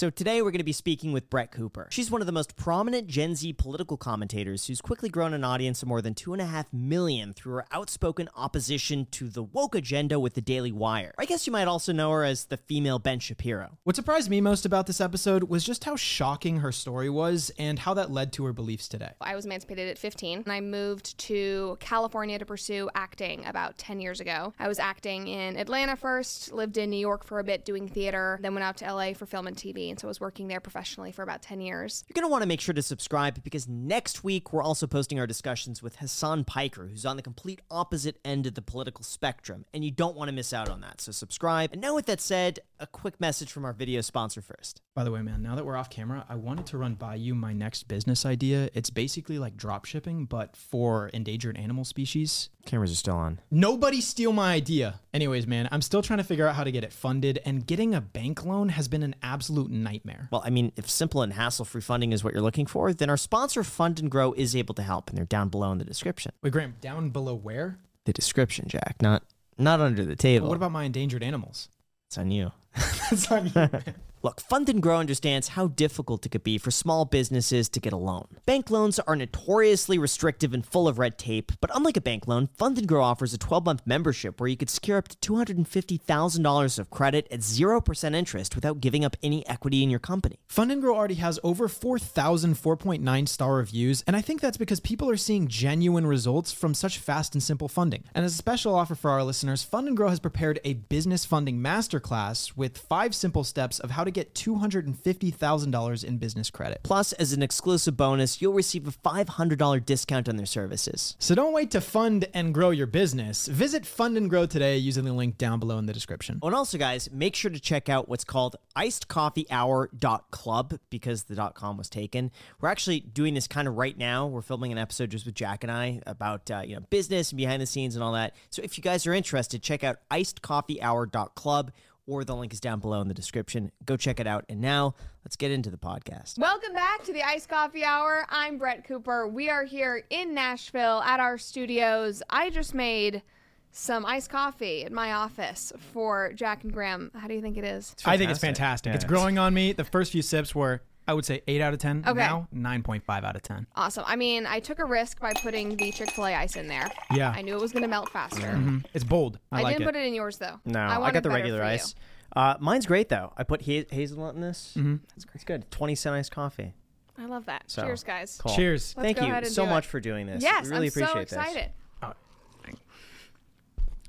So today we're going to be speaking with Brett Cooper. She's one of the most prominent Gen Z political commentators who's quickly grown an audience of more than two and a half million through her outspoken opposition to the woke agenda with the Daily Wire. I guess you might also know her as the female Ben Shapiro. What surprised me most about this episode was just how shocking her story was and how that led to her beliefs today. I was emancipated at 15 and I moved to California to pursue acting about 10 years ago. I was acting in Atlanta first, lived in New York for a bit doing theater, then went out to LA for film and TV. And so I was working there professionally for about 10 years. You're going to want to make sure to subscribe because next week we're also posting our discussions with Hassan Piker, who's on the complete opposite end of the political spectrum, and you don't want to miss out on that. So subscribe. And now, with that said, a quick message from our video sponsor first. By the way, man, now that we're off camera, I wanted to run by you my next business idea. It's basically like drop shipping, but for endangered animal species. Cameras are still on. Nobody steal my idea. Anyways, man, I'm still trying to figure out how to get it funded, and getting a bank loan has been an absolute nightmare. Well, I mean, if simple and hassle free funding is what you're looking for, then our sponsor, Fund and Grow, is able to help, and they're down below in the description. Wait, Graham, down below where? The description, Jack, not not under the table. What about my endangered animals? It's on you. That's on you. man. Look, Fund and Grow understands how difficult it could be for small businesses to get a loan. Bank loans are notoriously restrictive and full of red tape, but unlike a bank loan, Fund and Grow offers a 12-month membership where you could secure up to $250,000 of credit at 0% interest without giving up any equity in your company. Fund and Grow already has over 4,000 4.9 star reviews, and I think that's because people are seeing genuine results from such fast and simple funding. And as a special offer for our listeners, Fund and Grow has prepared a business funding masterclass with five simple steps of how to get $250,000 in business credit. Plus, as an exclusive bonus, you'll receive a $500 discount on their services. So don't wait to fund and grow your business. Visit Fund and Grow today using the link down below in the description. Oh, and also, guys, make sure to check out what's called icedcoffeehour.club because the .com was taken. We're actually doing this kind of right now. We're filming an episode just with Jack and I about uh, you know business and behind the scenes and all that. So if you guys are interested, check out icedcoffeehour.club or the link is down below in the description. Go check it out. And now let's get into the podcast. Welcome back to the Ice Coffee Hour. I'm Brett Cooper. We are here in Nashville at our studios. I just made some iced coffee at my office for Jack and Graham. How do you think it is? I think it's fantastic. Yeah, it's it's- growing on me. The first few sips were, I would say, 8 out of 10. Okay. Now, 9.5 out of 10. Awesome. I mean, I took a risk by putting the Chick fil A ice in there. Yeah. I knew it was going to melt faster. Mhm. It's bold. I, I, like didn't it. put it in yours, though. No, I, wanted got the regular ice. Uh, mine's great though. I put ha- hazelnut in this. Mm-hmm. It's, it's good. Twenty cent iced coffee. I love that. So, Cheers, guys. Cool. Cheers. Let's Thank you so much it. for doing this. Yes, we really I'm appreciate so this.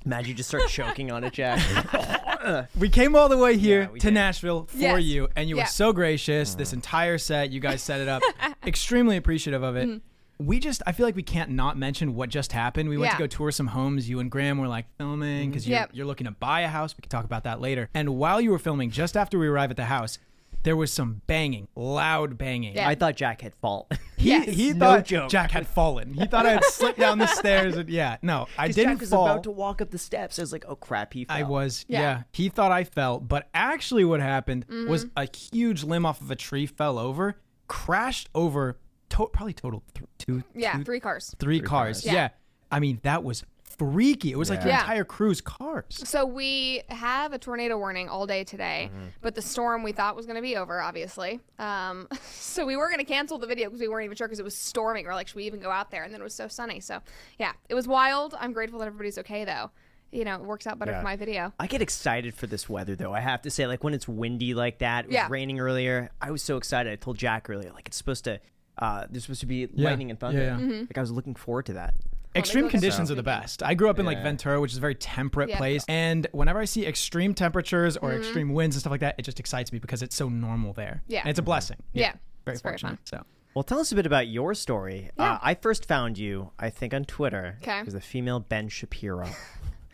Excited. Imagine you just start choking on it, Jack. We came all the way here Yeah, we to did. Nashville for Yes. you, and you Yeah. were so gracious. This entire set, you guys set it up. Extremely appreciative of it. Mm-hmm. We just, I feel like we can't not mention what just happened. We went to Yeah. go tour some homes. You and Graham were like filming because you're, Yep. you're looking to buy a house. We can talk about that later. And while you were filming, just after we arrive at the house, there was some banging, loud banging. Yeah. I thought Jack had fault. He, Yes. he No thought joke. Jack had fallen. He thought I had slipped down the stairs. And yeah, no, I didn't Jack was fall. about to walk up the steps. I was like, oh crap, he fell. I was, yeah. Yeah. He thought I fell, but actually, what happened was Mm-hmm. a huge limb off of a tree fell over, crashed over, to- probably total th- two, Yeah, two- three cars. three cars. cars. Yeah. Yeah. I mean that was freaky. It was like your Yeah. entire crew's cars. So we have a tornado warning all day today, Mm-hmm. but the storm we thought was going to be over, obviously. Um, so we were going to cancel the video because we weren't even sure because it was storming. We're like, should we even go out there? And then it was so sunny. So yeah, it was wild. I'm grateful that everybody's okay though. You know, it works out better Yeah. for my video. I get excited for this weather, though. I have to say, like when it's windy like that, it was Yeah. raining earlier. I was so excited. I told Jack earlier, like it's supposed to, uh, there's supposed to be Yeah. lightning and thunder. Yeah, yeah. Mm-hmm. Like I was looking forward to that. Extreme conditions some. are the best. I grew up in like Ventura, which is a very temperate Yeah. place, and whenever I see extreme temperatures or Mm-hmm. extreme winds and stuff like that, it just excites me because it's so normal there. Yeah. and it's a blessing. Yeah, very it's very fortunate. fun. So. Well, tell us a bit about your story. Yeah. Uh, I first found you, I think, on Twitter. 'Kay. As the female Ben Shapiro.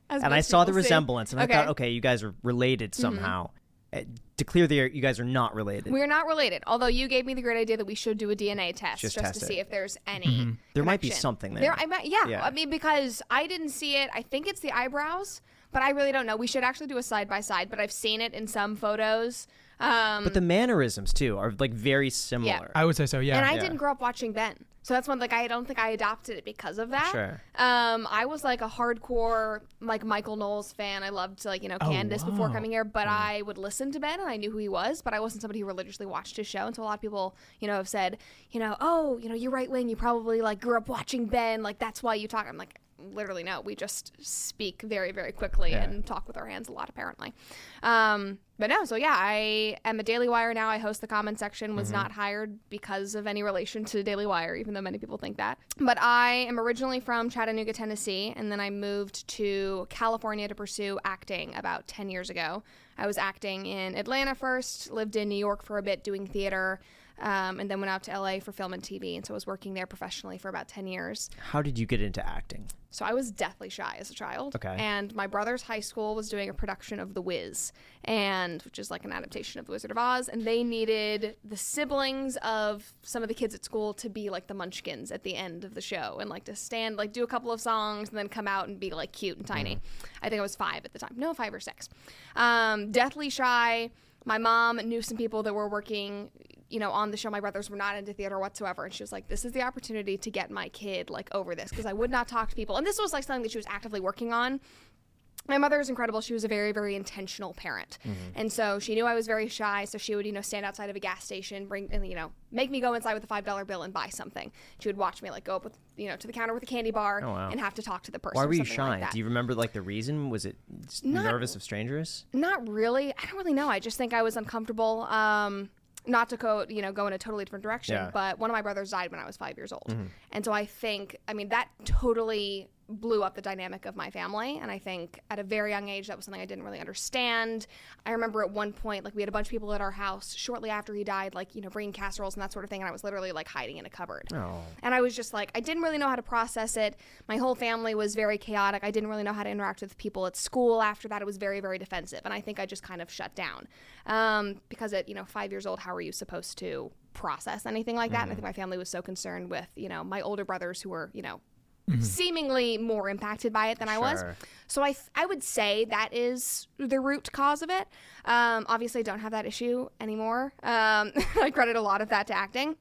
And I saw the see. resemblance, and Okay. Mm-hmm. I thought, okay, you guys are related somehow. Uh, to clear the air, you guys are not related. We're not related, although you gave me the great idea that we should do a DNA test Just just, test to it. see if there's mm-hmm. any. There might be something there. There, I might, yeah, Yeah. I mean, because I didn't see it. I think it's the eyebrows, but I really don't know. We should actually do a side by side. But I've seen it in some photos Um, But the mannerisms too are like very similar. Yeah. I would say so. Yeah. and I Yeah. didn't grow up watching Ben. So that's one like I don't think I adopted it because of that. Sure. Um, I was like a hardcore like Michael Knowles fan. I loved like you know Oh, Candace before coming here, but I would listen to Ben and I knew who he was, but I wasn't somebody who religiously watched his show. And so a lot of people, you know, have said, you know, oh, you know, you're right wing. You probably like grew up watching Ben. Like that's why you talk. I'm like. Literally no. We just speak very, very quickly Yeah. and talk with our hands a lot, apparently. Um, but no, so yeah, I am a Daily Wire now. I host the comment section. Was not hired because of any relation to Daily Wire, even though many people think that. But I am originally from Chattanooga, Tennessee, and then I moved to California to pursue acting about 10 years ago. I was acting in Atlanta first, lived in New York for a bit doing theater, um, and then went out to LA for film and TV. And so I was working there professionally for about 10 years. How did you get into acting? So I was deathly shy as a child. Okay. And my brother's high school was doing a production of The Wiz, and which is like an adaptation of The Wizard of Oz, and they needed the siblings of some of the kids at school to be like the munchkins at the end of the show and like to stand like do a couple of songs and then come out and be like cute and tiny. I think I was 5 at the time. No, 5 or 6. Um deathly shy. My mom knew some people that were working, you know, on the show. My brothers were not into theater whatsoever, and she was like, "This is the opportunity to get my kid like over this," because I would not talk to people, and this was like something that she was actively working on. My mother was incredible. She was a very, very intentional parent, and so she knew I was very shy. So she would, you know, stand outside of a gas station, bring, and you know, make me go inside with a five dollar bill and buy something. She would watch me like go up with, you know, to the counter with a candy bar Oh, wow. and have to talk to the person. Why were you shy? Like. Do you remember like the reason? Was it Not- nervous of strangers? Not really. I don't really know. I just think I was uncomfortable. Um, not to go, you know, go in a totally different direction, Yeah. but one of my brothers died when I was five years old, Mm-hmm. and so I think, I mean, that totally blew up the dynamic of my family, and I think at a very young age that was something I didn't really understand. I remember at one point, like we had a bunch of people at our house shortly after he died, like you know, bringing casseroles and that sort of thing, and I was literally like hiding in a cupboard. Oh. And I was just like, I didn't really know how to process it. My whole family was very chaotic. I didn't really know how to interact with people at school. After that, it was very, very defensive. And I think I just kind of shut down. Um, because at, you know, five years old, how are you supposed to process anything like that? And I think my family was so concerned with, you know, my older brothers who were, you know, seemingly more impacted by it than I was. So I, th- I would say that is the root cause of it. Um, obviously, I don't have that issue anymore. Um, I credit a lot of that to acting.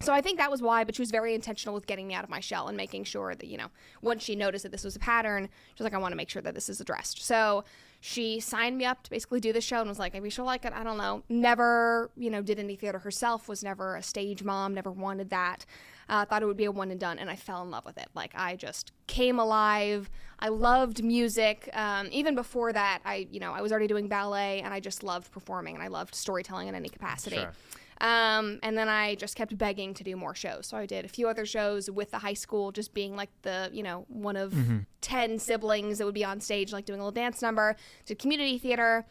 So I think that was why, but she was very intentional with getting me out of my shell and making sure that, you know, once she noticed that this was a pattern, she was like, I want to make sure that this is addressed. So she signed me up to basically do the show and was like, maybe she'll like it. I don't know. Never, you know, did any theater herself, was never a stage mom, never wanted that. Uh, thought it would be a one and done, and I fell in love with it. Like, I just came alive. I loved music. Um, even before that, I, you know, I was already doing ballet and I just loved performing and I loved storytelling in any capacity. Sure. Um, and then I just kept begging to do more shows. So I did a few other shows with the high school, just being like the, you know, one of 10 siblings that would be on stage, like doing a little dance number. Did community theater.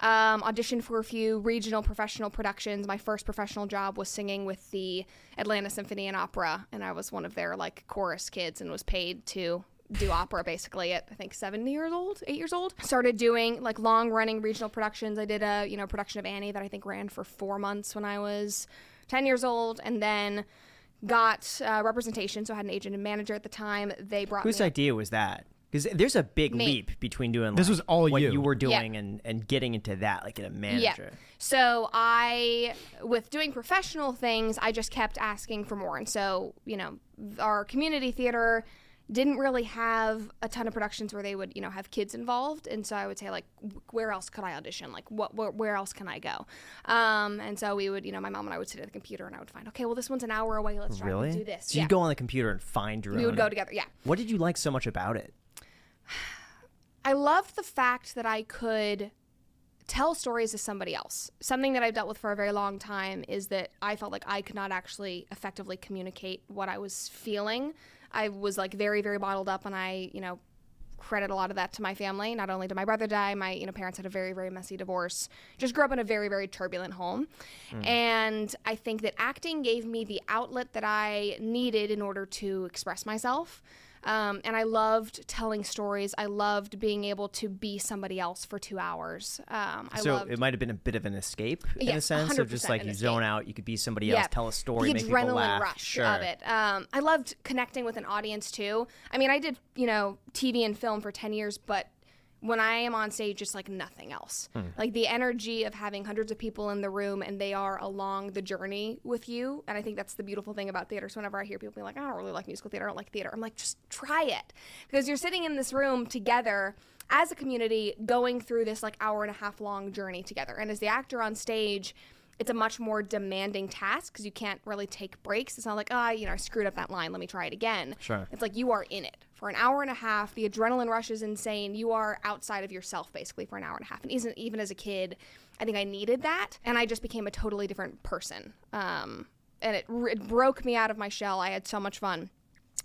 Um, auditioned for a few regional professional productions. My first professional job was singing with the Atlanta Symphony and Opera, and I was one of their like chorus kids and was paid to do opera basically at I think seven years old, eight years old. Started doing like long running regional productions. I did a you know production of Annie that I think ran for four months when I was ten years old, and then got uh, representation. So I had an agent and manager at the time. They brought Whose idea was that? Because there's a big Me. leap between doing This like, was all what you. you were doing and, and getting into that, like in a manager. So I, with doing professional things, I just kept asking for more. And so, you know, our community theater didn't really have a ton of productions where they would, you know, have kids involved. And so I would say, like, where else could I audition? Like, what, where, where else can I go? Um, and so we would, you know, my mom and I would sit at the computer and I would find, okay, well, this one's an hour away. Let's try Really? to do this. So yeah. you'd go on the computer and find your we own. would go together. Yeah. What did you like so much about it? I love the fact that I could tell stories to somebody else. Something that I've dealt with for a very long time is that I felt like I could not actually effectively communicate what I was feeling. I was like very, very bottled up, and I, you know, credit a lot of that to my family. Not only did my brother die, my you know parents had a very, very messy divorce. Just grew up in a very, very turbulent home, hmm. and I think that acting gave me the outlet that I needed in order to express myself. Um, and I loved telling stories. I loved being able to be somebody else for two hours. Um, I so loved it might have been a bit of an escape in Yeah, a sense of just like you escape. zone out, you could be somebody else, tell a story, the make people adrenaline laugh. rush sure. of it. Um, I loved connecting with an audience too. I mean, I did you know TV and film for ten years, but when I am on stage, it's like nothing else. Hmm. Like the energy of having hundreds of people in the room and they are along the journey with you. And I think that's the beautiful thing about theater. So whenever I hear people be like, I don't really like musical theater, I don't like theater, I'm like, just try it. Because you're sitting in this room together as a community going through this like hour and a half long journey together. And as the actor on stage, it's a much more demanding task because you can't really take breaks. It's not like, ah, you know, I screwed up that line. Let me try it again. Sure. It's like you are in it for an hour and a half. The adrenaline rush is insane. You are outside of yourself basically for an hour and a half. And isn't even as a kid, I think I needed that, and I just became a totally different person. Um, and it, it broke me out of my shell. I had so much fun.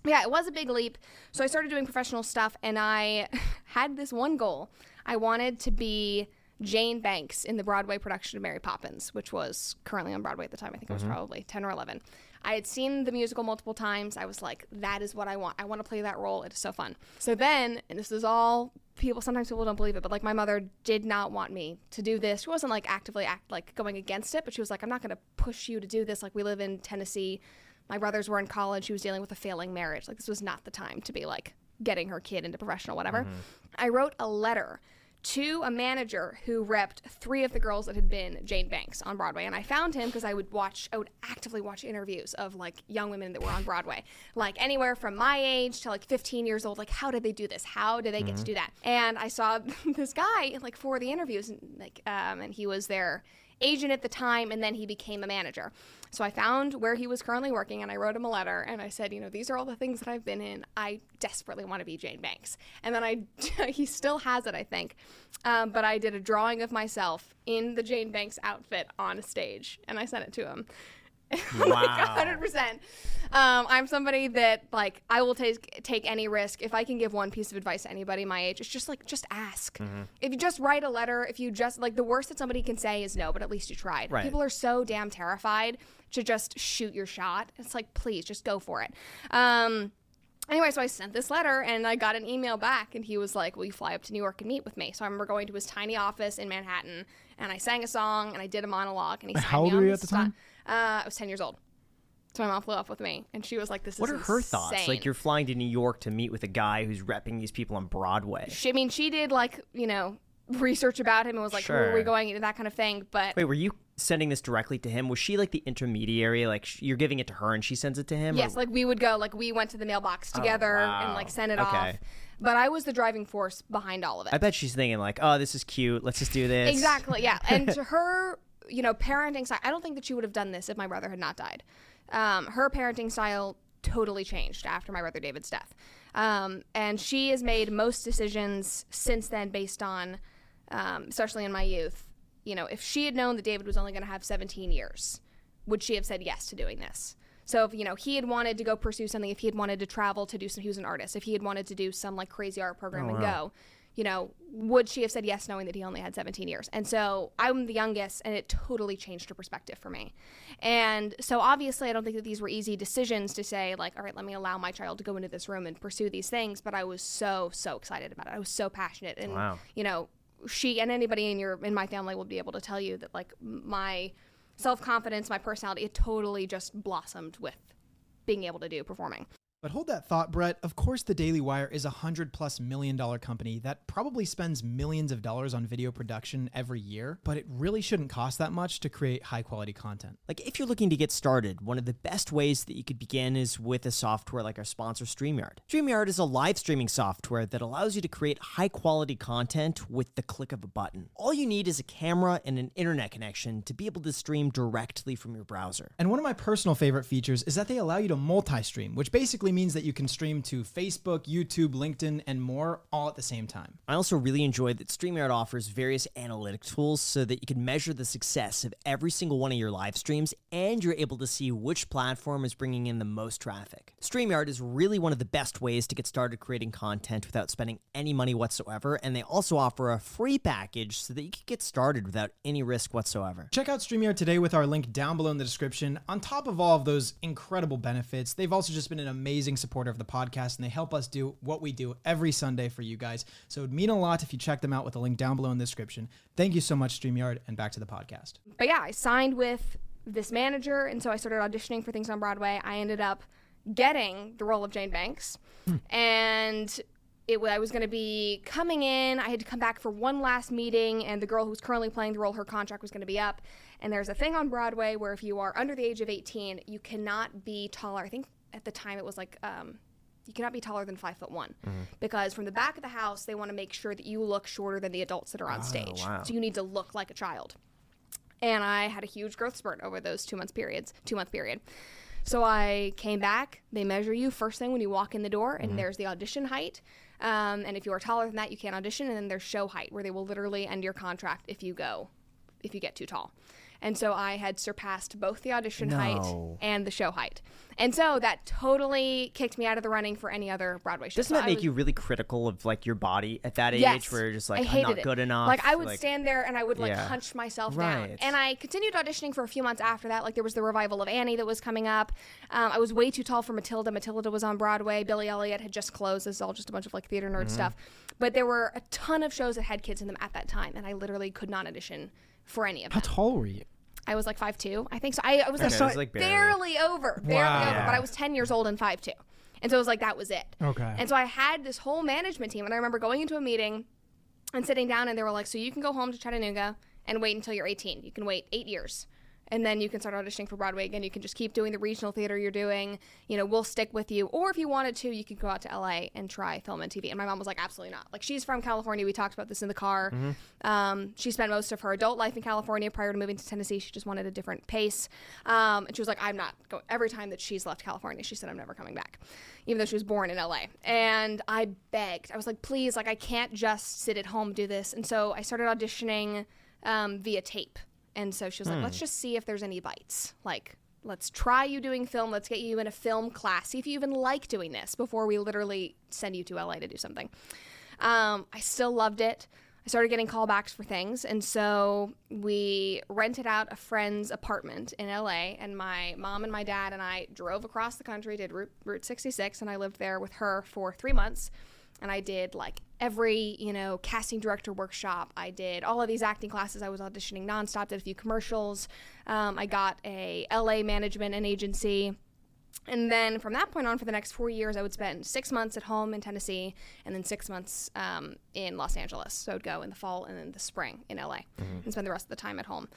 Yeah, it was a big leap. So I started doing professional stuff, and I had this one goal. I wanted to be Jane Banks in the Broadway production of Mary Poppins, which was currently on Broadway at the time. I think it was probably 10 or 11. I had seen the musical multiple times. I was like, that is what I want. I want to play that role. It is so fun. So then, and this is all people, sometimes people don't believe it, but like my mother did not want me to do this. She wasn't like actively act like going against it, but she was like, I'm not going to push you to do this. Like we live in Tennessee. My brothers were in college. She was dealing with a failing marriage. Like this was not the time to be like getting her kid into professional whatever. Mm-hmm. I wrote a letter to a manager who repped three of the girls that had been Jane Banks on Broadway. And I found him because I would watch, I would actively watch interviews of like young women that were on Broadway, like anywhere from my age to like 15 years old. Like, how did they do this? How did they get to do that? And I saw this guy like for the interviews, and like, um, and he was their agent at the time, and then he became a manager. So I found where he was currently working and I wrote him a letter and I said, you know, these are all the things that I've been in. I desperately want to be Jane Banks. And then I, he still has it, I think. Um, but I did a drawing of myself in the Jane Banks outfit on a stage and I sent it to him. like Wow. 100%. Um, I'm somebody that like I will take take any risk. If I can give one piece of advice to anybody my age, it's just like just ask. Mm-hmm. If you just write a letter, if you just like the worst that somebody can say is no, but at least you tried. Right. People are so damn terrified to just shoot your shot. It's like please just go for it. Um, Anyway, so I sent this letter and I got an email back, and he was like, Will you fly up to New York and meet with me? So I remember going to his tiny office in Manhattan and I sang a song and I did a monologue. And he How old were you at the time? Uh, I was 10 years old. So my mom flew off with me, and she was like, "This is what are her thoughts? Like you're flying to New York to meet with a guy who's repping these people on Broadway. She, I mean, she did like you know research about him and was like, "Where are we going?" into that kind of thing. But Wait, were you sending this directly to him? Was she like the intermediary? Like sh- you're giving it to her and she sends it to him? or- yes, like we would go, like we went to the mailbox together and wow. like sent it Okay. off. But I was the driving force behind all of it. I bet she's thinking like, oh, this is cute. Let's just do this. Exactly, yeah. And to her, you know, parenting style, I don't think that she would have done this if my brother had not died. Um, her parenting style totally changed after my brother David's death. Um, and she has made most decisions since then based on, um, especially in my youth, you know, if she had known that David was only going to have 17 years, would she have said yes to doing this? So if you know he had wanted to go pursue something, if he had wanted to travel to do some, he was an artist. If he had wanted to do some like crazy art program and go, you know, would she have said yes knowing that he only had 17 years? And so I'm the youngest, and it totally changed her perspective for me. And so obviously, I don't think that these were easy decisions to say, like, all right, let me allow my child to go into this room and pursue these things. But I was so, so excited about it. I was so passionate. And, Wow. you know, she and anybody in your in my family will be able to tell you that like my self confidence, my personality, it totally just blossomed with being able to do performing. But hold that thought, Brett. Of course, the Daily Wire is a hundred plus million dollar company that probably spends millions of dollars on video production every year, but it really shouldn't cost that much to create high quality content. Like, if you're looking to get started, one of the best ways that you could begin is with a software like our sponsor, StreamYard. StreamYard is a live streaming software that allows you to create high quality content with the click of a button. All you need is a camera and an internet connection to be able to stream directly from your browser. And one of my personal favorite features is that they allow you to multi stream, which basically means that you can stream to Facebook, YouTube, LinkedIn, and more all at the same time. I also really enjoy that StreamYard offers various analytic tools so that you can measure the success of every single one of your live streams and you're able to see which platform is bringing in the most traffic. StreamYard is really one of the best ways to get started creating content without spending any money whatsoever, and they also offer a free package so that you can get started without any risk whatsoever. Check out StreamYard today with our link down below in the description. On top of all of those incredible benefits, they've also just been an amazing supporter of the podcast and they help us do what we do every Sunday for you guys. So it would mean a lot if you check them out with the link down below in the description. Thank you so much, StreamYard, and back to the podcast. but yeah, I signed with this manager, and so I started auditioning for things on Broadway. I ended up getting the role of Jane Banks, hmm. and it I was going to be coming in. I had to come back for one last meeting, and the girl who was currently playing the role, her contract was going to be up. And there's a thing on Broadway where if you are under the age of 18, you cannot be taller. I think at the time it was like um, you cannot be taller than five foot one because from the back of the house they want to make sure that you look shorter than the adults that are on stage. wow. So you need to look like a child and I had a huge growth spurt over those two months periods, two month period. So I came back. They measure you first thing when you walk in the door, and there's the audition height. Um, and if you are taller than that, you can't audition. And then there's show height, where they will literally end your contract if you go, if you get too tall. And so I had surpassed both the audition height and the show height. And so that totally kicked me out of the running for any other Broadway show. Doesn't So that make was- you really critical of like your body at that age, Yes. where you're just like I'm not it. good enough? Like I would stand there and I would like Yeah. punch myself down. And I continued auditioning for a few months after that. Like there was the revival of Annie that was coming up. Um, I was way too tall for Matilda. Matilda was on Broadway. Billy Elliot had just closed. This is all just a bunch of like theater nerd Mm-hmm. stuff. But there were a ton of shows that had kids in them at that time, and I literally could not audition for any of How them. How tall were you? I was like five two. I think so. I, I was like, Okay, it was, like, barely. barely over, barely Wow. over. But I was ten years old and five two, and so it was like that was it. Okay. And so I had this whole management team, and I remember going into a meeting and sitting down, and they were like, "So you can go home to Chattanooga and wait until you're 18. You can wait eight years." And then you can start auditioning for Broadway again. You can just keep doing the regional theater you're doing. You know, we'll stick with you. Or if you wanted to, you could go out to LA and try film and TV. And my mom was like, absolutely not. Like, she's from California. We talked about this in the car. Um, she spent most of her adult life in California prior to moving to Tennessee. She just wanted a different pace. Um, and she was like, I'm not going. Every time that she's left California, she said, I'm never coming back, even though she was born in LA. And I begged. I was like, please, like, I can't just sit at home and do this. And so I started auditioning um, via tape. And so she was like, let's just see if there's any bites. Like, let's try you doing film. Let's get you in a film class. See if you even like doing this before we literally send you to LA to do something. Um, I still loved it. I started getting callbacks for things. And so we rented out a friend's apartment in LA. And my mom and my dad and I drove across the country, did Route, Route 66, and I lived there with her for three months. And I did like every, you know, casting director workshop. I did all of these acting classes. I was auditioning nonstop, did a few commercials. Um, I got a LA management and agency. And then from that point on, for the next four years, I would spend six months at home in Tennessee and then six months um, in Los Angeles. So I would go in the fall and then the spring in LA and spend the rest of the time at home.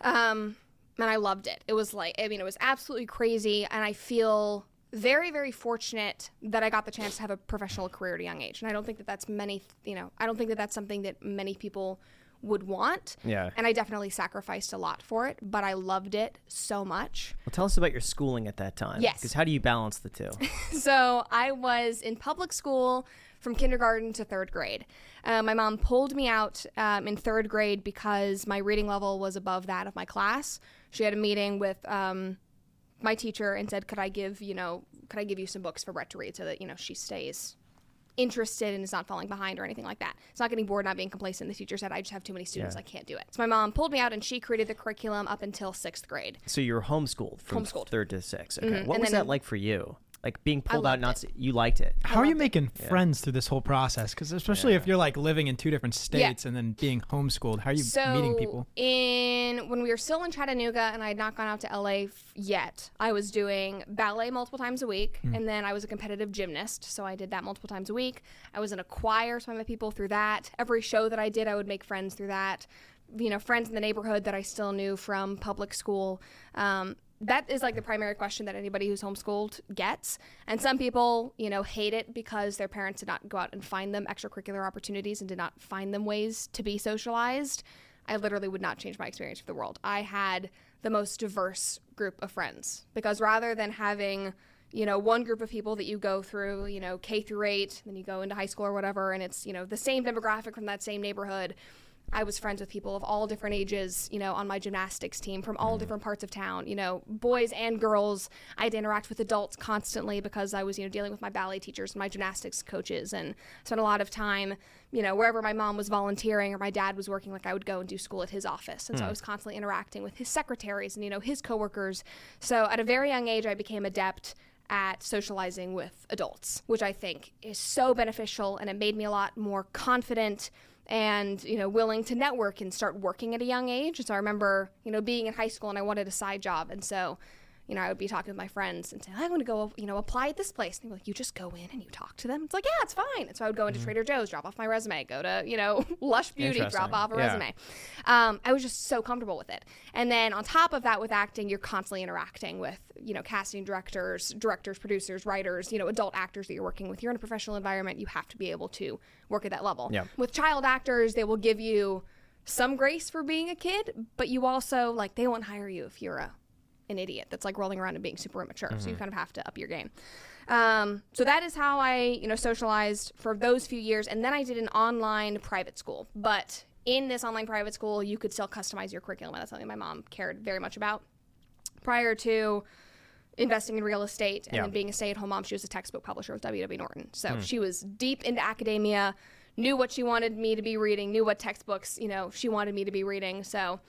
Um, and I loved it. It was like, I mean, it was absolutely crazy. And I feel very, very fortunate that I got the chance to have a professional career at a young age. And I don't think that that's many, you know, I don't think that that's something that many people would want. Yeah. And I definitely sacrificed a lot for it, but I loved it so much. Well, tell us about your schooling at that time. Yes. Because how do you balance the two? So I was in public school from kindergarten to third grade. Uh, my mom pulled me out um, in third grade because my reading level was above that of my class. She had a meeting with um, my teacher and said, "Could I give you know, could I give you some books for Brett to read so that you know she stays." interested and is not falling behind or anything like that. It's not getting bored, not being complacent. The teacher said, I just have too many students. Yeah. I can't do it. So my mom pulled me out and she created the curriculum up until sixth grade. so you were homeschooled from Homeschooled. third to sixth. Okay. Mhm. What And was that like for you? Like being pulled out, not it. you liked it. How are you loved it. making friends through this whole process? Because especially if you're like living in two different states and then being homeschooled, how are you so meeting people? in when we were still in Chattanooga and I had not gone out to LA f- yet, I was doing ballet multiple times a week, and then I was a competitive gymnast, so I did that multiple times a week. I was in a choir, so I met people through that. Every show that I did, I would make friends through that. You know, friends in the neighborhood that I still knew from public school. Um, that is like the primary question that anybody who's homeschooled gets. And some people, you know, hate it because their parents did not go out and find them extracurricular opportunities and did not find them ways to be socialized. I literally would not change my experience for the world. I had the most diverse group of friends because rather than having, you know, one group of people that you go through, you know, K through 8, then you go into high school or whatever and it's, you know, the same demographic from that same neighborhood. I was friends with people of all different ages, you know, on my gymnastics team from all mm-hmm. different parts of town, you know, boys and girls. I had to interact with adults constantly because I was, you know, dealing with my ballet teachers and my gymnastics coaches and spent a lot of time, you know, wherever my mom was volunteering or my dad was working, like I would go and do school at his office. And so hmm. I was constantly interacting with his secretaries and, you know, his coworkers. So at a very young age, I became adept at socializing with adults, which I think is so beneficial and it made me a lot more confident and you know willing to network and start working at a young age. So I remember you know being in high school and I wanted a side job, and so you know, I would be talking with my friends and say, I'm going to go, you know, apply at this place. And they're like, you just go in and you talk to them. It's like, yeah, it's fine. And so I would go into Trader Joe's, drop off my resume, go to, you know, Lush Beauty, drop off a Yeah. resume. Um, I was just so comfortable with it. And then on top of that, with acting, you're constantly interacting with, you know, casting directors, directors, producers, writers, you know, adult actors that you're working with. You're in a professional environment. You have to be able to work at that level. Yeah. With child actors, they will give you some grace for being a kid, but you also like they won't hire you if you're a an idiot that's like rolling around and being super immature. So you kind of have to up your game. Um, so that is how I, you know, socialized for those few years, and then I did an online private school. But in this online private school, you could still customize your curriculum. That's something my mom cared very much about. Prior to investing in real estate and Yeah. then being a stay-at-home mom, she was a textbook publisher with W.W. Norton. So she was deep into academia, knew what she wanted me to be reading, knew what textbooks, you know, she wanted me to be reading. So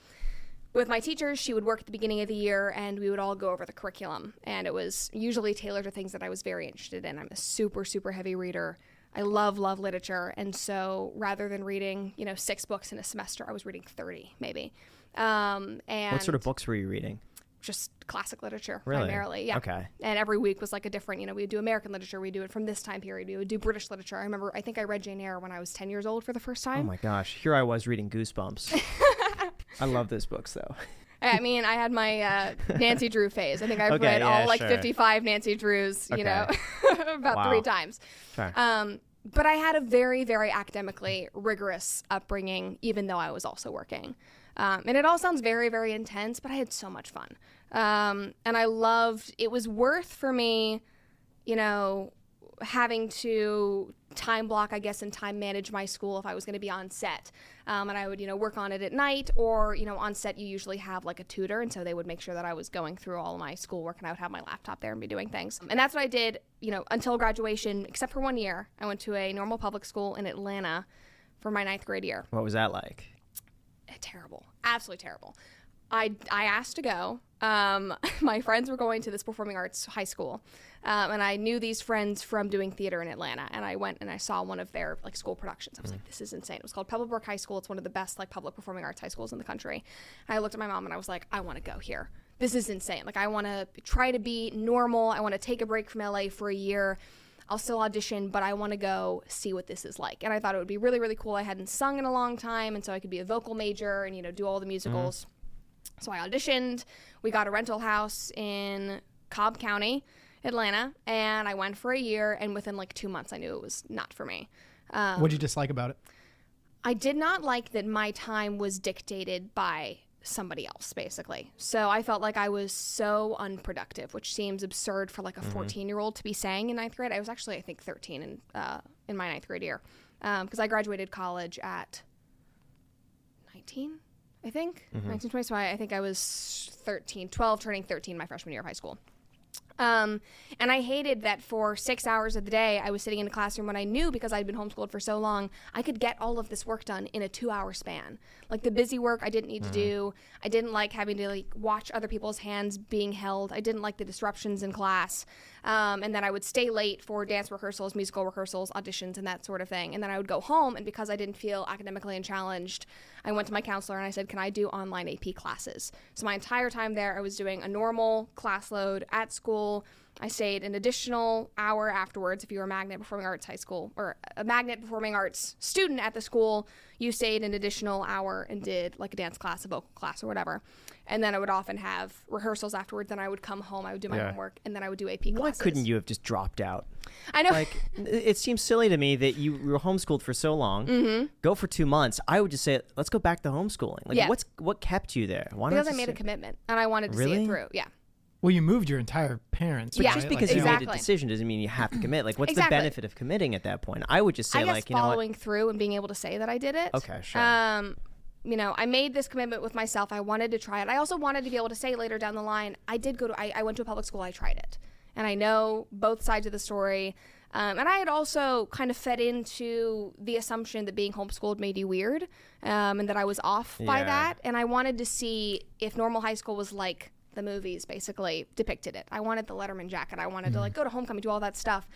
with my teachers, she would work at the beginning of the year and we would all go over the curriculum. And it was usually tailored to things that I was very interested in. I'm a super, super heavy reader. I love, love literature. And so rather than reading, you know, six books in a semester, I was reading 30 maybe. Um, and What sort of books were you reading? just classic literature Really? primarily. Yeah. Okay. And every week was like a different, you know, we would do American literature, we do it from this time period, we would do British literature. I remember, I think I read Jane Eyre when I was 10 years old for the first time. Oh my gosh, here I was reading Goosebumps. I love those books though. I mean, I had my uh, Nancy Drew phase. I think I've Okay, read yeah, all like sure. 55 Nancy Drews, you know, about Wow. three times. Sure. Um, but I had a very, very academically rigorous upbringing, even though I was also working. Um, and it all sounds very, very intense, but I had so much fun. Um, and I loved it was worth for me, you know, having to time block, I guess, and time manage my school if I was going to be on set. Um, and I would, you know, work on it at night or, you know, on set you usually have like a tutor. And so they would make sure that I was going through all my schoolwork and I would have my laptop there and be doing things. And that's what I did, you know, until graduation, except for one year. I went to a normal public school in Atlanta for my ninth grade year What was that like? terrible, absolutely terrible. I, I asked to go. Um, my friends were going to this performing arts high school, um, and I knew these friends from doing theater in Atlanta. And I went and I saw one of their like school productions. I was like, this is insane. It was called Pebblebrook High School. It's one of the best like public performing arts high schools in the country. And I looked at my mom and I was like, I want to go here. This is insane. Like I want to try to be normal. I want to take a break from LA for a year. I'll still audition, but I want to go see what this is like. And I thought it would be really, really cool. I hadn't sung in a long time, and so I could be a vocal major and you know do all the musicals. So I auditioned. We got a rental house in Cobb County, Atlanta, and I went for a year. And within like two months, I knew it was not for me. Um, what did you dislike about it? I did not like that my time was dictated by somebody else, basically. So I felt like I was so unproductive, which seems absurd for like a 14 year old to be saying in ninth grade. I was actually, I think, 13 in, uh, in my ninth grade year because I graduated college at 19, I think. 19, 20. So I, I think I was 13, 12, turning 13 my freshman year of high school. Um, and I hated that for six hours of the day, I was sitting in a classroom when I knew because I'd been homeschooled for so long, I could get all of this work done in a two hour span. Like the busy work I didn't need to do. I didn't like having to like watch other people's hands being held. I didn't like the disruptions in class. Um, and then I would stay late for dance rehearsals, musical rehearsals, auditions, and that sort of thing. And then I would go home, and because I didn't feel academically unchallenged, I went to my counselor and I said, Can I do online AP classes? So my entire time there, I was doing a normal class load at school. I stayed an additional hour afterwards. If you were a Magnet Performing Arts High School or a Magnet Performing Arts student at the school, you stayed an additional hour and did like a dance class, a vocal class, or whatever. And then I would often have rehearsals afterwards. Then I would come home, I would do my Yeah. homework, and then I would do AP classes. Why couldn't you have just dropped out? I know. Like, it it seems silly to me that you were homeschooled for so long. Mm-hmm. Go for two months. I would just say, let's go back to homeschooling. Like, Yeah. what's what kept you there? Why not because I just made a commitment and I wanted to see it through. Yeah. Well, you moved your entire parents. Yeah. right? Just Like, because you Exactly. made a decision doesn't mean you have to commit. Like, what's Exactly. the benefit of committing at that point? I would just say, I guess like, you know following through and being able to say that I did it. Okay, sure. Um, you know, I made this commitment with myself. I wanted to try it. I also wanted to be able to say later down the line, I did go to, I, I went to a public school, I tried it. And I know both sides of the story. Um, and I had also kind of fed into the assumption that being homeschooled made you weird um, and that I was off by Yeah. that. And I wanted to see if normal high school was like the movies basically depicted it. I wanted the Letterman jacket. I wanted to like go to homecoming, do all that stuff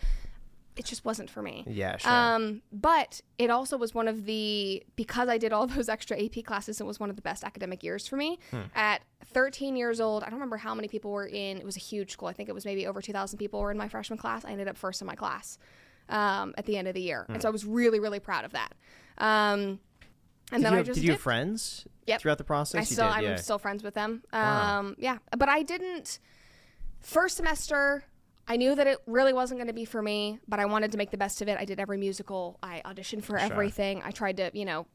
it just wasn't for me. Yeah, sure. Um, but it also was one of the because I did all those extra AP classes. It was one of the best academic years for me. Hmm. At 13 years old, I don't remember how many people were in. It was a huge school. I think it was maybe over 2,000 people were in my freshman class. I ended up first in my class um, at the end of the year, and so I was really, really proud of that. Um, and did then you I just did you have friends Yep. throughout the process? I You still, did, I'm yeah. still friends with them. Wow. Um, yeah, but I didn't. First semester, I knew that it really wasn't going to be for me, but I wanted to make the best of it. I did every musical. I auditioned for everything. I tried to, you know,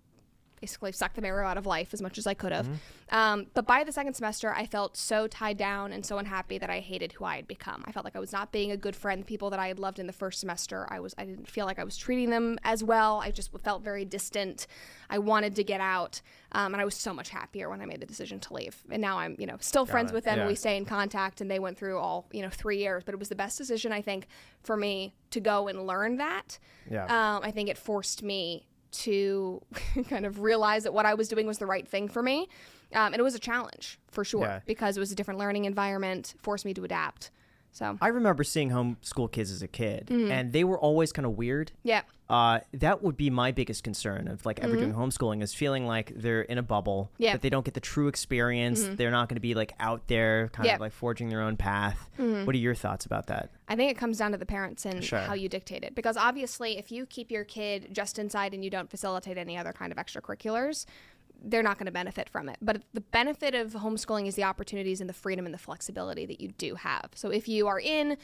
basically suck the marrow out of life as much as I could have. Mm-hmm. Um, but by the second semester, I felt so tied down and so unhappy that I hated who I had become. I felt like I was not being a good friend. The people that I had loved in the first semester, I was I didn't feel like I was treating them as well. I just felt very distant. I wanted to get out, um, and I was so much happier when I made the decision to leave. And now I'm you know still friends it. with them. Yeah. We stay in contact, and they went through all you know three years. But it was the best decision I think for me to go and learn that. Yeah. Um, I think it forced me to kind of realize that what I was doing was the right thing for me. Um, and it was a challenge for sure Yeah. because it was a different learning environment, forced me to adapt. So, I remember seeing homeschool kids as a kid, Mm-hmm. and they were always kind of weird. yeah. Uh, that would be my biggest concern of like ever doing homeschooling is feeling like they're in a bubble, Mm-hmm. Yeah. Mm-hmm. that they don't get the true experience. They're not going to be like out there, kind Yeah. Mm-hmm. of like forging their own path. What are your thoughts about that? I think it comes down to the parents and Sure. how you dictate it. Because obviously, if you keep your kid just inside and you don't facilitate any other kind of extracurriculars, they're not going to benefit from it. But the benefit of homeschooling is the opportunities and the freedom and the flexibility that you do have. So if you are in,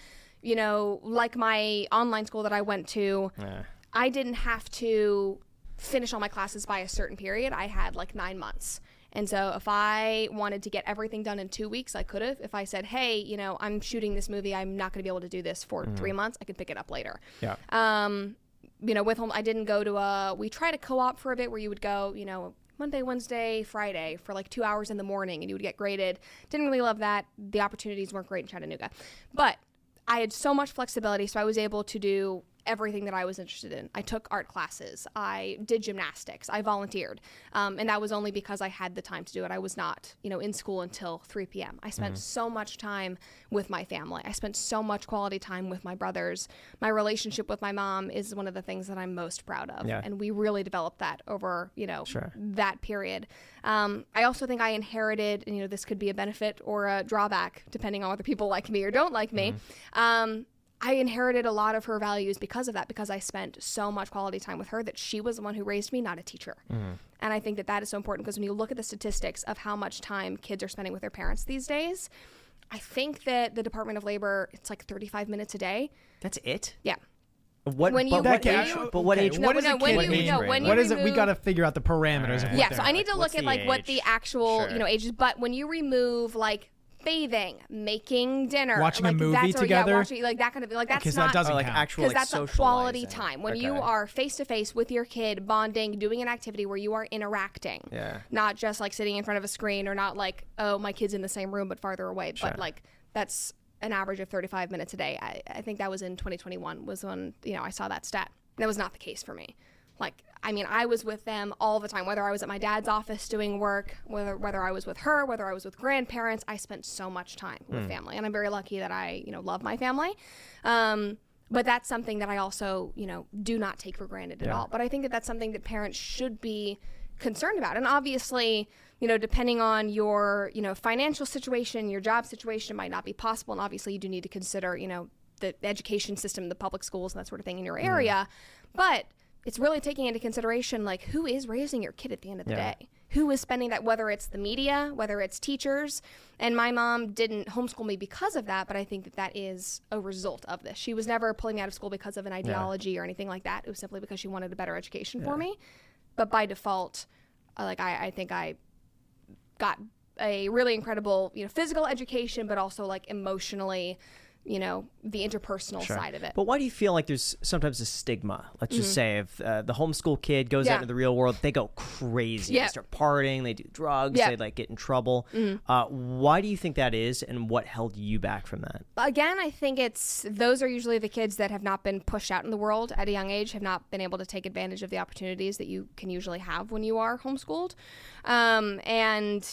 you know, like my online school that I went to, Yeah. I didn't have to finish all my classes by a certain period. I had like nine months. And so if I wanted to get everything done in two weeks, I could have. If I said, hey, you know, I'm shooting this movie, I'm not going to be able to do this for three months, I could pick it up later. Yeah. Um, you know, with home, I didn't go to a, we tried a co op for a bit where you would go, you know, Monday, Wednesday, Friday for like two hours in the morning and you would get graded. Didn't really love that. The opportunities weren't great in Chattanooga. But I had so much flexibility, so I was able to do everything that I was interested in. I took art classes, I did gymnastics, I volunteered, um, and that was only because I had the time to do it. I was not, you know, in school until 3 p.m. I spent so much time with my family. I spent so much quality time with my brothers. My relationship with my mom is one of the things that I'm most proud of, Yeah. and we really developed that over, you know, Sure. that period. Um, I also think I inherited, and you know, this could be a benefit or a drawback depending on whether people like me or don't like me. Um, I inherited a lot of her values because of that, because I spent so much quality time with her that she was the one who raised me, not a teacher. Mm-hmm. And I think that that is so important because when you look at the statistics of how much time kids are spending with their parents these days, I think that the Department of Labor, it's like 35 minutes a day. That's it. Yeah. What? When but what age? you- but what Okay, age? No, what no, a when you- mean? no, when you what is it? We got to figure out the parameters of what Yeah, so I need to What's look at the like what the actual, Sure. you know, ages. But when you remove like bathing, making dinner, Watching a movie that's where- together? Yeah, watching like that kind of like that's Because not that doesn't like count. actual because like that's a quality time when Okay. you are face to face with your kid, bonding, doing an activity where you are interacting. Yeah. Not just like sitting in front of a screen or not like oh my kid's in the same room but farther away. Sure. But like that's an average of 35 minutes a day. I, I think that was in 2021 was when you know I saw that stat. That was not the case for me. Like I mean, I was with them all the time. Whether I was at my dad's office doing work, whether whether I was with her, whether I was with grandparents, I spent so much time with family, and I'm very lucky that I you know love my family. Um, but that's something that I also you know do not take for granted at all. But I think that that's something that parents should be concerned about. And obviously, you know, depending on your you know financial situation, your job situation, it might not be possible. And obviously, you do need to consider you know the education system, the public schools, and that sort of thing in your area. But it's really taking into consideration like who is raising your kid at the end of the Yeah. day? Who is spending that whether it's the media whether it's teachers? And my mom didn't homeschool me because of that but i think that that is a result of this. She was never pulling me out of school because of an ideology or anything like that. It was simply because she wanted a better education for me. But by default uh, like I, I think i got a really incredible you know physical education but also like emotionally you know the interpersonal Sure. side of it But why do you feel like there's sometimes a stigma? Let's just say if uh, the homeschool kid goes Mm-hmm. Yeah. out into the real world, they go crazy. They start partying, they do drugs. Mm-hmm. they like get in trouble. Uh, why do you think that is, and what held you back from that? again, I think it's those are usually the kids that have not been pushed out in the world at a young age, have not been able to take advantage of the opportunities that you can usually have when you are homeschooled. Um, and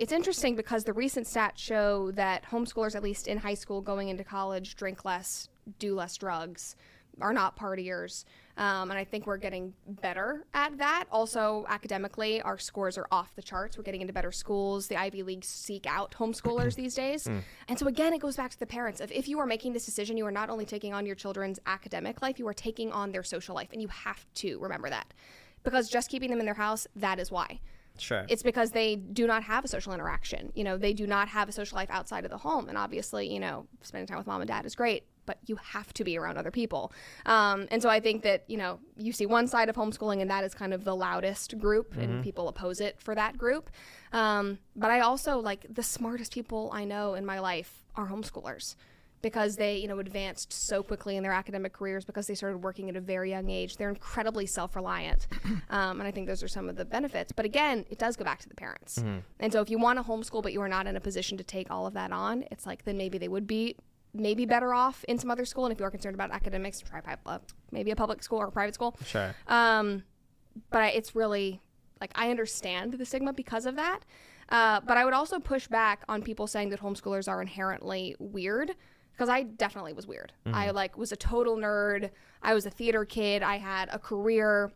it's interesting because the recent stats show that homeschoolers, at least in high school, going into college, drink less, do less drugs, are not partiers. Um, and I think we're getting better at that. Also, academically, our scores are off the charts. We're getting into better schools. The Ivy Leagues seek out homeschoolers these days. And so, again, it goes back to the parents of if you are making this decision, you are not only taking on your children's academic life, you are taking on their social life. And you have to remember that. Because just keeping them in their house, that is why. Sure. It's because they do not have a social interaction. You know, they do not have a social life outside of the home. And obviously, you know, spending time with mom and dad is great, but you have to be around other people. Um, and so I think that, you know, you see one side of homeschooling, and that is kind of the loudest group, and people oppose it for that group. Um, but I also like the smartest people I know in my life are homeschoolers because they, you know, advanced so quickly in their academic careers because they started working at a very young age. They're incredibly self-reliant, um, and I think those are some of the benefits. But again, it does go back to the parents. And so if you want to homeschool but you are not in a position to take all of that on, it's like then maybe they would be maybe better off in some other school. And if you are concerned about academics, try uh, maybe a public school or a private school. Sure. Um, but I, it's really like I understand the stigma because of that. Uh, but I would also push back on people saying that homeschoolers are inherently weird because I definitely was weird. I like was a total nerd. I was a theater kid. I had a career.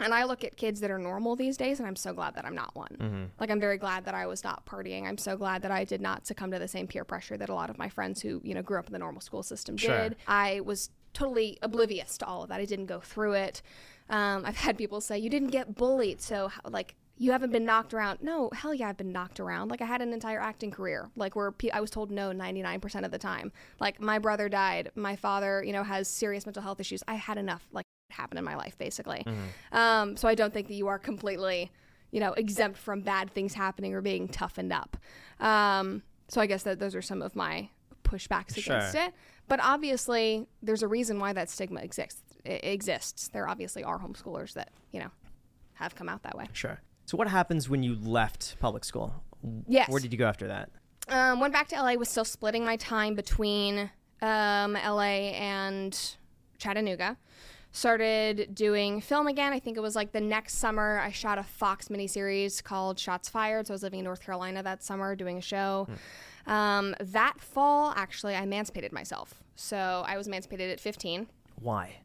And I look at kids that are normal these days, and I'm so glad that I'm not one. Like, I'm very glad that I was not partying. I'm so glad that I did not succumb to the same peer pressure that a lot of my friends who, you know, grew up in the normal school system Sure. did. I was totally oblivious to all of that. I didn't go through it. Um, I've had people say, you didn't get bullied, so, how, like, you haven't been knocked around. No, hell yeah, I've been knocked around. Like, I had an entire acting career, like, where I was told no 99% of the time. Like, my brother died. My father, you know, has serious mental health issues. I had enough, like, happen in my life, basically. Um, so I don't think that you are completely, you know, exempt from bad things happening or being toughened up. Um, so I guess that those are some of my pushbacks against Sure. it. But obviously, there's a reason why that stigma exists. It exists. There obviously are homeschoolers that you know have come out that way. Sure. So what happens when you left public school? Yes. Where did you go after that? Um, went back to LA. Was still splitting my time between um, LA and Chattanooga. Started doing film again. I think it was like the next summer. I shot a Fox miniseries called Shots Fired. So I was living in North Carolina that summer doing a show. Um, that fall, actually, I emancipated myself. So I was emancipated at 15 Why?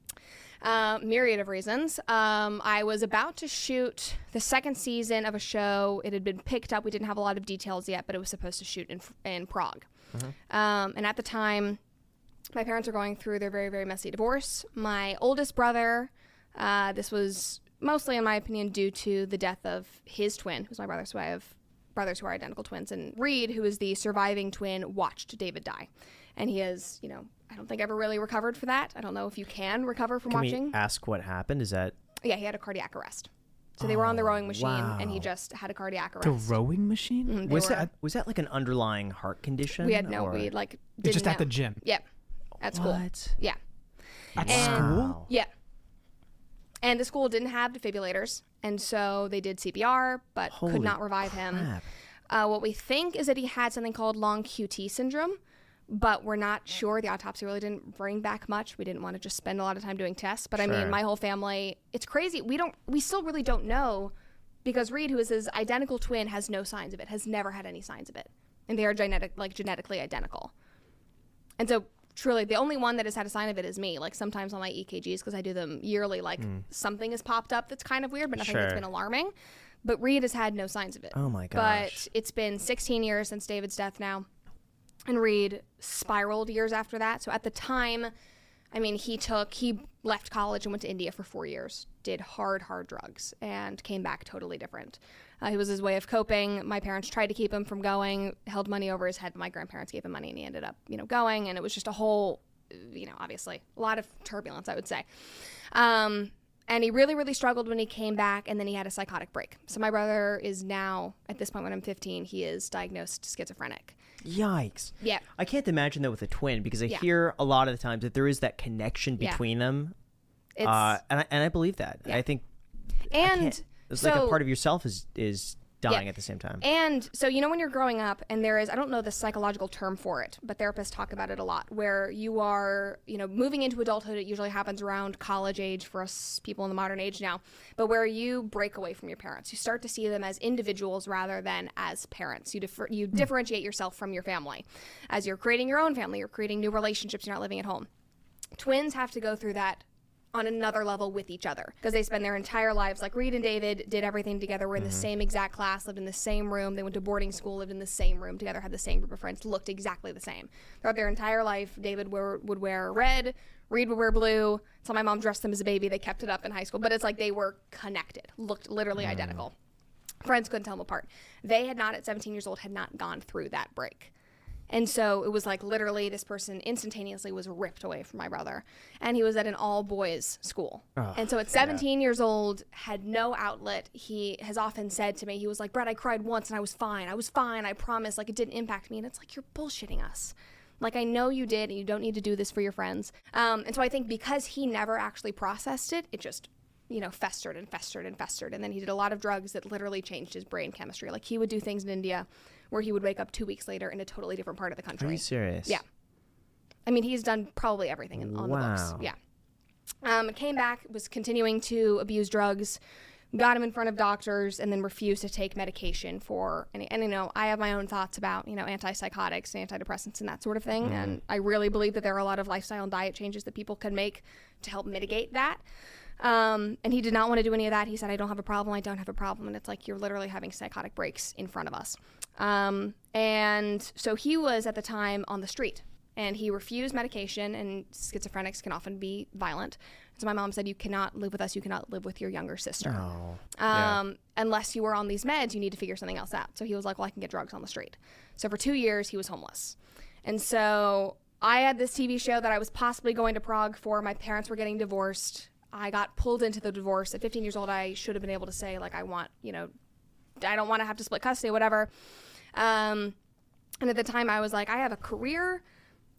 Uh, myriad of reasons. Um, I was about to shoot the second season of a show. It had been picked up. We didn't have a lot of details yet, but it was supposed to shoot in in Prague. Um, and at the time, my parents were going through their very very messy divorce. My oldest brother, uh, this was mostly, in my opinion, due to the death of his twin, who's my brother. So I have brothers who are identical twins. And Reed, who is the surviving twin, watched David die, and he has, you know. I don't think ever really recovered for that. I don't know if you can recover from Can watching. we ask what happened? Is that Yeah, he had a cardiac arrest. So they were on the rowing machine, and he just had a cardiac arrest. The rowing machine? Mm, they was were- that was that like an underlying heart condition? we had no, or- we like It's didn't just at the gym. Yep, at school. What? Yeah, At And- school? Yeah. And the school didn't have defibrillators, and so they did CPR, but Holy could not revive him. Uh, what we think is that he had something called long QT syndrome, but we're not sure. The autopsy really didn't bring back much. We didn't want to just spend a lot of time doing tests. But I Sure. mean, my whole family, it's crazy. We don't, we still really don't know because Reed, who is his identical twin, has no signs of it, has never had any signs of it. And they are genetic, like genetically identical. And so truly the only one that has had a sign of it is me. Like sometimes on my EKGs, because I do them yearly, like mm. something has popped up that's kind of weird, but nothing that's been alarming. But Reed has had no signs of it. Oh my god. But it's been 16 years since David's death now. And Reed spiraled years after that. So at the time, I mean, he took, he left college and went to India for four years, did hard, hard drugs, and came back totally different. Uh, it was his way of coping. My parents tried to keep him from going, held money over his head. My grandparents gave him money, and he ended up, you know, going. And it was just a whole, you know, obviously a lot of turbulence, I would say. Um, and he really, really struggled when he came back, and then he had a psychotic break. So my brother is now, at this point when I'm 15, he is diagnosed schizophrenic. Yikes. Yeah. I can't imagine that with a twin because I Yeah. hear a lot of the times that there is that connection Yeah. between them. It's, Uh, and I, and I believe that. Yeah. I think and it's so, like a part of yourself is is dying Yeah. at the same time. And so, you know, when you're growing up, and there is, I don't know the psychological term for it, but therapists talk about it a lot, where you are, you know, moving into adulthood. It usually happens around college age for us people in the modern age now, but where you break away from your parents. You start to see them as individuals rather than as parents. You, differ, you hmm. differentiate yourself from your family. As you're creating your own family, you're creating new relationships, you're not living at home. twins have to go through that on another level with each other because they spend their entire lives like Reed and David did everything together. Were in the mm-hmm. same exact class, lived in the same room. They went to boarding school, lived in the same room together, had the same group of friends, looked exactly the same throughout their entire life. David were, would wear red, Reed would wear blue. So my mom dressed them as a baby. They kept it up in high school, but it's like they were connected, looked literally mm. identical. Friends couldn't tell them apart. They had not, at 17 years old, had not gone through that break. And so it was like literally this person instantaneously was ripped away from my brother. And he was at an all boys school. and so at 17 years old, had no outlet. He has often said to me, he was like, Brett, I cried once and I was fine. I was fine. I promise. Like it didn't impact me. And it's like, you're bullshitting us. Like I know you did and you don't need to do this for your friends. Um, and so I think because he never actually processed it, it just you know, festered and festered and festered. And then he did a lot of drugs that literally changed his brain chemistry. Like he would do things in India where he would wake up two weeks later in a totally different part of the country. Are you serious? Yeah. I mean, he's done probably everything in, on the books. Wow. Yeah. Um, came back, was continuing to abuse drugs, got him in front of doctors, and then refused to take medication for. any. and you know, I have my own thoughts about you know antipsychotics and antidepressants and that sort of thing. And I really believe that there are a lot of lifestyle and diet changes that people can make to help mitigate that. Um, and he did not want to do any of that. He said, I don't have a problem. I don't have a problem. And it's like, you're literally having psychotic breaks in front of us. Um, and so he was at the time on the street and he refused medication, and schizophrenics can often be violent. So my mom said, You cannot live with us. You cannot live with your younger sister. Oh. Um, Unless you are on these meds, you need to figure something else out. So he was like, Well, I can get drugs on the street. So for two years, he was homeless. And so I had this TV show that I was possibly going to Prague for. My parents were getting divorced. I got pulled into the divorce. At 15 years old, I should have been able to say, like, I want, you know, I don't want to have to split custody, whatever. Um, and at the time, I was like, I have a career.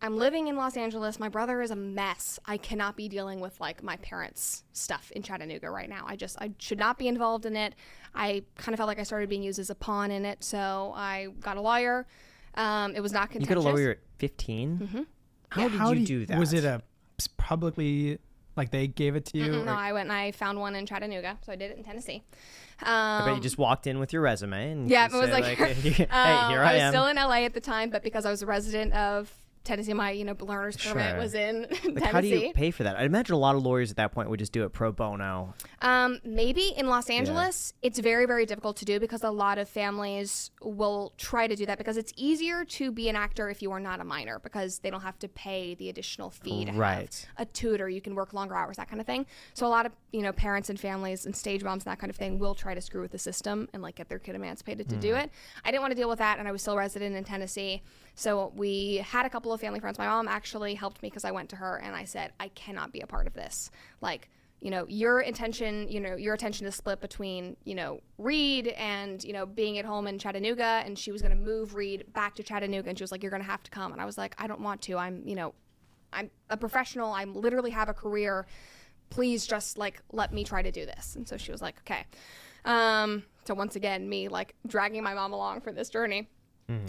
I'm living in Los Angeles. My brother is a mess. I cannot be dealing with like my parents' stuff in Chattanooga right now. I just I should not be involved in it. I kind of felt like I started being used as a pawn in it, so I got a lawyer. Um, it was not You contentious. got a lawyer at 15? Mm-hmm. How did How you do do that? Was it a publicly like they gave it to you? Mm, No, I went and I found one in Chattanooga, so I did it in Tennessee. Um, I bet you just walked in with your resume and Yeah, it was say, like, hey, um, here I I, was am. still in LA at the time, but because I was a resident of Tennessee, my you know learner's permit was in like, Tennessee. how do you pay for that? I imagine a lot of lawyers at that point would just do it pro bono. Um, maybe in Los Angeles, it's very, very difficult to do because a lot of families will try to do that because it's easier to be an actor if you are not a minor because they don't have to pay the additional fee to Right. have a tutor. You can work longer hours, that kind of thing. So a lot of you know parents and families and stage moms and that kind of thing will try to screw with the system and like get their kid emancipated to do it. I didn't want to deal with that, and I was still resident in Tennessee. So we had a couple of family friends. My mom actually helped me because I went to her and I said, I cannot be a part of this. Like, you know, your intention, you know, your attention is split between, you know, Reed and, you know, being at home in Chattanooga. And she was going to move Reed back to Chattanooga. And she was like, you're going to have to come. And I was like, I don't want to. I'm, you know, I'm a professional. I literally have a career. Please just like let me try to do this. And so she was like, okay. Um, so once again, me like dragging my mom along for this journey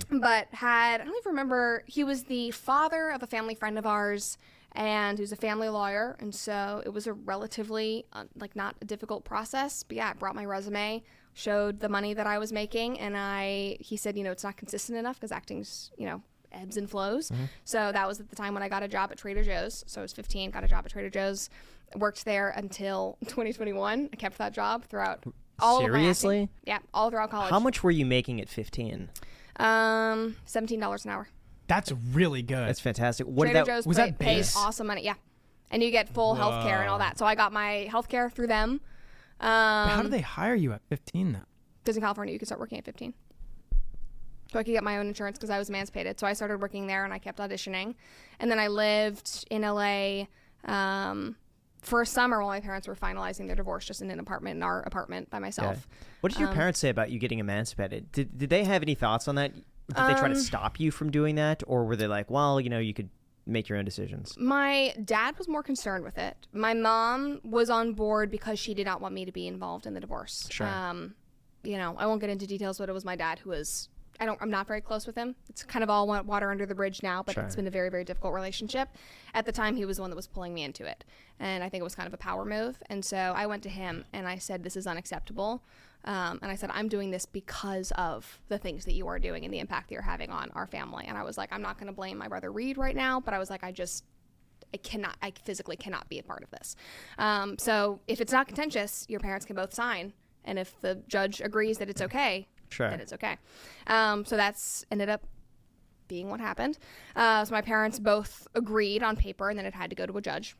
but had I don't even remember he was the father of a family friend of ours and who's a family lawyer and so it was a relatively uh, like not a difficult process but yeah I brought my resume showed the money that I was making and I he said you know it's not consistent enough because acting's you know ebbs and flows so that was at the time when I got a job at Trader Joe's so I was 15 got a job at Trader Joe's worked there until 2021 I kept that job throughout all of my acting. Seriously? yeah all throughout college How much were you making at 15? Um, seventeen dollars an hour. That's really good. That's fantastic. What Trader did that? Joe's was pay, that pays base? awesome money. Yeah, and you get full health care and all that. So I got my health care through them. But how Um, do they hire you at 15 though? because in California you can start working at fifteen. So I could get my own insurance because I was emancipated. So I started working there and I kept auditioning, and then I lived in LA. Um, for a summer while my parents were finalizing their divorce, just in an apartment, in our apartment by myself. What did your um, parents say about you getting emancipated? Did, did they have any thoughts on that? Did they try to Um, stop you from doing that, or were they like, well, you know, you could make your own decisions? My dad was more concerned with it. My mom was on board because she did not want me to be involved in the divorce. Sure. Um, you know, I won't get into details, but it was my dad who was. I don't. I'm not very close with him. It's kind of all water under the bridge now, but Sure. it's been a very, very difficult relationship. At the time, he was the one that was pulling me into it, and I think it was kind of a power move. And so I went to him and I said, "This is unacceptable." Um, and I said, "I'm doing this because of the things that you are doing and the impact that you're having on our family." And I was like, "I'm not going to blame my brother Reed right now, but I was like, I just I cannot, I physically cannot be a part of this. Um, so if it's not contentious, your parents can both sign, and if the judge agrees that it's okay, Sure. then it's okay. Um, so that's ended up being what happened. Uh, so my parents both agreed on paper, and then it had to go to a judge.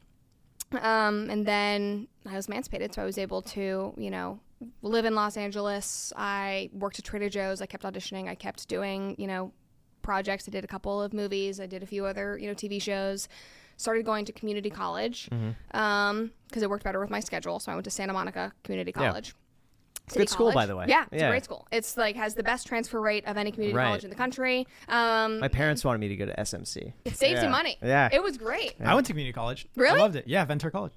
Um, and then I was emancipated, so I was able to, you know, live in Los Angeles. I worked at Trader Joe's. I kept auditioning. I kept doing, you know, projects. I did a couple of movies. I did a few other, you know, TV shows. Started going to community college because it worked better with my schedule. So I went to Santa Monica Community Yeah. College. Good school, by the way. Yeah, it's Yeah. a great school. It's like has the best transfer rate of any community Right. college in the country. Um, My parents wanted me to go to SMC. it saves Yeah. you money. Yeah. it was great. I went to community college. Really? I loved it. Yeah, Ventura College.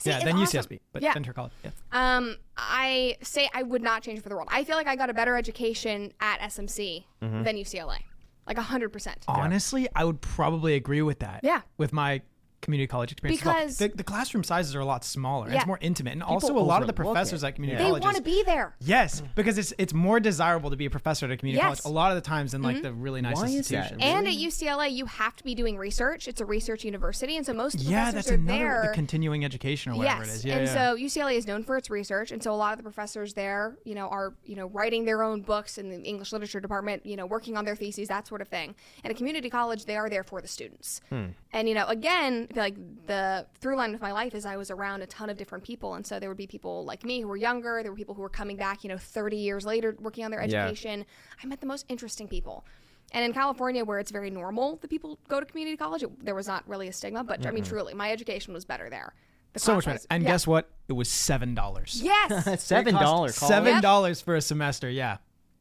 See, yeah, then awesome. UCSB, but Yeah. Ventura College. Yeah. Um, I say I would not change it for the world. I feel like I got a better education at SMC Mm-hmm. than UCLA, like hundred percent. Honestly, I would probably agree with that. Yeah. With my community college experience. as well. Because- the, the classroom sizes are a lot smaller. and Yeah. It's more intimate. And also a lot of the professors at community Yeah. They want to be there. Yes, because it's it's more desirable to be a professor at a community Yes. college a lot of the times than like mm-hmm. the really nice Why is that? institutions. And at UCLA, you have to be doing research. It's a research university, and so most of the yeah, professors that's are another there. the continuing education or whatever yes, it is. Yeah, and yeah. so UCLA is known for its research, and so a lot of the professors there, you know, are you know writing their own books in the English literature department, you know, working on their theses, that sort of thing. And at community college, they are there for the students. Hmm. And you know, again, I like the through line of my life is I was around a ton of different people, and so there would be people like me who were younger. There were people who were coming back, you know, 30 years later, working on their Yeah. education. I met the most interesting people. And in California, where it's very normal that people go to community college, it, there was not really a stigma. But I mean, truly, my education was better there. The so much better. And yeah. guess what? It was seven dollars. Yes. Seven dollars. Seven dollars for a semester. Yeah,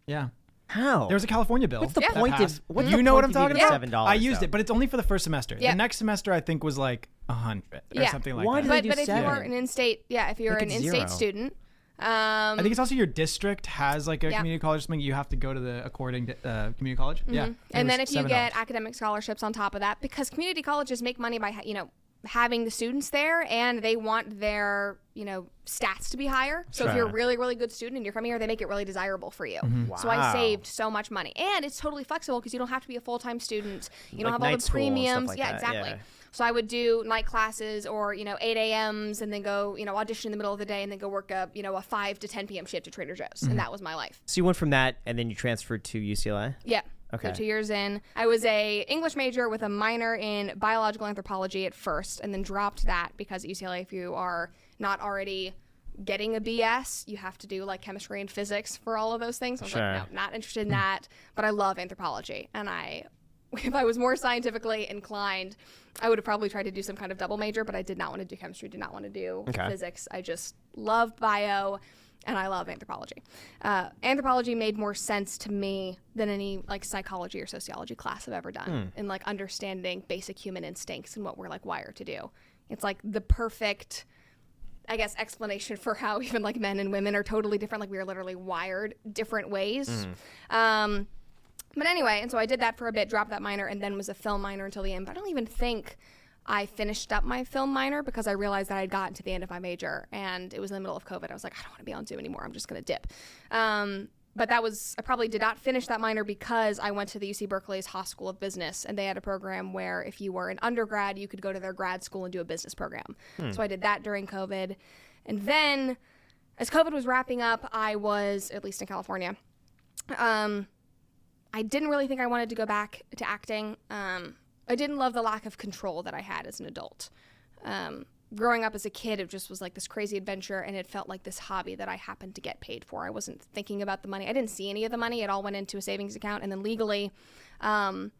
yeah. How? There was a California bill. What's the that point of- passed. what's you the know what I'm of talking even about? $7 I used though? it, but it's only for the first semester. Yeah. The next semester, I think, was like a hundred or Yeah. something like Why that. do they but do but if you seven? are an in-state, yeah, if you're Make an it in-state zero. student, um, I think it's also your district has like a Yeah. community college or something. You have to go to the according to uh, community college. Yeah. Mm-hmm. and it then was if you $7. get academic scholarships on top of that, because community colleges make money by ha- you know having the students there, and they want their you know stats to be higher. So if you're a really really good student and you're coming here, they make it really desirable for you. So I saved so much money, and it's totally flexible because you don't have to be a full time student. You don't have all the school and stuff premiums. like yeah, that, exactly. yeah. So I would do night classes or you know 8 a.m.s and then go you know audition in the middle of the day and then go work a you know a 5 to 10 p.m. shift at Trader Joe's, Mm-hmm. and that was my life. So you went from that, and then you transferred to UCLA. Yeah. Okay. So two years in, I was a English major with a minor in biological anthropology at first, and then dropped that because at UCLA, if you are not already getting a BS, you have to do like chemistry and physics for all of those things. I was Sure. like, no, not interested in that. But I love anthropology, and I, if I was more scientifically inclined, I would have probably tried to do some kind of double major. But I did not want to do chemistry, did not want to do Okay. physics. I just love bio and I love anthropology. Uh, anthropology made more sense to me than any like psychology or sociology class I've ever done in like understanding basic human instincts and what we're like wired to do. It's like the perfect, I guess, explanation for how even like men and women are totally different. Like we are literally wired different ways. Um, but anyway, and so I did that for a bit, dropped that minor, and then was a film minor until the end. But I don't even think I finished up my film minor because I realized that I'd gotten to the end of my major and it was in the middle of COVID. I was like, I don't want to be on Zoom anymore. I'm just going to dip. Um, but that was, I probably did not finish that minor because I went to the UC Berkeley's Haas School of Business and they had a program where if you were an undergrad, you could go to their grad school and do a business program. So I did that during COVID. And then as COVID was wrapping up, I was, at least in California, um, I didn't really think I wanted to go back to acting. Um, I didn't love the lack of control that I had as an adult. Um, growing up as a kid, it just was like this crazy adventure, and it felt like this hobby that I happened to get paid for. I wasn't thinking about the money. I didn't see any of the money. It all went into a savings account, and then legally, um,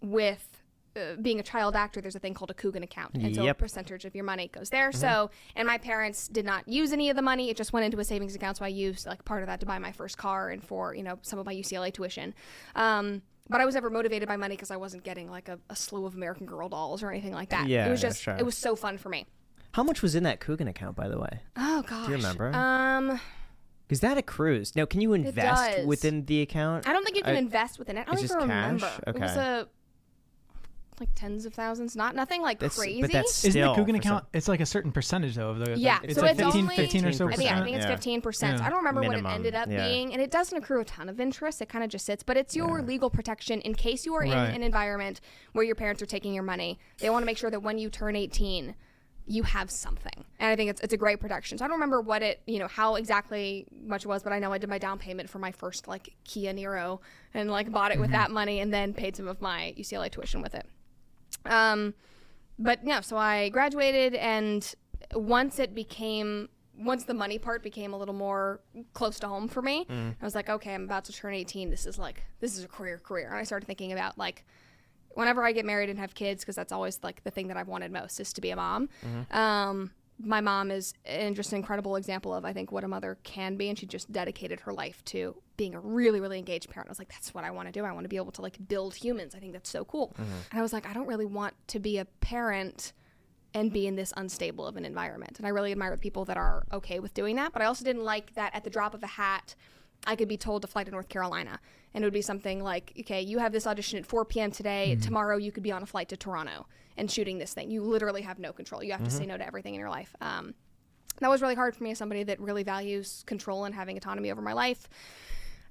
with uh, being a child actor, there's a thing called a Coogan account, and so a percentage of your money goes there. So, and my parents did not use any of the money; it just went into a savings account. So I used like part of that to buy my first car and for you know some of my UCLA tuition. Um, but I was never motivated by money because I wasn't getting like a, a slew of American Girl dolls or anything like that. Yeah, it was just sure. it was so fun for me. How much was in that Coogan account, by the way? Oh gosh, do you remember? Um, Because that accrues. Now, can you invest within the account? I don't think you can I- invest within it. I don't It's even just cash? remember. It was Okay. a like tens of thousands. Not nothing like That's- crazy. but that's Isn't the still Coogan for some- It's like a certain percentage though of the. Yeah, it's so like it's 15, only- 15 or so I think, yeah, I think it's Yeah. fifteen percent. Yeah. I don't remember what it ended up yeah. being, and it doesn't accrue a ton of interest. It kind of just sits, but it's your legal protection in case you are in an environment where your parents are taking your money. They want to make sure that when you turn eighteen, you have something, and I think it's it's a great protection. So I don't remember what it, you know, how exactly much it was, but I know I did my down payment for my first like Kia Niro and like bought it with mm-hmm. that money, and then paid some of my UCLA tuition with it. Um, but yeah, so I graduated, and once it became, once the money part became a little more close to home for me, I was like, okay, I'm about to turn 18. This is like, this is a career, career. And I started thinking about like, whenever I get married and have kids, because that's always like the thing that I've wanted most is to be a mom. Um, my mom is an just an incredible example of I think what a mother can be, and she just dedicated her life to being a really, really engaged parent. I was like, that's what I want to do. I want to be able to like build humans. I think that's so cool. Mm-hmm. And I was like, I don't really want to be a parent and be in this unstable of an environment. And I really admire the people that are okay with doing that. But I also didn't like that at the drop of a hat, I could be told to fly to North Carolina. And it would be something like, okay, you have this audition at 4 p.m. today. Mm-hmm. Tomorrow you could be on a flight to Toronto and shooting this thing. You literally have no control. You have to mm-hmm. say no to everything in your life. Um, that was really hard for me as somebody that really values control and having autonomy over my life.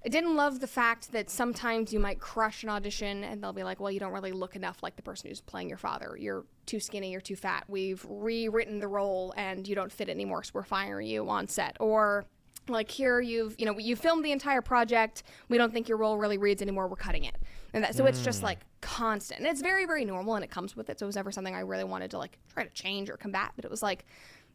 I didn't love the fact that sometimes you might crush an audition and they'll be like, well, you don't really look enough like the person who's playing your father. You're too skinny, you're too fat. We've rewritten the role and you don't fit anymore, so we're firing you on set. Or like here you've you know you filmed the entire project. We don't think your role really reads anymore. We're cutting it. And that so it's just hmm. like constant. And it's very very normal and it comes with it. So it was never something i really wanted to like try to change or combat. But it was like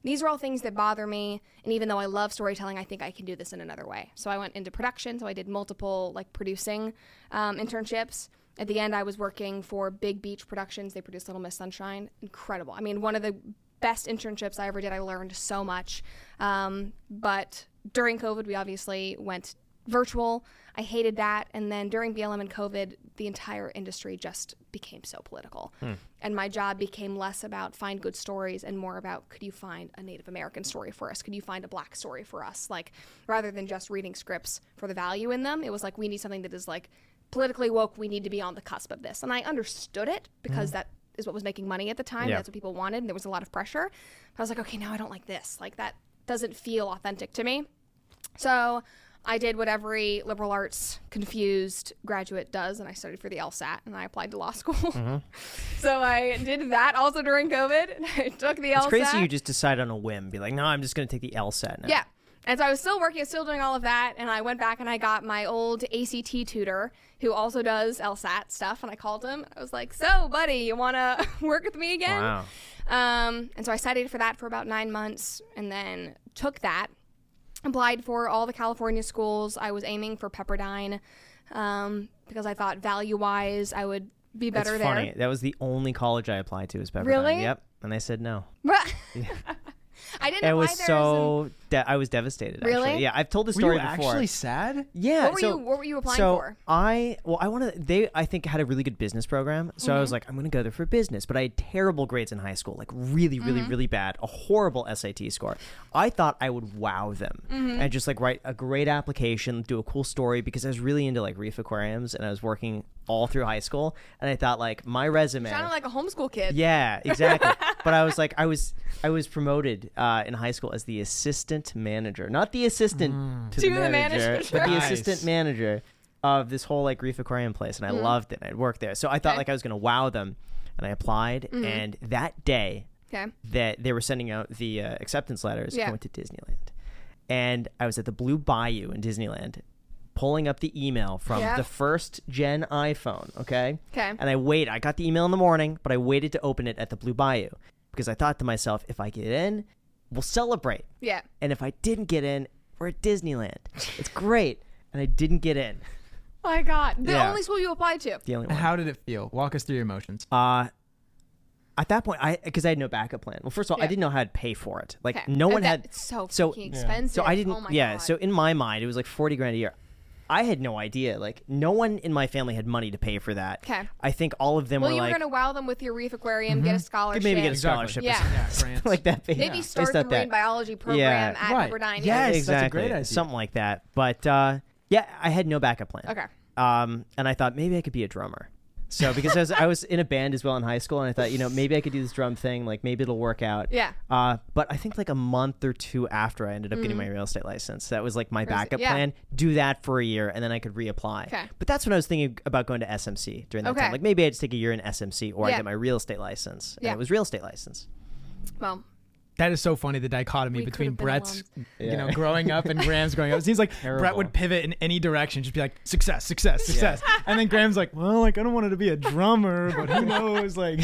these are all things that bother me and even though i love storytelling i think i can do this in another way. So i went into production so i did multiple like producing um, internships. At the end i was working for big beach productions. They produced little miss sunshine. Incredible. I mean one of the best internships i ever did. I learned so much. Um, but during covid we obviously went virtual. I hated that. And then during blm and covid the entire industry just became so political. Hmm. And my job became less about find good stories and more about could you find a native american story for us? Could you find a black story for us? Like rather than just reading scripts for the value in them it was like we need something that is like politically woke. We need to be on the cusp of this. And i understood it because hmm. that is what was making money at the time. Yeah. that's what people wanted. And there was a lot of pressure. I was like okay now i don't like this. Like that doesn't feel authentic to me. So I did what every liberal arts confused graduate does, and I studied for the LSAT, and I applied to law school. so I did that also during COVID. and I took the LSAT. It's LSAT. crazy you just decide on a whim, be like, no, I'm just going to take the LSAT now. Yeah. And so I was still working, still doing all of that, and I went back and I got my old ACT tutor who also does LSAT stuff, and I called him. I was like, "So, buddy, you want to work with me again?" Wow. Um, and so I studied for that for about nine months, and then took that, applied for all the California schools. I was aiming for Pepperdine um, because I thought value-wise I would be That's better funny. there. That was the only college I applied to was Pepperdine. Really? Yep. And I said no. I didn't. It apply was there as so. De- I was devastated. Really? Actually. Yeah, I've told this Were story you before. actually sad? Yeah. What were so, you- what were you applying so for? I well, I wanted. They I think had a really good business program. So I Mm-hmm. was like, I'm going to go there for business. But I had terrible grades in high school, like really, really, Mm-hmm. really bad. A horrible SAT score. I thought I would wow them Mm-hmm. and just like write a great application, do a cool story because I was really into like reef aquariums and I was working all through high school. And I thought like my resume. Sounded like a homeschool kid. Yeah, exactly. but I was like, I was, I was promoted uh, in high school as the assistant manager, not the assistant mm. to, To the the manager, manager. but the Nice. assistant manager of this whole like reef aquarium place, and I mm. loved it. I'd worked there, so I thought Okay. like I was gonna wow them, and I applied. Mm-hmm. And that day Okay. that they were sending out the uh, acceptance letters, Yeah. I went to Disneyland, and I was at the Blue Bayou in Disneyland. Pulling up the email from Yeah. the first gen iPhone, okay? Okay. And I wait. I got the email in the morning, but I waited to open it at the Blue Bayou because I thought to myself, if I get in, we'll celebrate. Yeah. And if I didn't get in, we're at Disneyland. It's great. And I didn't get in. My God. The Yeah. only school you applied to. The only one. How did it feel? Walk us through your emotions. Uh, at that point, I because I had no backup plan. Well, first of all, I Yeah. didn't know how to pay for it. Like Okay. no And one that- had. It's so, so- fucking expensive. So I didn't. Oh my yeah. God. So in my mind, it was like forty grand a year. I had no idea. Like no one in my family had money to pay for that. 'Kay. I think all of them well, were you like were gonna wow them with your reef aquarium, get a scholarship, maybe get a scholarship. or Yeah. Yeah, France. like that. maybe yeah. start Based the marine that. biology program Yeah. at Right. Pepperdine. Yes. that's a exactly. great idea. Something like that. But uh, yeah, I had no backup plan. Okay. Um, and I thought maybe I could be a drummer. So because I was, I was in a band as well in high school, and I thought, you know, maybe I could do this drum thing. Like maybe it'll work out. Yeah. Uh, but I think like a month or two after I ended up getting my real estate license, that was like my backup. Yeah. plan. Do that for a year, and then I could reapply. Okay. But that's when I was thinking about going to SMC during that Okay. time. Like maybe I just take a year in SMC, or I Yeah. get my real estate license. And Yeah. it was real estate license. Well, That is so funny the dichotomy We between could've been Brett's, you Yeah. know, growing up and Graham's growing up. It seems like Brett would pivot in any direction, just be like success, success, success, and then Graham's like, well, like I don't want it to be a drummer, but who knows? Like,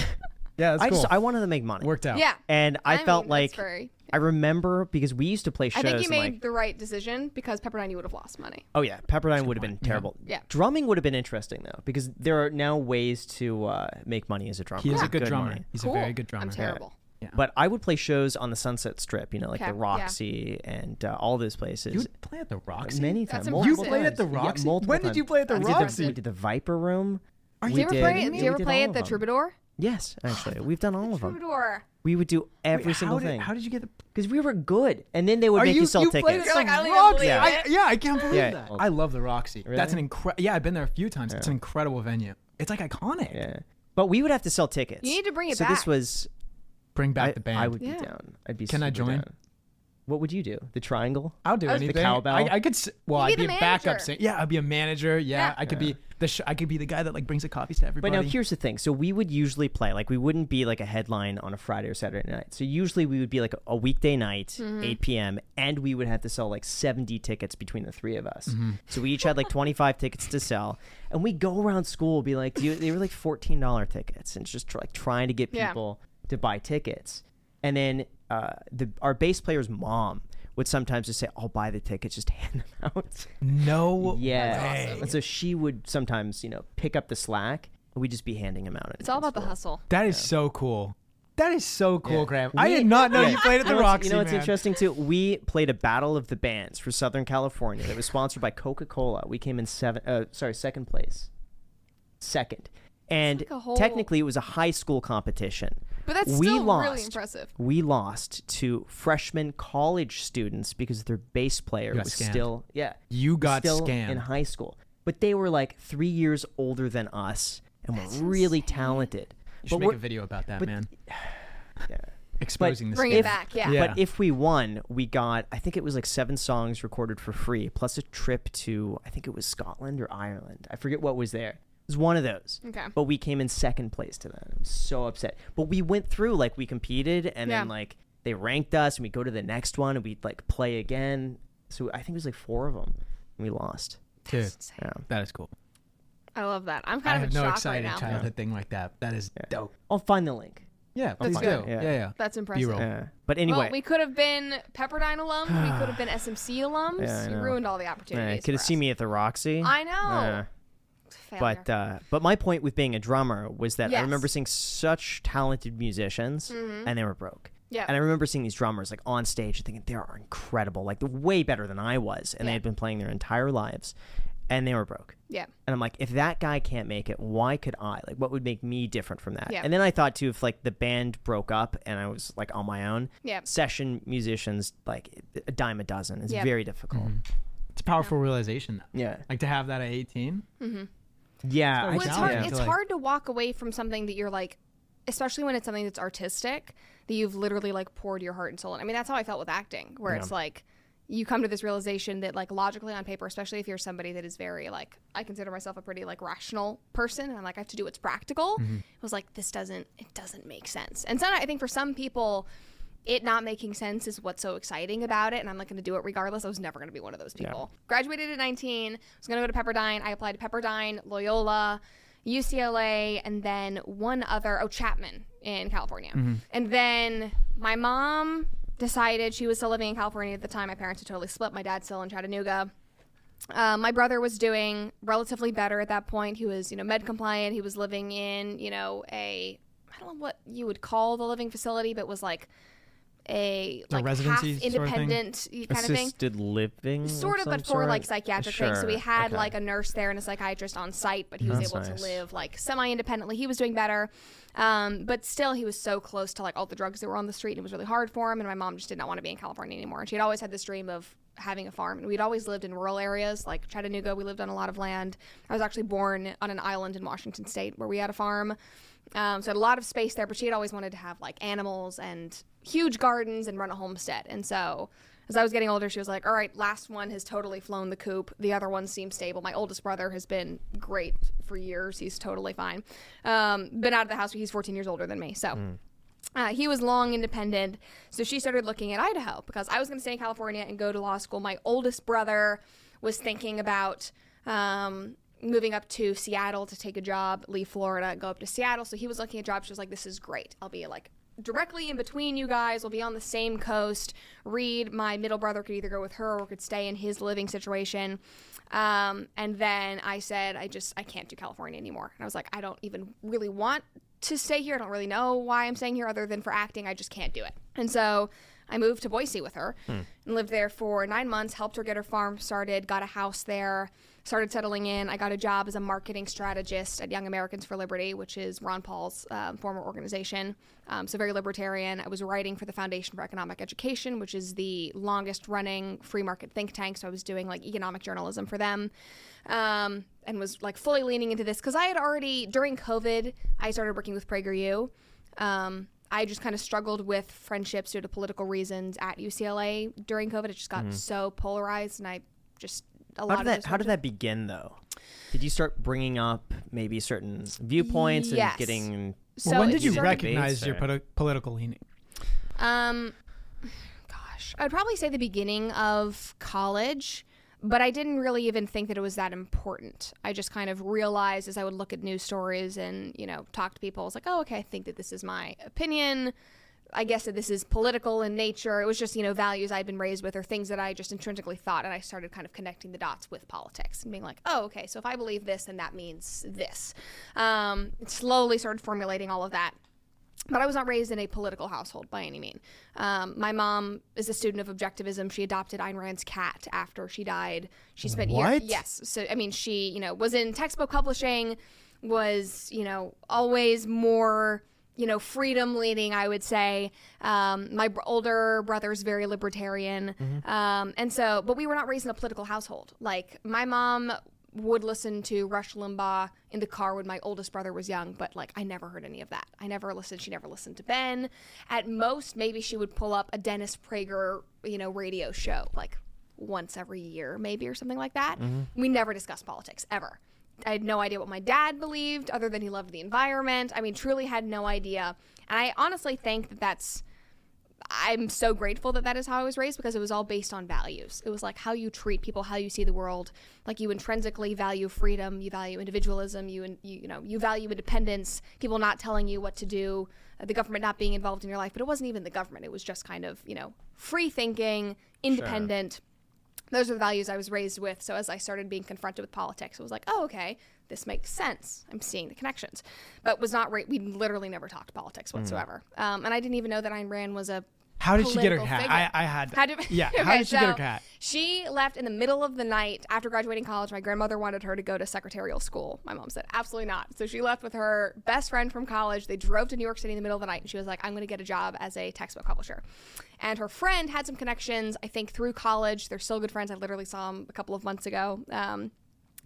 yeah, that's I cool. just I wanted to make money. Worked out. yeah. And I, felt mean, like very- I remember because we used to play shows. I think you made like, the right decision because Pepperdine you would have lost money. Oh yeah, Pepperdine would have been terrible. Yeah. Drumming would have been interesting though, because there are now ways to uh, make money as a drummer. He is Like, a good, drummer. money. He's Cool. a very good drummer. I'm terrible. But I would play shows on the Sunset Strip, you know, like Okay, the yeah. Roxy and uh, all those places. You would play at the Roxy. Many That's times. impressive. You multiple played at the times. Yeah, Roxy? multiple When did times. you play at the we did Roxy? we did the Viper Room. Are Do We you ever did- play? yeah, Do we you ever did play all at of the them. Troubadour? Yes, actually, we've done all of them. Troubadour. We would do every Wait, single how thing how did you get the? because we were good, and then they would Are make you, you sell you played tickets. at You're the like, I don't Roxy? believe I, it. yeah, I can't believe Yeah. that. I love the Roxy. That's an incredible. Yeah, I've been there a few times. It's an incredible venue. It's like iconic. Yeah, but we would have to sell tickets. You need to bring it so this back. was Bring back I, the band. I would Yeah. be down. I'd be. Can I join? down. What would you do? The triangle? I'll do I anything. The cowbell? I, I could. Well, You'd I'd be be a backup singer. Yeah, I'd be a manager. Yeah, Yeah. I could be the. Sh- I could be the guy that like brings the coffees to everybody. But now here's the thing. So we would usually play like we wouldn't be like a headline on a Friday or Saturday night. So usually we would be like a weekday night, mm-hmm. 8 p.m., and we would have to sell like 70 tickets between the three of us. Mm-hmm. So we each had like 25 tickets to sell, and we go around school be like, dude, they were like $14 tickets, and it's just tr- like trying to get Yeah. People to buy tickets. And then uh, the our bass player's mom would sometimes just say, "I'll buy the tickets, just hand them out." no. Yeah. way. And so she would sometimes, you know, pick up the slack and we'd just be handing them out. It's all about the hustle. That is so cool. That is so cool, Yeah. Graham. I did not know Yeah. you played at the you know Roxy. You know what's man. interesting too? We played a battle of the bands for Southern California that was sponsored by Coca Cola. We came in seven, uh, sorry, second place, second, and like whole- technically it was a high school competition. But that's we still lost. really impressive. We lost to freshman college students because their bass player got was scammed. still yeah You got still scammed. in high school, but they were like three years older than us and were really talented. You should but make a video about that, but- man. yeah. Exposing the Bring scam. it back, yeah. Yeah. But if we won, we got I think it was like seven songs recorded for free, plus a trip to I think it was Scotland or Ireland. I forget what was there. It was one of those. Okay. But we came in second place to them. I'm so upset. But we went through like we competed and then like they ranked us and we go to the next one and we'd like play again. So I think it was like four of them. And we lost. Dude, Insane. Yeah. that is cool. I love that. I'm I kind have of in no shock exciting right now. childhood thing like that. That is dope. I'll find the link. Yeah, please do. good. Yeah, Yeah. yeah. That's impressive. Yeah. But anyway, Well, we could have been Pepperdine alums. we could have been SMC alums. Yeah, you ruined all the yeah, opportunities. could have seen me at the Roxy. I know. Yeah. Failure. But uh, but my point with being a drummer was that I remember seeing such talented musicians mm-hmm. and they were broke. Yeah. And I remember seeing these drummers like on stage and thinking they are incredible, like they're way better than I was, and they had been playing their entire lives, and they were broke. yeah. And I'm like, if that guy can't make it, why could I? Like, what would make me different from that? Yeah. And then I thought too, if like the band broke up and I was like on my own, Yeah. session musicians like a dime a dozen is Yeah. very difficult. Mm-hmm. It's a powerful realization. though. Yeah, Like to have that at 18. Mm-hmm. Yeah. I Well, it's hard. yeah. It's Like- hard to walk away from something that you're like, especially when it's something that's artistic that you've literally like poured your heart and soul in. I mean, that's how I felt with acting, where it's like you come to this realization that like logically on paper, especially if you're somebody that is very like I consider myself a pretty like rational person, and I'm like I have to do what's practical. Mm-hmm. It was like this doesn't it doesn't make sense. And so I think for some people. It not making sense is what's so exciting about it, and I'm like going to do it regardless. I was never going to be one of those people. Graduated at 19, was going to go to Pepperdine. I applied to Pepperdine, Loyola, UCLA, and then one other, oh, Chapman in California. And then my mom decided she was still living in California at the time. My parents had totally split. My dad's still in Chattanooga. Uh, my brother was doing relatively better at that point. He was, you know, med compliant. He was living in, you know, a I don't know what you would call the living facility, but was like a A like residency half sort of thing? independent kind of thing assisted living, sort of, but for like psychiatric things. So we had okay. like a nurse there and a psychiatrist on site, but he was That's able to live like semi-independently. He was doing better, um, but still he was so close to like all the drugs that were on the street. And it was really hard for him, and my mom just did not want to be in California anymore. And she had always had this dream of having a farm. And we'd always lived in rural areas like Chattanooga. We lived on a lot of land. I was actually born on an island in Washington State where we had a farm. Um, so had a lot of space there, but she had always wanted to have like animals and huge gardens and run a homestead. And so as I was getting older, she was like, all right, last one has totally flown the coop. The other one seems stable. My oldest brother has been great for years. He's totally fine. Um, been out of the house. He's 14 years older than me. So. Uh, he was long independent, so she started looking at Idaho because I was going to stay in California and go to law school. My oldest brother was thinking about um, moving up to Seattle to take a job, leave Florida, go up to Seattle. So he was looking at jobs. She was like, "This is great. I'll be like directly in between you guys. We'll be on the same coast. Reed, my middle brother, could either go with her or could stay in his living situation." Um, and then I said, "I just I can't do California anymore." And I was like, "I don't even really want." To stay here, I don't really know why I'm staying here other than for acting. I just can't do it. And so I moved to Boise with her and lived there for nine months, helped her get her farm started, got a house there, started settling in. I got a job as a marketing strategist at Young Americans for Liberty, which is Ron Paul's um, former organization. Um, so very libertarian. I was writing for the Foundation for Economic Education, which is the longest running free market think tank. So I was doing like economic journalism for them. Um, and was like fully leaning into this because I had already during COVID I started working with PragerU. Um, I just kind of struggled with friendships due to political reasons at UCLA during COVID. It just got so polarized, and I just a How lot did of that How did that begin though? Did you start bringing up maybe certain viewpoints Yes. and getting? So well, when did you started- recognize your Debates, political leaning? Um, gosh, I'd probably say the beginning of college, but I didn't really even think that it was that important. I just kind of realized as I would look at news stories and you know talk to people, I was like, oh, okay, I think that this is my opinion. I guess that this is political in nature. It was just, you know, values I'd been raised with or things that I just intrinsically thought. And I started kind of connecting the dots with politics and being like, oh, okay, so if I believe this, then that means this. Um, slowly started formulating all of that but I was not raised in a political household by any mean. Um, my mom is a student of objectivism. She adopted Ayn Rand's cat after she died. She spent What? years. Yes. So I mean, she you know was in textbook publishing, was you know always more you know freedom leaning. I would say. Um, my br- older brother's very libertarian, um, and so but we were not raised in a political household. Like my mom would listen to Rush Limbaugh in the car when my oldest brother was young, but like I never heard any of that. I never listened. She never listened to Ben. At most, maybe she would pull up a Dennis Prager, you know, radio show like once every year, maybe or something like that. We never discussed politics ever. I had no idea what my dad believed, other than he loved the environment. I mean, truly had no idea. And I honestly think that that's I'm so grateful that that is how I was raised because it was all based on values. It was like how you treat people, how you see the world. Like you intrinsically value freedom, you value individualism, you you, you know you value independence. People not telling you what to do, uh, the government not being involved in your life. But it wasn't even the government. It was just kind of you know free thinking, independent. Those are the values I was raised with. So as I started being confronted with politics, it was like, oh okay, this makes sense. I'm seeing the connections, but was not. Ra- we literally never talked politics whatsoever. Um, and I didn't even know that Ayn Rand was a How did she get her figure. I, I had. How did, yeah. How did she get her so cat? She left in the middle of the night after graduating college. My grandmother wanted her to go to secretarial school. My mom said, absolutely not. So she left with her best friend from college. They drove to New York City in the middle of the night, and she was like, I'm going to get a job as a textbook publisher. And her friend had some connections, I think, through college. They're still good friends. I literally saw him a couple of months ago. Um,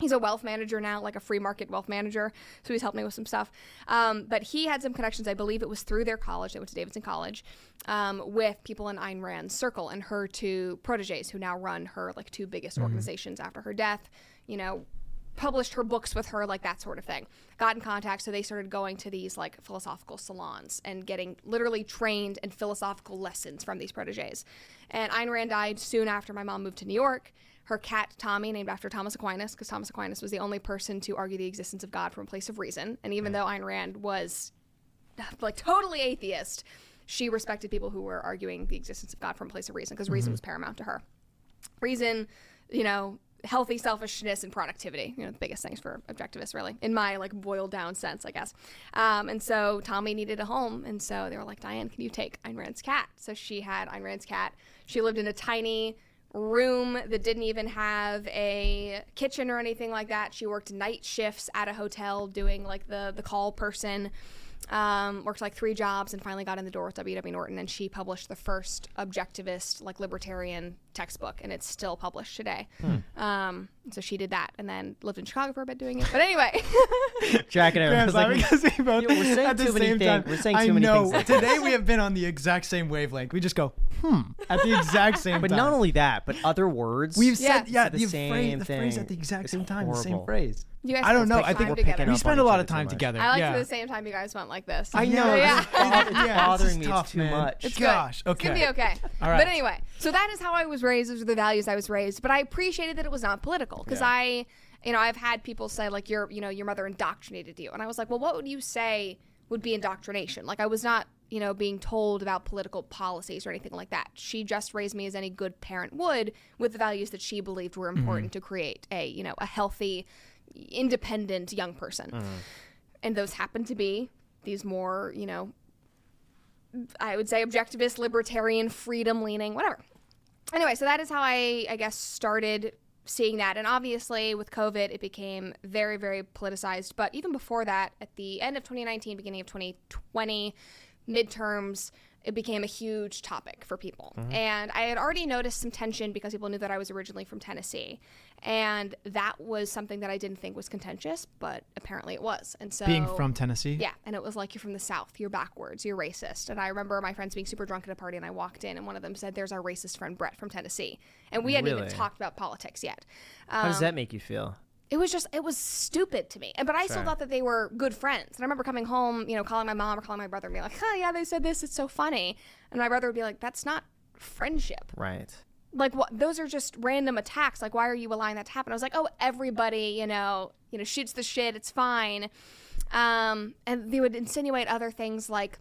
He's a wealth manager now, like a free market wealth manager. So he's helped me with some stuff. Um, but he had some connections. I believe it was through their college. They went to Davidson College um, with people in Ayn Rand's circle and her two proteges who now run her like two biggest organizations after her death. You know, published her books with her, like that sort of thing. Got in contact, so they started going to these like philosophical salons and getting literally trained in philosophical lessons from these proteges. And Ayn Rand died soon after my mom moved to New York. Her cat Tommy, named after Thomas Aquinas, because Thomas Aquinas was the only person to argue the existence of God from a place of reason. And even though Ayn Rand was like totally atheist, she respected people who were arguing the existence of God from a place of reason because reason was paramount to her. Reason, you know, healthy selfishness and productivity, you know, the biggest things for objectivists, really, in my like boiled down sense, I guess. Um, and so Tommy needed a home, and so they were like, Diane, can you take Ayn Rand's cat? So she had Ayn Rand's cat. She lived in a tiny room that didn't even have a kitchen or anything like that. She worked night shifts at a hotel doing like the the call person. Um, worked like three jobs and finally got in the door with W.W. Norton. And she published the first objectivist, like libertarian textbook, and it's still published today. Um, so she did that, and then lived in Chicago for a bit doing it. But anyway, Tracking it. I was like, because we both Yeah, we're saying at the too many same things. time. We're saying I too many know. things like Today we have been on the exact same wavelength. We just go hmm at the exact same but time. not only that, but other words. We've said yeah the the, same phrase, the phrase at the exact It's same time, the same phrase. you guys I don't know. I think we're we spend a lot of time together. I like yeah. the same time you guys went like this. I know. Yeah. It's, it's Yeah, bothering it's me. tough, it's too man. much. It's Gosh, good. It's gonna be okay. okay. All right. But anyway, so that is how I was raised. Those are the values I was raised. But I appreciated that it was not political because Yeah. I, you know, I've had people say like your, you know, your mother indoctrinated you, and I was like, well, what would you say would be indoctrination? Like I was not, you know, being told about political policies or anything like that. She just raised me as any good parent would with the values that she believed were important mm-hmm. to create a, you know, a healthy, independent young person. Mm-hmm. And those happen to be these more, you know, I would say objectivist, libertarian, freedom leaning, whatever. Anyway, so that is how I, I guess, started seeing that. And obviously, with COVID, it became very, very politicized. But even before that, at the end of 2019, beginning of 2020, midterms, it became a huge topic for people. And I had already noticed some tension because people knew that I was originally from Tennessee. And that was something that I didn't think was contentious, but apparently it was. And so Being from Tennessee. yeah, and it was like you're from the South, you're backwards, you're racist. And I remember my friends being super drunk at a party, and I walked in, and one of them said, "There's our racist friend Brett from Tennessee," and we hadn't even talked about politics yet. How does Um, that make you feel? It was just, it was stupid to me. And but I still thought that they were good friends. And I remember coming home, you know, calling my mom or calling my brother, and being like, "Oh yeah, they said this. It's so funny." And my brother would be like, "That's not friendship." Right. like what those are just random attacks like why are you allowing that to happen i was like oh everybody you know you know shoots the shit it's fine um and they would insinuate other things like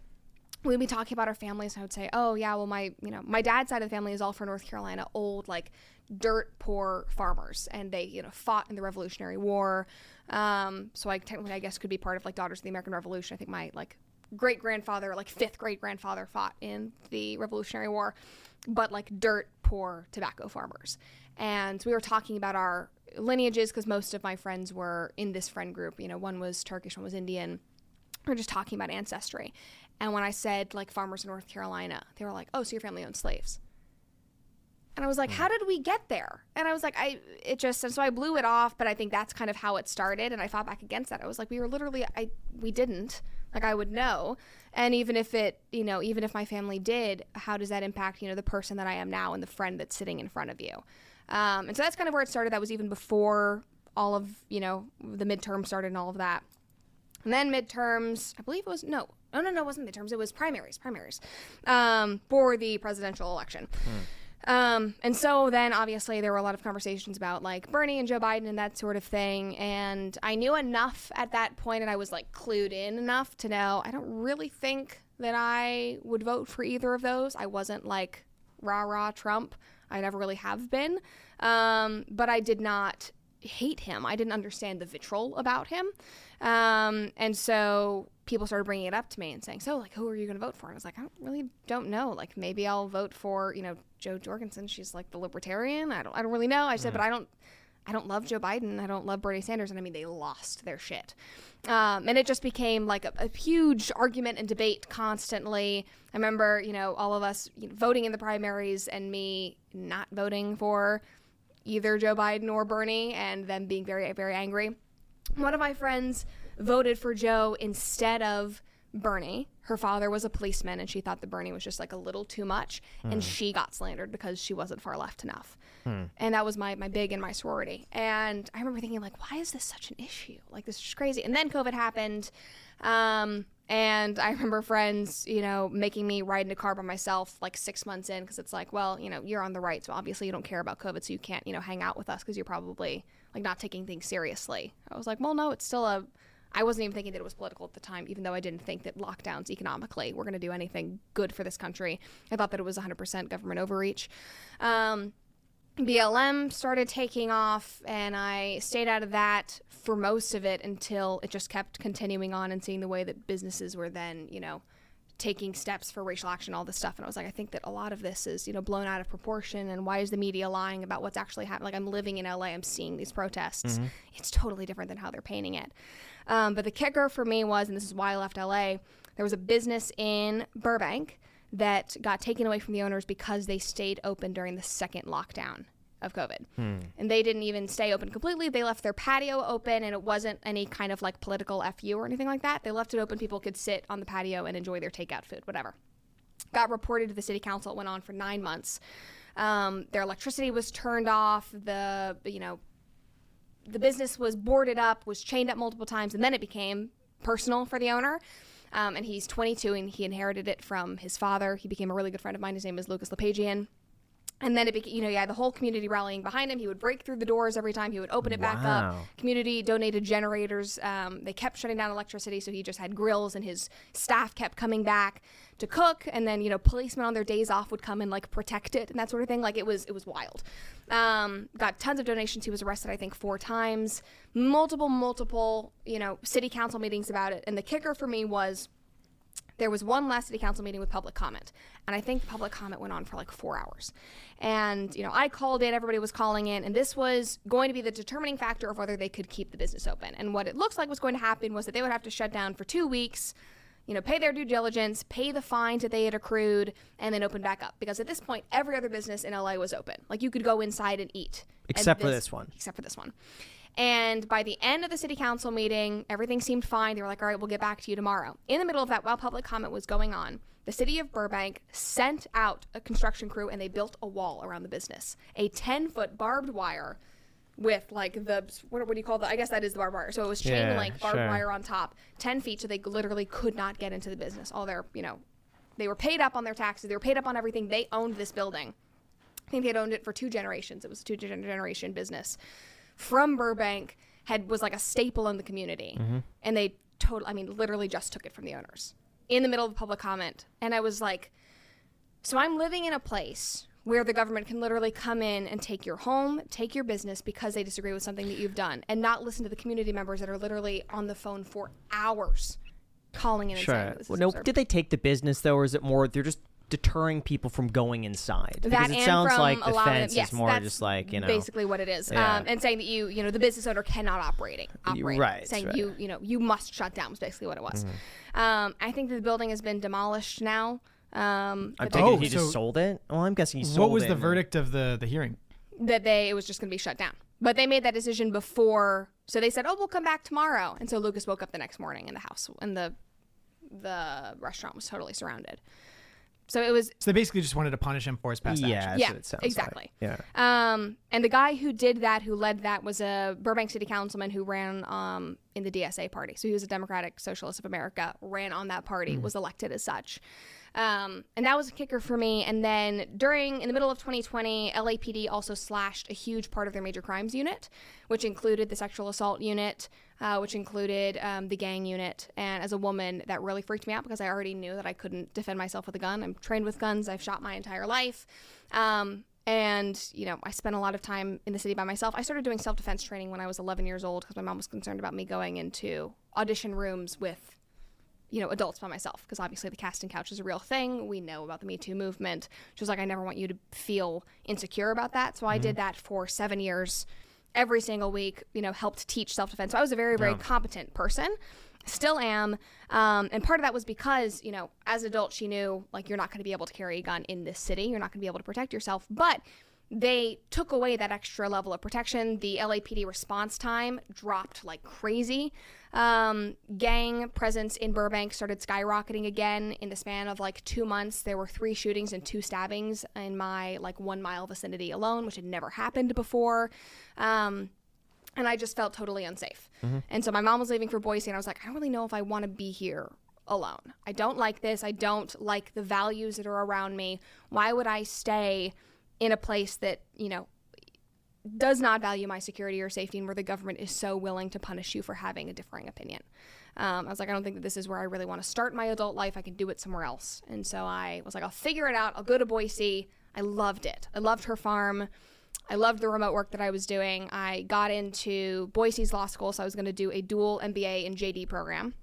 we'd be talking about our families and i would say oh yeah well my you know my dad's side of the family is all from north carolina old like dirt poor farmers and they you know fought in the revolutionary war. Um so i technically i guess could be part of like daughters of the american revolution. I think my like great grandfather like fifth great grandfather fought in the revolutionary war but like dirt poor tobacco farmers. And we were talking about our lineages because most of my friends were in this friend group. You know one was turkish one was indian. We're just talking about ancestry. And when i said like farmers in north carolina they were like oh so your family owned slaves and I was like, how did we get there? And I was like, I, it just, and so I blew it off, but I think that's kind of how it started. And I fought back against that. I was like, we were literally, I, we didn't. Like, I would know. And even if it, you know, even if my family did, how does that impact, you know, the person that I am now and the friend that's sitting in front of you? Um, and so that's kind of where it started. That was even before all of, you know, the midterm started and all of that. And then midterms, I believe it was no, no, no, no, it wasn't midterms. It was primaries, primaries, um, for the presidential election. Um, and so then obviously there were a lot of conversations about like Bernie and Joe Biden and that sort of thing. And I knew enough at that point and I was like clued in enough to know I don't really think that I would vote for either of those. I wasn't like rah rah Trump. I never really have been. Um, but I did not hate him. I didn't understand the vitriol about him. Um, and so people started bringing it up to me and saying, so like, who are you going to vote for? And I was like, I don't really don't know. Like maybe I'll vote for, you know, Jo Jorgensen. She's like the libertarian. I don't, I don't really know. I said, but I don't, I don't love Joe Biden. I don't love Bernie Sanders. And I mean, they lost their shit. Um, and it just became like a, a huge argument and debate constantly. I remember, you know, all of us you know, voting in the primaries and me not voting for either Joe Biden or Bernie and them being very, very angry. One of my friends voted for Joe instead of Bernie. Her father was a policeman and she thought that Bernie was just like a little too much. And she got slandered because she wasn't far left enough. And that was my, my big in my sorority. And I remember thinking, like, why is this such an issue? Like, this is crazy. And then COVID happened. Um, and I remember friends, you know, making me ride in a car by myself like six months in because it's like, well, you know, you're on the right, so obviously you don't care about COVID, so you can't, you know, hang out with us because you're probably like not taking things seriously. I was like, well, no, it's still a. I wasn't even thinking that it was political at the time, even though I didn't think that lockdowns economically were going to do anything good for this country. I thought that it was 100% government overreach. Um, BLM started taking off, and I stayed out of that for most of it until it just kept continuing on and seeing the way that businesses were then, you know, taking steps for racial action, all this stuff. And I was like, I think that a lot of this is, you know, blown out of proportion. And why is the media lying about what's actually happening? Like, I'm living in LA, I'm seeing these protests. It's totally different than how they're painting it. Um, but the kicker for me was, and this is why I left LA, there was a business in Burbank that got taken away from the owners because they stayed open during the second lockdown of COVID. And they didn't even stay open completely. They left their patio open and it wasn't any kind of like political FU or anything like that. They left it open. People could sit on the patio and enjoy their takeout food, whatever. Got reported to the city council. It went on for nine months. Um, their electricity was turned off. The, you know, the business was boarded up, was chained up multiple times, and then it became personal for the owner. Um, and he's 22 and he inherited it from his father. He became a really good friend of mine. His name is Lucas Lepejian. And then it became, you know, yeah, the whole community rallying behind him. He would break through the doors every time. He would open it back up. Community donated generators. Um, they kept shutting down electricity, so he just had grills, and his staff kept coming back to cook. And then, you know, policemen on their days off would come and like protect it and that sort of thing. Like it was, it was wild. Um, got tons of donations. He was arrested, I think, four times. Multiple, multiple, you know, city council meetings about it. And the kicker for me was there was one last city council meeting with public comment and i think the public comment went on for like four hours. And you know i called in everybody was calling in and this was going to be the determining factor of whether they could keep the business open. And what it looks like was going to happen was that they would have to shut down for two weeks you know pay their due diligence pay the fines that they had accrued and then open back up. Because at this point every other business in la was open. Like you could go inside and eat. And Except for this one. except for this one. And by the end of the city council meeting, everything seemed fine. They were like, all right, we'll get back to you tomorrow. In the middle of that, while public comment was going on, the city of Burbank sent out a construction crew and they built a wall around the business. A 10 foot barbed wire with like the, what, what do you call that? I guess that is the barbed wire. So it was chain Yeah, link barbed sure. wire on top, 10 feet. So they literally could not get into the business. All their, you know, they were paid up on their taxes, they were paid up on everything. They owned this building. I think they'd owned it for two generations. It was a two generation business from Burbank. Had was like a staple in the community, mm-hmm. and they totally, I mean, literally just took it from the owners in the middle of a public comment, and I was like, so I'm living in a place where the government can literally come in and take your home, take your business because they disagree with something that you've done, and not listen to the community members that are literally on the phone for hours, calling in and saying Sure. Well, no, absurd. did they take the business though, or is it more they're just deterring people from going inside? that because it sounds like the fence them, yes, is more that's just like you know. basically what it is, Yeah. um, and saying that you, you know, the business owner cannot operating, operate, right, saying right. you, you know, you must shut down was basically what it was. Mm-hmm. Um, I think the building has been demolished now. Um, I'm but Oh, he just so- sold it. Well, I'm guessing he sold What was it the verdict of the the hearing? that they it was just going to be shut down. But they made that decision before, so they said, "Oh, we'll come back tomorrow." And so Lucas woke up the next morning, and the house and the the restaurant was totally surrounded. So it was So they basically just wanted to punish him for his past Yeah, actions. that's Yeah, what it sounds exactly. Like. Yeah. Um, and the guy who did that, who led that, was a Burbank City Councilman who ran um, in the DSA party. So he was a Democratic Socialist of America, ran on that party, was elected as such. Um, and that was a kicker for me. And then during, in the middle of 2020, LAPD also slashed a huge part of their major crimes unit, which included the sexual assault unit, uh, which included um, the gang unit. And as a woman, that really freaked me out because I already knew that I couldn't defend myself with a gun. I'm trained with guns, I've shot my entire life. Um, and you know i spent a lot of time in the city by myself i started doing self-defense training when i was 11 years old because my mom was concerned about me going into audition rooms with you know adults by myself because obviously the casting couch is a real thing we know about the me too movement she was like i never want you to feel insecure about that so i did that for seven years every single week you know helped teach self-defense. So i was a very very competent person. Still am. Um, and part of that was because you know as an adult she knew like you're not going to be able to carry a gun in this city. You're not going to be able to protect yourself. But they took away that extra level of protection the lapd response time dropped like crazy um, gang presence in burbank started skyrocketing again in the span of like two months there were three shootings and two stabbings in my like one mile vicinity alone which had never happened before um, and I just felt totally unsafe. And so my mom was leaving for Boise, and I was like, I don't really know if I want to be here alone. I don't like this. I don't like the values that are around me. Why would I stay in a place that, you know, does not value my security or safety and where the government is so willing to punish you for having a differing opinion? Um, I was like, I don't think that this is where I really want to start my adult life. I can do it somewhere else. And so I was like, I'll figure it out. I'll go to Boise. I loved it. I loved her farm. I loved the remote work that I was doing. I got into Boise's law school, so I was going to do a dual MBA and JD program,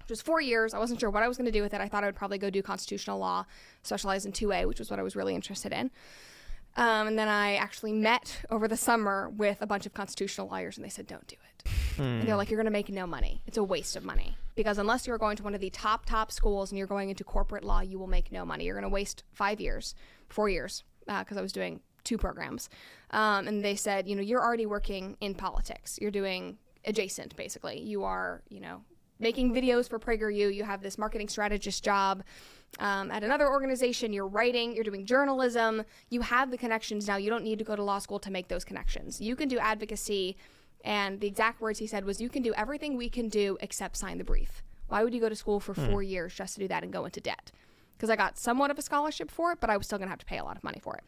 which was four years. I wasn't sure what I was going to do with it. I thought I would probably go do constitutional law, specialize in 2A, which was what I was really interested in. Um, and then I actually met over the summer with a bunch of constitutional lawyers, and they said, "Don't do it." And they're like, "You're going to make no money. It's a waste of money." because unless you're going to one of the top top schools and you're going into corporate law, you will make no money. You're going to waste five years, four years, because I was doing two programs, um, and they said, you know, you're already working in politics. You're doing adjacent, basically. You are, you know, making videos for PragerU. You have this marketing strategist job. Um, at another organization, you're writing, you're doing journalism, you have the connections now. You don't need to go to law school to make those connections. You can do advocacy. And the exact words he said was, You can do everything we can do except sign the brief. Why would you go to school for four years just to do that and go into debt? Because I got somewhat of a scholarship for it, but I was still going to have to pay a lot of money for it.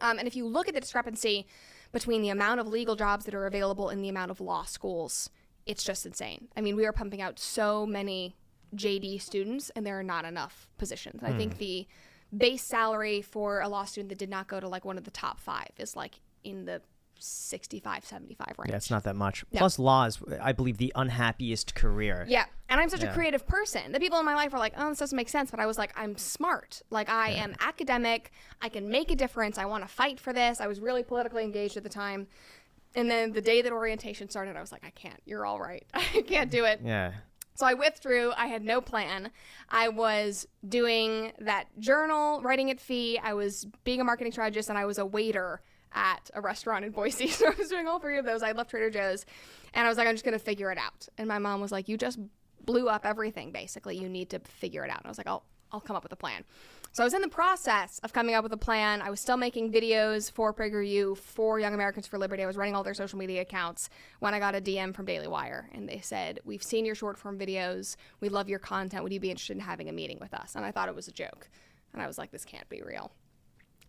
Um, and if you look at the discrepancy between the amount of legal jobs that are available and the amount of law schools, it's just insane. I mean, we are pumping out so many JD students, and there are not enough positions. I think hmm. the base salary for a law student that did not go to like one of the top five is like in the 65, 75 range. Yeah, it's not that much. Plus, law is, I believe, the unhappiest career. Yeah. And I'm such Yeah. a creative person. The people in my life are like, oh, this doesn't make sense. But I was like, I'm smart. Like, I am academic. I can make a difference. I want to fight for this. I was really politically engaged at the time. And then the day that orientation started, I was like, I can't. You're all right. I can't do it. Yeah. So I withdrew. I had no plan. I was doing that journal, writing at FEE. I was being a marketing strategist, and I was a waiter at a restaurant in Boise. So I was doing all three of those. I left Trader Joe's, and I was like, I'm just going to figure it out. And my mom was like, You just blew up everything, basically. You need to figure it out. And I was like, I'll, I'll come up with a plan. So I was in the process of coming up with a plan. I was still making videos for PragerU, for Young Americans for Liberty. I was running all their social media accounts when I got a DM from Daily Wire, and they said, "We've seen your short form videos. We love your content. Would you be interested in having a meeting with us?" And I thought it was a joke, and I was like, "This can't be real."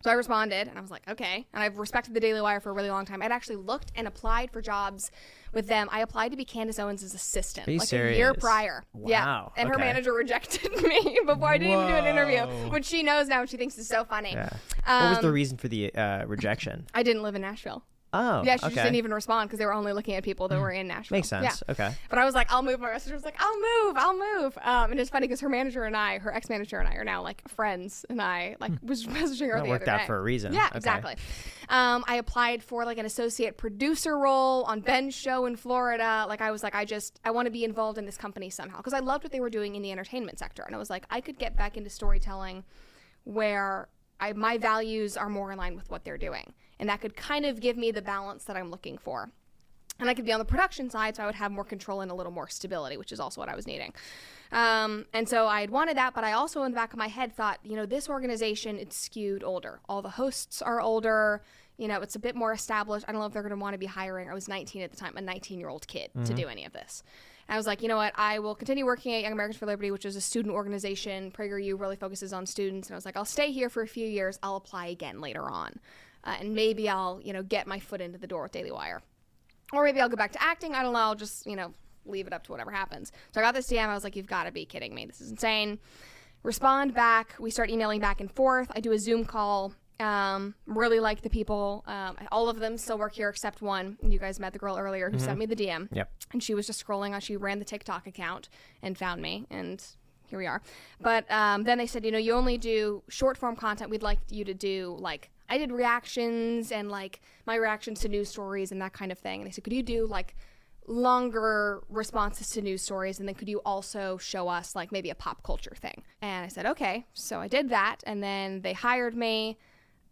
So I responded and I was like, okay. And I've respected the Daily Wire for a really long time. I'd actually looked and applied for jobs with them. I applied to be Candace Owens' assistant Are you like a year serious? prior. Yeah. Wow, And her manager rejected me before I didn't even do an interview, which she knows now and she thinks is so funny. Yeah. what was the Um, reason for the uh, rejection? I didn't live in Nashville. Oh, Yeah, she okay. just didn't even respond because they were only looking at people that were in Nashville. Makes sense. Yeah. Okay. But I was like, I'll move. My manager was like, I'll move, I'll move. Um, and it's funny because her manager and I, her ex manager and I, are now like friends. And I like was messaging her That the worked other out day. for a reason. Yeah, Okay. exactly. Um, I applied for like an associate producer role on Ben's show in Florida. Like I was like, I just I want to be involved in this company somehow because I loved what they were doing in the entertainment sector, and I was like, I could get back into storytelling where I, my values are more in line with what they're doing, and that could kind of give me the balance that I'm looking for and I could be on the production side, so I would have more control and a little more stability, which is also what I was needing. Um, and so I had wanted that, but I also, in the back of my head, thought, you know, this organization it's skewed older. All the hosts are older. You know, it's a bit more established. I don't know if they're going to want to be hiring. I was 19 at the time, a 19 year old kid, to do any of this. And I was like, you know what? I will continue working at Young Americans for Liberty, which is a student organization. PragerU really focuses on students, and I was like, I'll stay here for a few years. I'll apply again later on, uh, and maybe I'll, you know, get my foot into the door with Daily Wire or maybe I'll go back to acting. I don't know. I'll just, you know, leave it up to whatever happens. So I got this DM. I was like, you've got to be kidding me. This is insane. Respond back. We start emailing back and forth. I do a Zoom call. Um, really like the people. Um, all of them still work here except one. You guys met the girl earlier who sent me the DM. Yep. And she was just scrolling on. She ran the TikTok account and found me. And here we are. But um, then they said, you know, you only do short form content. We'd like you to do like I did reactions and like my reactions to news stories and that kind of thing. And they said, could you do like longer responses to news stories and then could you also show us like maybe a pop culture thing? And I said, okay. So I did that and then they hired me.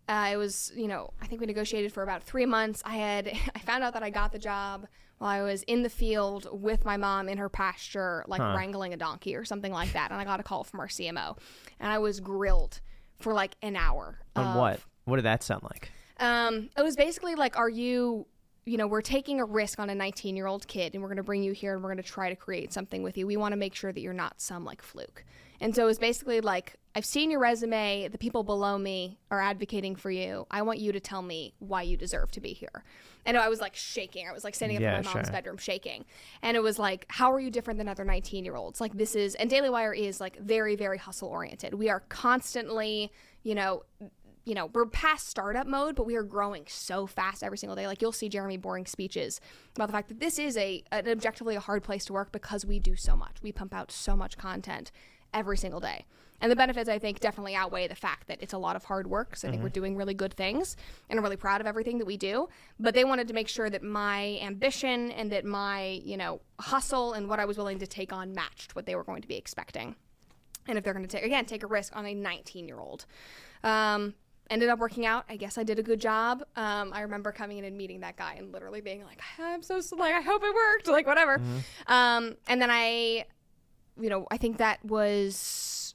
Uh, it was, you know, I think we negotiated for about three months. I had, I found out that I got the job while I was in the field with my mom in her pasture, like wrangling a donkey or something like that. And I got a call from our CMO, and I was grilled for like an hour. On of- what? What did that sound like? Um, it was basically like, are you, you know, we're taking a risk on a 19 year old kid, and we're going to bring you here, and we're going to try to create something with you. We want to make sure that you're not some like fluke. And so it was basically like, I've seen your resume. The people below me are advocating for you. I want you to tell me why you deserve to be here. And I was like shaking. I was like standing up Yeah, in my mom's sure. bedroom shaking. And it was like, how are you different than other 19 year olds? Like, this is, and Daily Wire is like very, very hustle oriented. We are constantly, you know, you know, we're past startup mode, but we are growing so fast every single day. Like you'll see Jeremy Boring speeches about the fact that this is a an objectively a hard place to work because we do so much. We pump out so much content every single day. And the benefits, I think, definitely outweigh the fact that it's a lot of hard work. So I think we're doing really good things and I'm really proud of everything that we do. But they wanted to make sure that my ambition and that my, you know, hustle and what I was willing to take on matched what they were going to be expecting. And if they're going to take, again, take a risk on a 19 year old. Um, ended up working out. I guess I did a good job. Um, I remember coming in and meeting that guy and literally being like, I'm so, like, I hope it worked, like, whatever. Um, and then I, you know, I think that was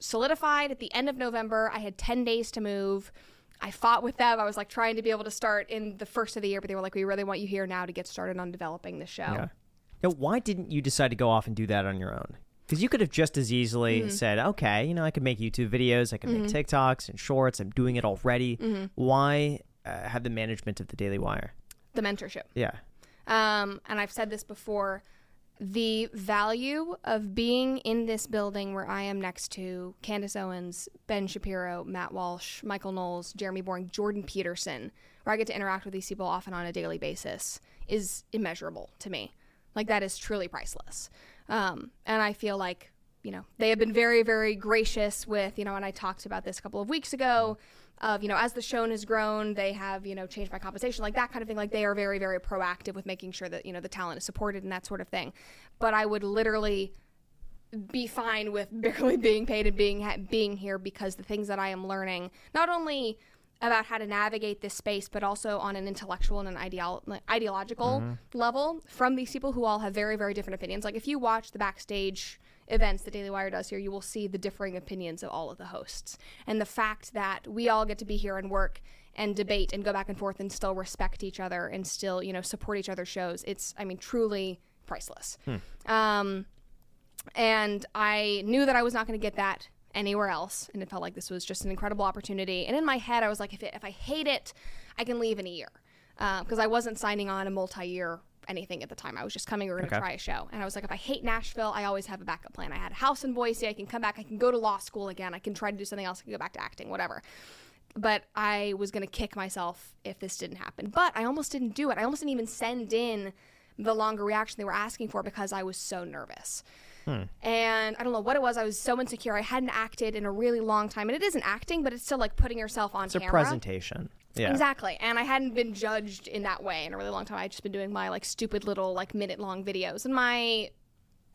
solidified at the end of November. I had 10 days to move. I fought with them. I was like trying to be able to start in the first of the year, but they were like, we really want you here now to get started on developing the show. Yeah. Now, why didn't you decide to go off and do that on your own? Because you could have just as easily Mm-hmm. said, okay, you know, I could make YouTube videos, I can make TikToks and shorts. I'm doing it already. Mm-hmm. Why uh, have the management of the Daily Wire? The mentorship. Yeah. Um, and I've said this before the value of being in this building where I am next to Candace Owens, Ben Shapiro, Matt Walsh, Michael Knowles, Jeremy Boring, Jordan Peterson, where I get to interact with these people often on a daily basis, is immeasurable to me. Like, that is truly priceless. Um, and I feel like, you know, they have been very, very gracious with, you know, and I talked about this a couple of weeks ago of you know as the show has grown they have you know changed my compensation like that kind of thing. Like they are very very proactive with making sure that you know the talent is supported and that sort of thing. But i would literally be fine with barely being paid and being being here because the things that i am learning not only about how to navigate this space but also on an intellectual and an ideal- ideological level from these people who all have very very different opinions like if you watch the backstage events that Daily Wire does here, you will see the differing opinions of all of the hosts. And the fact that we all get to be here and work and debate and go back and forth and still respect each other and still, you know, support each other's shows, it's, I mean, truly priceless. Um, and I knew that I was not going to get that anywhere else. And it felt like this was just an incredible opportunity. And in my head, I was like, if, it, if I hate it, I can leave in a year. Uh, because I wasn't signing on a multi year anything at the time. I was just coming, we are going to Okay. try a show. And I was like, if I hate Nashville, I always have a backup plan. I had a house in Boise. I can come back. I can go to law school again. I can try to do something else. I can go back to acting, whatever. But I was going to kick myself if this didn't happen. But I almost didn't do it. I almost didn't even send in the longer reaction they were asking for because I was so nervous. Hmm. And I don't know what it was. I was so insecure. I hadn't acted in a really long time. And it isn't acting, but it's still like putting yourself on It's a presentation. Yeah. Exactly. And I hadn't been judged in that way in a really long time. I'd just been doing my like stupid little like minute long videos. And my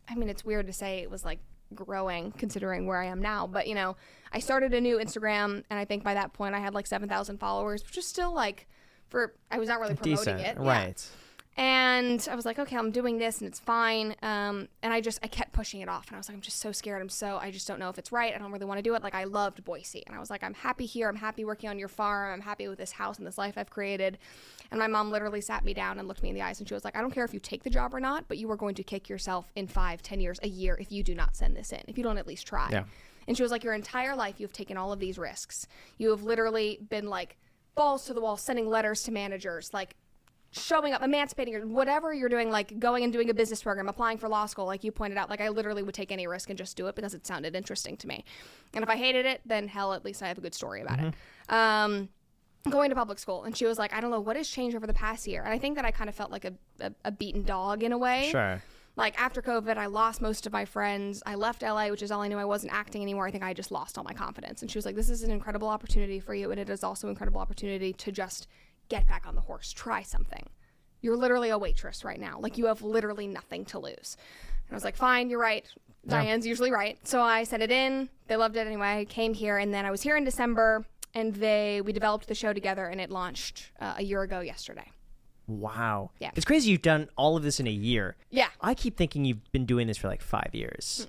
I mean it's weird to say it was like growing considering where I am now, but you know, I started a new Instagram and I think by that point I had like 7,000 followers, which is still like for I was not really promoting Decent. it. Right. And I was like, okay, I'm doing this and it's fine. Um, and I just, I kept pushing it off. And I was like, I'm just so scared. I'm so, I just don't know if it's right. I don't really want to do it. Like, I loved Boise. And I was like, I'm happy here. I'm happy working on your farm. I'm happy with this house and this life I've created. And my mom literally sat me down and looked me in the eyes and she was like, I don't care if you take the job or not, but you are going to kick yourself in five, ten years, a year if you do not send this in, if you don't at least try. Yeah. And she was like, Your entire life, you've taken all of these risks. You have literally been like balls to the wall, sending letters to managers, like showing up, emancipating, or whatever you're doing, like going and doing a business program, applying for law school, like you pointed out. Like, I literally would take any risk and just do it because it sounded interesting to me. And if I hated it, then hell, at least I have a good story about it. Um, going to public school. And she was like, I don't know what has changed over the past year. And I think that I kind of felt like a, a, a beaten dog in a way Sure. like after COVID, I lost most of my friends. I left LA, which is all I knew. I wasn't acting anymore. I think I just lost all my confidence. And she was like, "This is an incredible opportunity for you, and it is also an incredible opportunity to just get back on the horse, try something. You're literally a waitress right now. Like you have literally nothing to lose." And I was like, "Fine, you're right. Diane's usually right." So I sent it in. They loved it anyway. I came here, and then I was here in December, and they we developed the show together, and it launched uh, a year ago yesterday. Wow. Yeah. It's crazy you've done all of this in a year. Yeah. I keep thinking you've been doing this for like five years.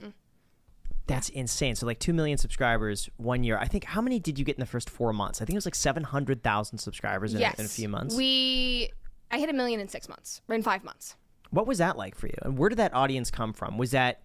That's insane. So like two million subscribers one year. I think how many did you get in the first four months? I think it was like seven hundred thousand subscribers in, yes. a, in a few months. We I hit a million in six months, or in five months. what was that like for you? And where did that audience come from? Was that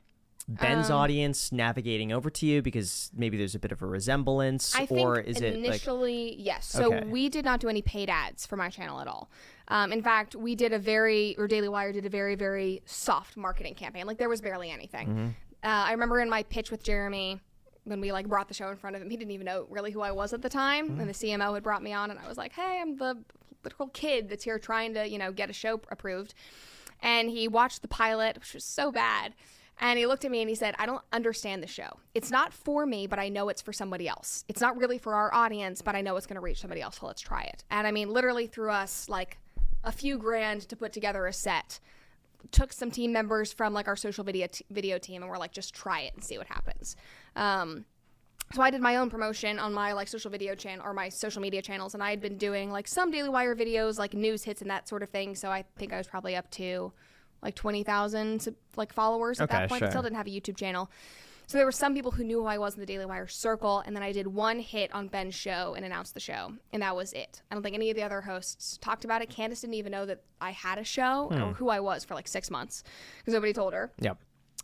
Ben's Um, audience navigating over to you because maybe there's a bit of a resemblance, I think or is it like initially yes. So Okay. we did not do any paid ads for my channel at all. Um, in fact, we did a very or Daily Wire did a very very soft marketing campaign. Like there was barely anything. Mm-hmm. Uh, I remember in my pitch with Jeremy when we like brought the show in front of him, he didn't even know really who I was at the time, Mm-hmm. and the CMO had brought me on, and I was like, "Hey, I'm the literal kid that's here trying to you know get a show approved." And he watched the pilot, which was so bad. And he looked at me and he said, I don't understand the show. It's not for me, but I know it's for somebody else. It's not really for our audience, but I know it's going to reach somebody else. So let's try it. And I mean, literally threw us like a few grand to put together a set. Took some team members from like our social video t- video team and we're like, just try it and see what happens. Um, so I did my own promotion on my like social video channel or my social media channels, and I had been doing like some Daily Wire videos, like news hits and that sort of thing. So I think I was probably up to like twenty thousand like followers at Okay, that point. sure. But still didn't have a YouTube channel. So there were some people who knew who I was in the Daily Wire circle, and then I did one hit on Ben's show and announced the show, and that was it. I don't think any of the other hosts talked about it. Candace didn't even know that I had a show or who I was for like six months because nobody told her. Yep.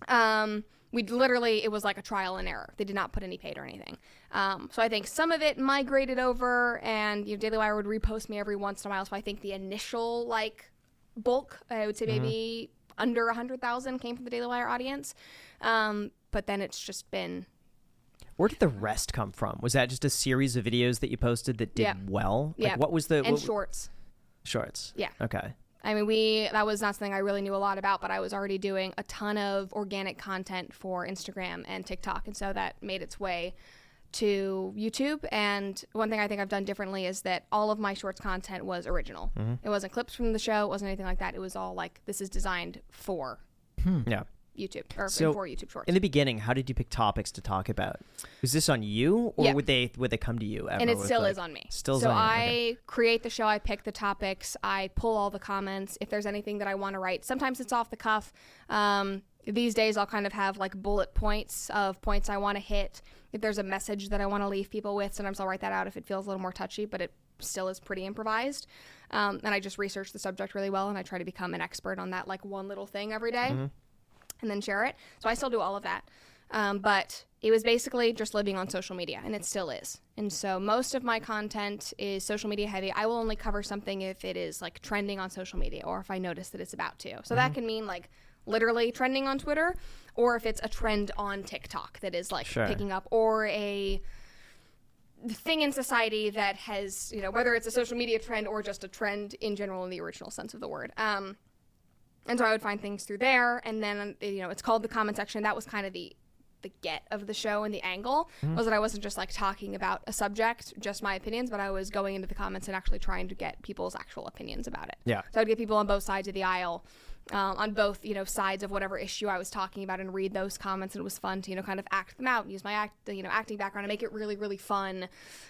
Um, we literally it was like a trial and error. They did not put any paid or anything. Um, so I think some of it migrated over, and you know, Daily Wire would repost me every once in a while. So I think the initial like bulk, I would say maybe under a hundred thousand came from the Daily Wire audience. Um, but then it's just been Where did the rest come from? Was that just a series of videos that you posted that did Yeah. well? Like, Yeah. what was the and what, shorts. shorts? Yeah. Okay. I mean, we that was not something I really knew a lot about, but I was already doing a ton of organic content for Instagram and TikTok, and so that made its way to YouTube. And one thing I think I've done differently is that all of my shorts content was original. Mm-hmm. It wasn't clips from the show, it wasn't anything like that. It was all like this is designed for hmm. Yeah. YouTube or So, for YouTube Shorts. In the beginning, how did you pick topics to talk about? Was this on you, or Yeah. would they would they come to you? Ever and it still like- is on me. Still so I okay. create the show. I pick the topics. I pull all the comments. If there's anything that I want to write, sometimes it's off the cuff. Um, these days, I'll kind of have like bullet points of points I want to hit. If there's a message that I want to leave people with, sometimes I'll write that out if it feels a little more touchy, but it still is pretty improvised. Um, and I just research the subject really well, and I try to become an expert on that like one little thing every day Mm-hmm. And then share it. So I still do all of that. Um, but it was basically just living on social media, and it still is. And so most of my content is social media heavy. I will only cover something if it is like trending on social media or if I notice that it's about to. So that can mean like literally trending on Twitter or if it's a trend on TikTok that is like Sure. picking up or a thing in society that has, you know, whether it's a social media trend or just a trend in general in the original sense of the word. Um, and so I would find things through there, and then you know it's called the comment section. That was kind of the the get of the show and the angle mm-hmm. was that I wasn't just like talking about a subject, just my opinions, but I was going into the comments and actually trying to get people's actual opinions about it. Yeah. So I'd get people on both sides of the aisle, um, on both you know sides of whatever issue I was talking about, and read those comments. And it was fun to you know kind of act them out, and use my act you know acting background, and make it really really fun.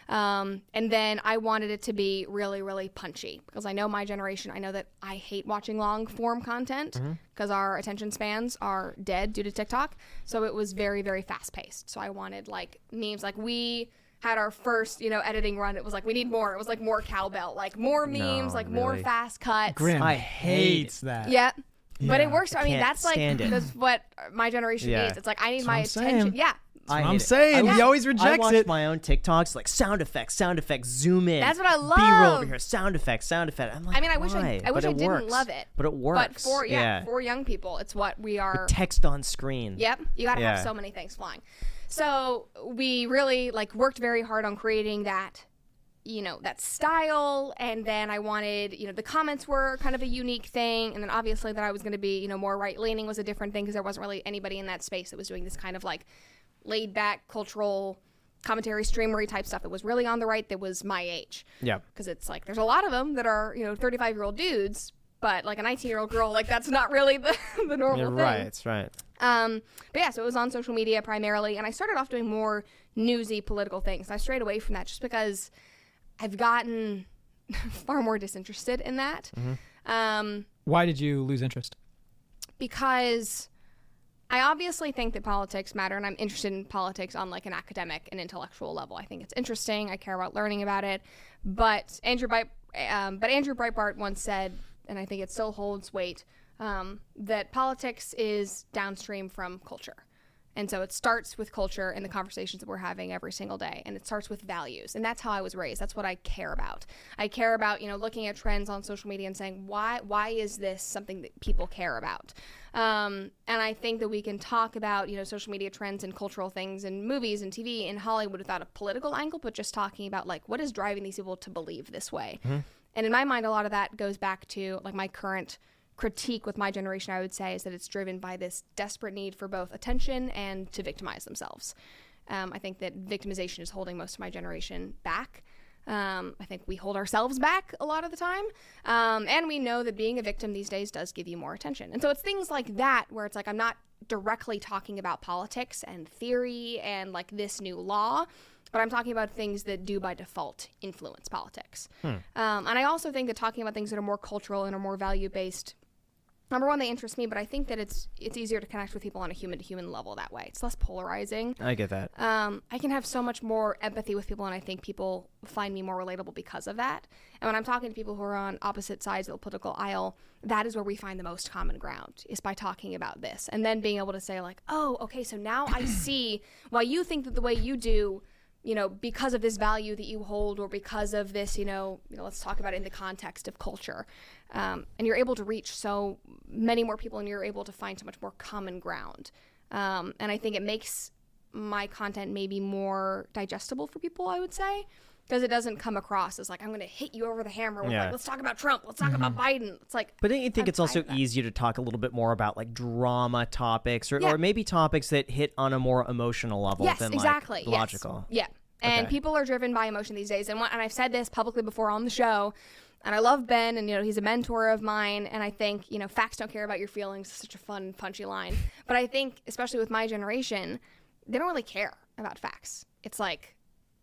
Um, and then I wanted it to be really really punchy because I know my generation. I know that I hate watching long form content because our attention spans are dead due to TikTok. So it was very very fast paced. So I wanted like memes like we had our first, you know, editing run. It was like we need more. It was like more cowbell, like more memes, No, like more fast cuts. Grim I hate that. Yeah. But it works. I, mean, that's like it. that's what my generation Yeah. needs. It's like I need That's my what I'm saying. attention. Yeah. I what I'm it. saying. I He wa- always I rejects watch it. my own TikToks, like sound effects, sound effects, zoom in. That's what I B roll love. over here, sound effects, sound effect. I'm like, I mean, I wish I, why? I wish I didn't works. love it. But it works. But for yeah, for young people, it's what we are. text on screen. Yep, you got to Yeah. have so many things flying. So we really like worked very hard on creating that, you know, that style. And then I wanted, you know, the comments were kind of a unique thing. And then obviously that I was going to be, you know, more right leaning was a different thing because there wasn't really anybody in that space that was doing this kind of like laid back cultural commentary streamery type stuff that was really on the right that was my age Yeah. because it's like there's a lot of them that are you know 35 year old dudes but like a 19 year old girl like that's not really the, the normal Yeah, thing right. Right. Um, but yeah, so it was on social media primarily, and I started off doing more newsy political things. I strayed away from that just because I've gotten far more disinterested in that. Um, Why did you lose interest? because I obviously think that politics matter, and I'm interested in politics on like an academic and intellectual level. I think it's interesting. I care about learning about it. But Andrew, Breit, um, but Andrew Breitbart once said, and I think it still holds weight, um, that politics is downstream from culture. And so it starts with culture and the conversations that we're having every single day. And it starts with values. And that's how I was raised. That's what I care about. I care about, you know, looking at trends on social media and saying, why why is this something that people care about? Um, and I think that we can talk about, you know, social media trends and cultural things and movies and TV in Hollywood without a political angle, but just talking about like what is driving these people to believe this way. And in my mind, a lot of that goes back to like my current critique with my generation, I would say, is that it's driven by this desperate need for both attention and to victimize themselves. Um, I think that victimization is holding most of my generation back. Um, I think we hold ourselves back a lot of the time. Um, and we know that being a victim these days does give you more attention. And so it's things like that where it's like I'm not directly talking about politics and theory and like this new law, but I'm talking about things that do by default influence politics. Um, and I also think that talking about things that are more cultural and are more value based number one they interest me but i think that it's it's easier to connect with people on a human to human level that way it's less polarizing I get that. um, I can have so much more empathy with people, and I think people find me more relatable because of that. And when I'm talking to people who are on opposite sides of the political aisle, that is where we find the most common ground is by talking about this, and then being able to say like, "Oh, okay, so now I see why you think that the way you do." You know, because of this value that you hold, or because of this, you know, you know, let's talk about it in the context of culture, um, and you're able to reach so many more people, and you're able to find so much more common ground. Um, and I think it makes my content maybe more digestible for people, I would say. Because it doesn't come across as like, I'm going to hit you over the hammer with, Yeah. like, let's talk about Trump, let's talk about mm-hmm. Biden. It's like, But don't you think I'm it's also easier to talk a little bit more about like drama topics or, Yeah. or maybe topics that hit on a more emotional level yes, than exactly. like yes. logical? Yeah. And Okay. people are driven by emotion these days. And, what, and I've said this publicly before on the show. And I love Ben, and you know he's a mentor of mine. And I think you know facts don't care about your feelings. is such a fun, punchy line. But I think, especially with my generation, they don't really care about facts. It's like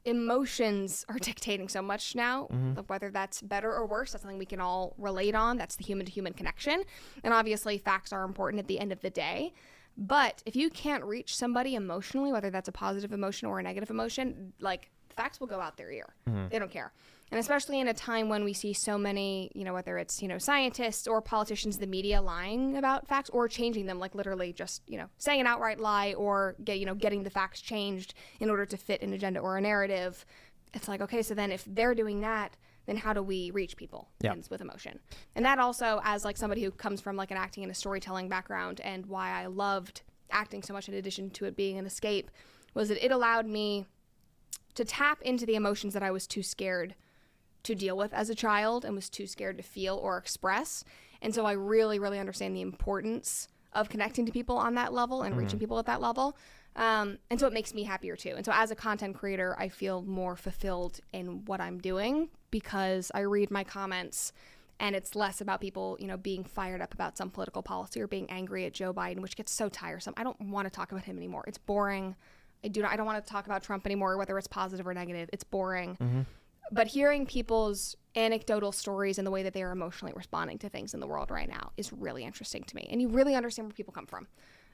emotions are dictating so much now. Mm-hmm. like Whether that's better or worse, that's something we can all relate on. That's the human to human connection. And obviously, facts are important at the end of the day. But if you can't reach somebody emotionally, whether that's a positive emotion or a negative emotion, like facts will go out their ear. Mm-hmm. They don't care. And especially in a time when we see so many, you know, whether it's, you know, scientists or politicians, the media lying about facts or changing them, like literally just, you know, saying an outright lie or get, you know, getting the facts changed in order to fit an agenda or a narrative. It's like, okay, so then if they're doing that, then how do we reach people Yeah. With emotion? And that also, as like somebody who comes from like an acting and a storytelling background, and why I loved acting so much, in addition to it being an escape, was that it allowed me to tap into the emotions that I was too scared to deal with as a child and was too scared to feel or express. And so I really, really understand the importance of connecting to people on that level and reaching people at that level. Um, and so it makes me happier too. And so as a content creator, I feel more fulfilled in what I'm doing because I read my comments and it's less about people, you know, being fired up about some political policy or being angry at Joe Biden, which gets so tiresome. I don't want to talk about him anymore. It's boring. I do not I don't want to talk about Trump anymore, whether it's positive or negative. It's boring but hearing people's anecdotal stories and the way that they are emotionally responding to things in the world right now is really interesting to me and you really understand where people come from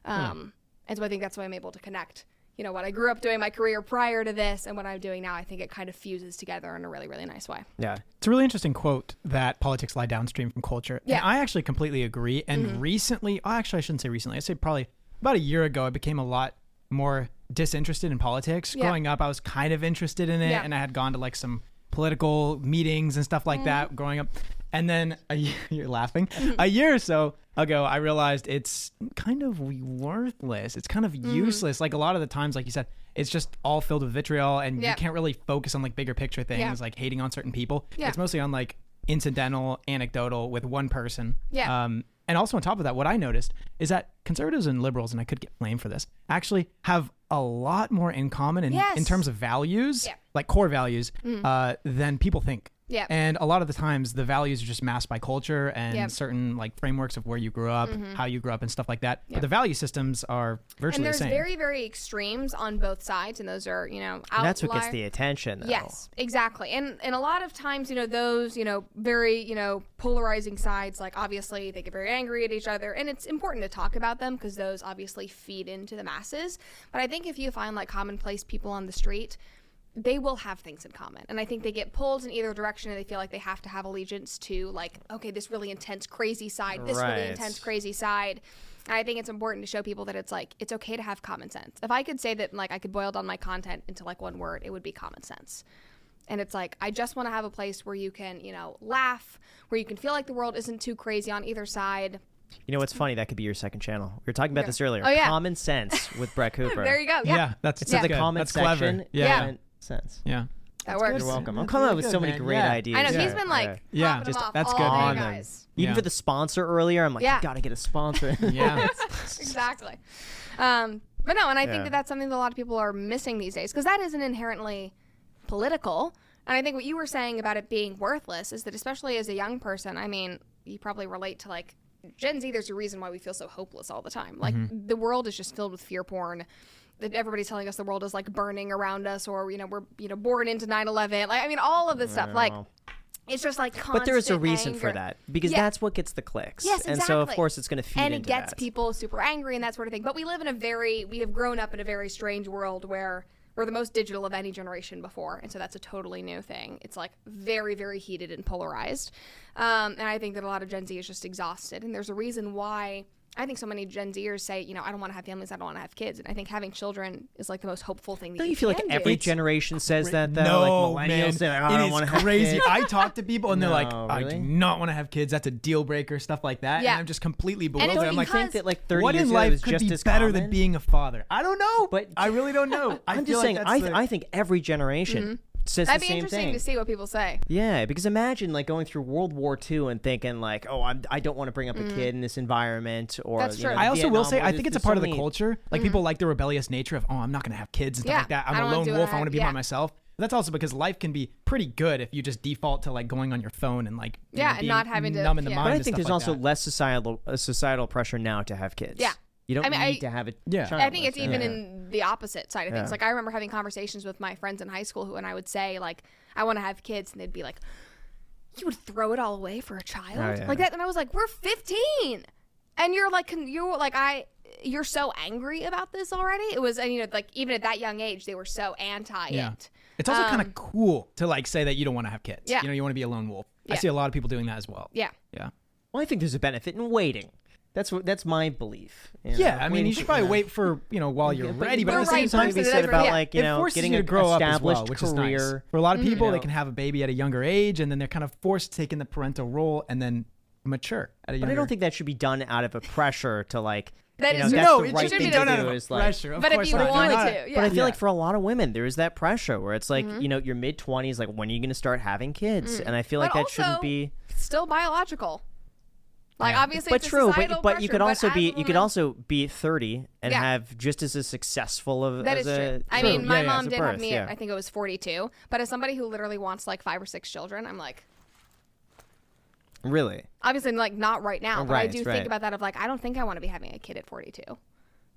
um, and so i think that's why i'm able to connect you know what i grew up doing my career prior to this and what i'm doing now i think it kind of fuses together in a really really nice way Yeah. It's a really interesting quote that politics lie downstream from culture. Yeah. And I actually completely agree. And recently, oh, actually, I shouldn't say recently. I say probably about a year ago, I became a lot more disinterested in politics. Yeah. Growing up, I was kind of interested in it, Yeah. and I had gone to like some political meetings and stuff like that mm-hmm. growing up. And then year, you're laughing. Mm-hmm. a year or so ago, I realized it's kind of worthless. It's kind of mm-hmm. useless. Like a lot of the times, like you said, it's just all filled with vitriol, and you can't really focus on like bigger picture things, Yeah. like hating on certain people. Yeah. It's mostly on like incidental, anecdotal with one person. Yeah. Um, and also on top of that, what I noticed is that conservatives and liberals, and I could get blamed for this, actually have a lot more in common in, Yes. in terms of values, Yeah. Mm. like core values, uh, than people think. Yeah. And a lot of the times, the values are just masked by culture and Yep. certain like frameworks of where you grew up, how you grew up, and stuff like that. Mm-hmm. Yep. But the value systems are virtually the same. and there's very very extremes on both sides and those are you know And that's what gets the attention, though. Yes, exactly. And and a lot of times, you know, those, you know, very, you know, polarizing sides, like obviously they get very angry at each other, and it's important to talk about them because those obviously feed into the masses. But I think if you find like commonplace people on the street, they will have things in common. And I think they get pulled in either direction and they feel like they have to have allegiance to like, okay, this really intense crazy side, this Right. really intense crazy side. And I think it's important to show people that it's like it's okay to have common sense. If I could say that like I could boil down my content into like one word, it would be common sense. And it's like I just want to have a place where you can, you know, laugh, where you can feel like the world isn't too crazy on either side. You know what's funny? That could be your second channel. We were talking about Yeah. this earlier. Oh, yeah. Common sense with Brett Cooper. There you go. yeah. Yeah. that's It's that's the good. comment that's section. clever. Yeah. Yeah. Sense. Yeah. That works. You're welcome. I'm That's coming up with so many great Yeah. ideas. I know Yeah. he's been like, Yeah. Yeah, just- them off that's all good, day, man. guys. Even for the sponsor earlier, I'm like, Yeah. you gotta get a sponsor. Yeah. exactly. Um, but no, and I Yeah. think that that's something that a lot of people are missing these days because that isn't inherently political. And I think what you were saying about it being worthless is that, especially as a young person, I mean, you probably relate to like Gen Z. There's a reason why we feel so hopeless all the time. Like Mm-hmm. the world is just filled with fear porn. That everybody's telling us the world is like burning around us, or you know we're you know born into 9/11. Like I mean, all of this stuff. Like it's just like constant but there is a constant reason for that because Yeah. that's what gets the clicks. Yes, exactly. And so of course it's going to feed and it into gets that. people super angry and that sort of thing. But we live in a very we have grown up in a very strange world where we're the most digital of any generation before, and so that's a totally new thing. It's like very very heated and polarized, um, and I think that a lot of Gen Z is just exhausted. And there's a reason why. I think so many Gen Zers say, you know, I don't want to have families, I don't want to have kids, and I think having children is like the most hopeful thing that Don't you you feel like do. every generation says that though? No, like man, millennials say, like, oh, I it don't is want to have crazy. kids. I talk to people and they're like, No, "I really? do not want to have kids. That's a deal breaker." Stuff like that. Yeah. And I'm just completely it's bewildered. I'm like, think that like 30 what years in life was could just be as better common? than being a father? I don't know. But- I really don't know. I I'm feel just like saying. that's I, th- the- I think every generation mm-hmm. Says Mm-hmm. That'd the be same interesting thing. to see what people say. Yeah, because imagine like going through World War II and thinking like, oh, I'm, I don't want to bring up a kid in this environment, or Mm. That's you true. know, I also will say War. I There's- think it's a there's part so of the many- culture. Like people like the rebellious nature of, oh, I'm not gonna have kids and stuff Mm-hmm. Yeah, like that. I I'm don't a wanna lone do wolf. I I- want to be yeah. by myself. But that's also because life can be pretty good if you just default to like going on your phone and like you Yeah, know, and being not having to- numb in the yeah. mind. But I and think stuff there's like also that. less societal uh, societal pressure now to have kids. Yeah. You don't I mean, need I- to have a Yeah. child. I think it's even Yeah. in the opposite side of things. Yeah. Like I remember having conversations with my friends in high school who, and I would say like, I want to have kids, and they'd be like, "You would throw it all away for a child Oh, yeah. like that?" And I was like, "We're 15, and you're like, con- you're like, I." You're so angry about this already. It was, and you know, like even at that young age, they were so anti Yeah. it. It's also kind Um, of cool to like say that you don't want to have kids. Yeah. You know, you want to be a lone wolf. I see a lot of people doing that as well. Yeah, Yeah. Well, I think there's a benefit in waiting. That's what that's my belief. you know, Yeah, I mean, you should probably wait for you know while you're Yeah, ready, but, but at the same time, time to be said about yeah. like you know getting you to an grow up as established well, which is nice. career. For a lot of people, Yeah. they can have a baby at a younger age, and then they're kind of forced to take in the parental role and then mature at a younger. But I don't think that should be done out of a pressure to like. That you know, is- that's no, the it right should thing be to done out do of is like. pressure. Of But if you not. wanted Not- to, But I yeah. feel like for a lot of women, there is that pressure where it's like Mm-hmm. you know your mid twenties, like when are you going to start having kids? And I feel like that shouldn't be. still biological. Like Yeah. obviously, But true, but but you could also be you could also be thirty and Yeah. have just as a successful of That as is a true. I True. mean, my Yeah, mom did have birth, me. yeah. At, I think it was 42. But as somebody who literally wants like five or six children, I'm like, really. obviously, like not right now. But I do right. think about that of like, I don't think I want to be having a kid at 42.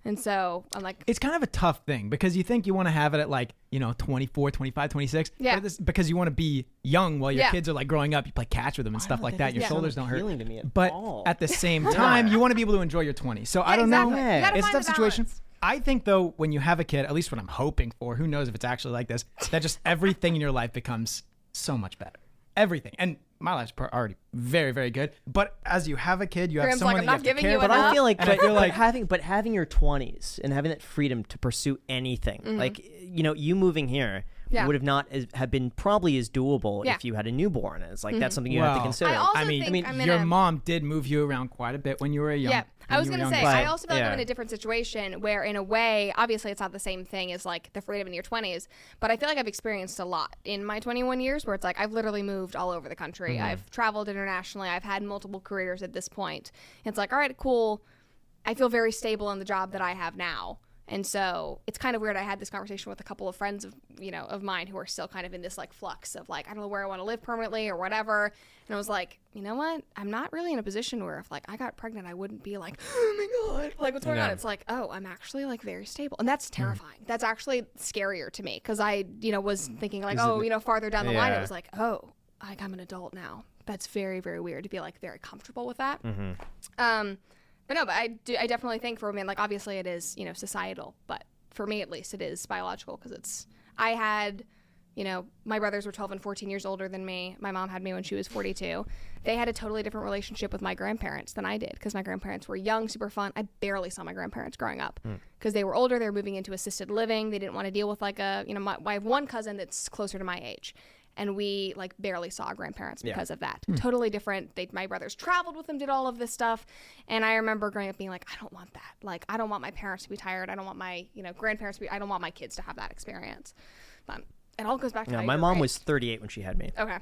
And so I'm like, It's kind of a tough thing because you think you want to have it at like, you know, 24, 25, 26. Yeah. But this, because you want to be young while your Yeah. kids are like growing up, you play catch with them and stuff like that that. Your doesn't shoulders don't hurt. to me at but all. at the same time, you want to be able to enjoy your 20s. So I don't exactly. know. You It's a tough the situation. I think though, when you have a kid, at least what I'm hoping for, who knows if it's actually like this, that just everything in your life becomes so much better. Everything. And my life's pro- already very, very good. But as you have a kid, you have Graham's someone like, that "I'm you not have to giving care you But about. I feel like, And I but, feel but having, but having your twenties and having that freedom to pursue anything, Mm-hmm. like you know, you moving here Yeah. would have not as, have been probably as doable Yeah. if you had a newborn. And it's like that's something you have to consider. I also I mean, think I mean, I'm in your a- mom did move you around quite a bit when you were young. Yeah, I was gonna say. younger. I also feel like I'm in a different situation where, in a way, obviously it's not the same thing as like the freedom in your 20s, but I feel like I've experienced a lot in my 21 years, where it's like I've literally moved all over the country. Mm-hmm. I've traveled internationally. I've had multiple careers at this point. It's like, all right, cool. I feel very stable in the job that I have now. And so it's kind of weird. I had this conversation with a couple of friends of you know of mine who are still kind of in this like flux of like I don't know where I want to live permanently or whatever. And I was like, you know what? I'm not really in a position where if like I got pregnant, I wouldn't be like, oh my god, like what's going on? It's like, oh, I'm actually like very stable, and that's terrifying. That's actually scarier to me because I you know was thinking like, oh, you know, farther down the line, it was like, oh, like I'm an adult now. That's very very weird to be like very comfortable with that. Hmm. Um, but no, but I do. I definitely think for women, like obviously it is, you know, societal, but for me at least, it is biological because it's. I had, you know, my brothers were 12 and 14 years older than me. My mom had me when she was 42. They had a totally different relationship with my grandparents than I did because my grandparents were young, super fun. I barely saw my grandparents growing up hmm. because they were older. They were moving into assisted living. They didn't want to deal with like a, you know, my, I have one cousin that's closer to my age and we like barely saw grandparents because of that. Totally different. They, my brothers traveled with them, did all of this stuff, and I remember growing up being like, I don't want that. Like, I don't want my parents to be tired. I don't want my you know grandparents to be. I don't want my kids to have that experience. But it all goes back to You know, my mom raised. was 38 when she had me. okay.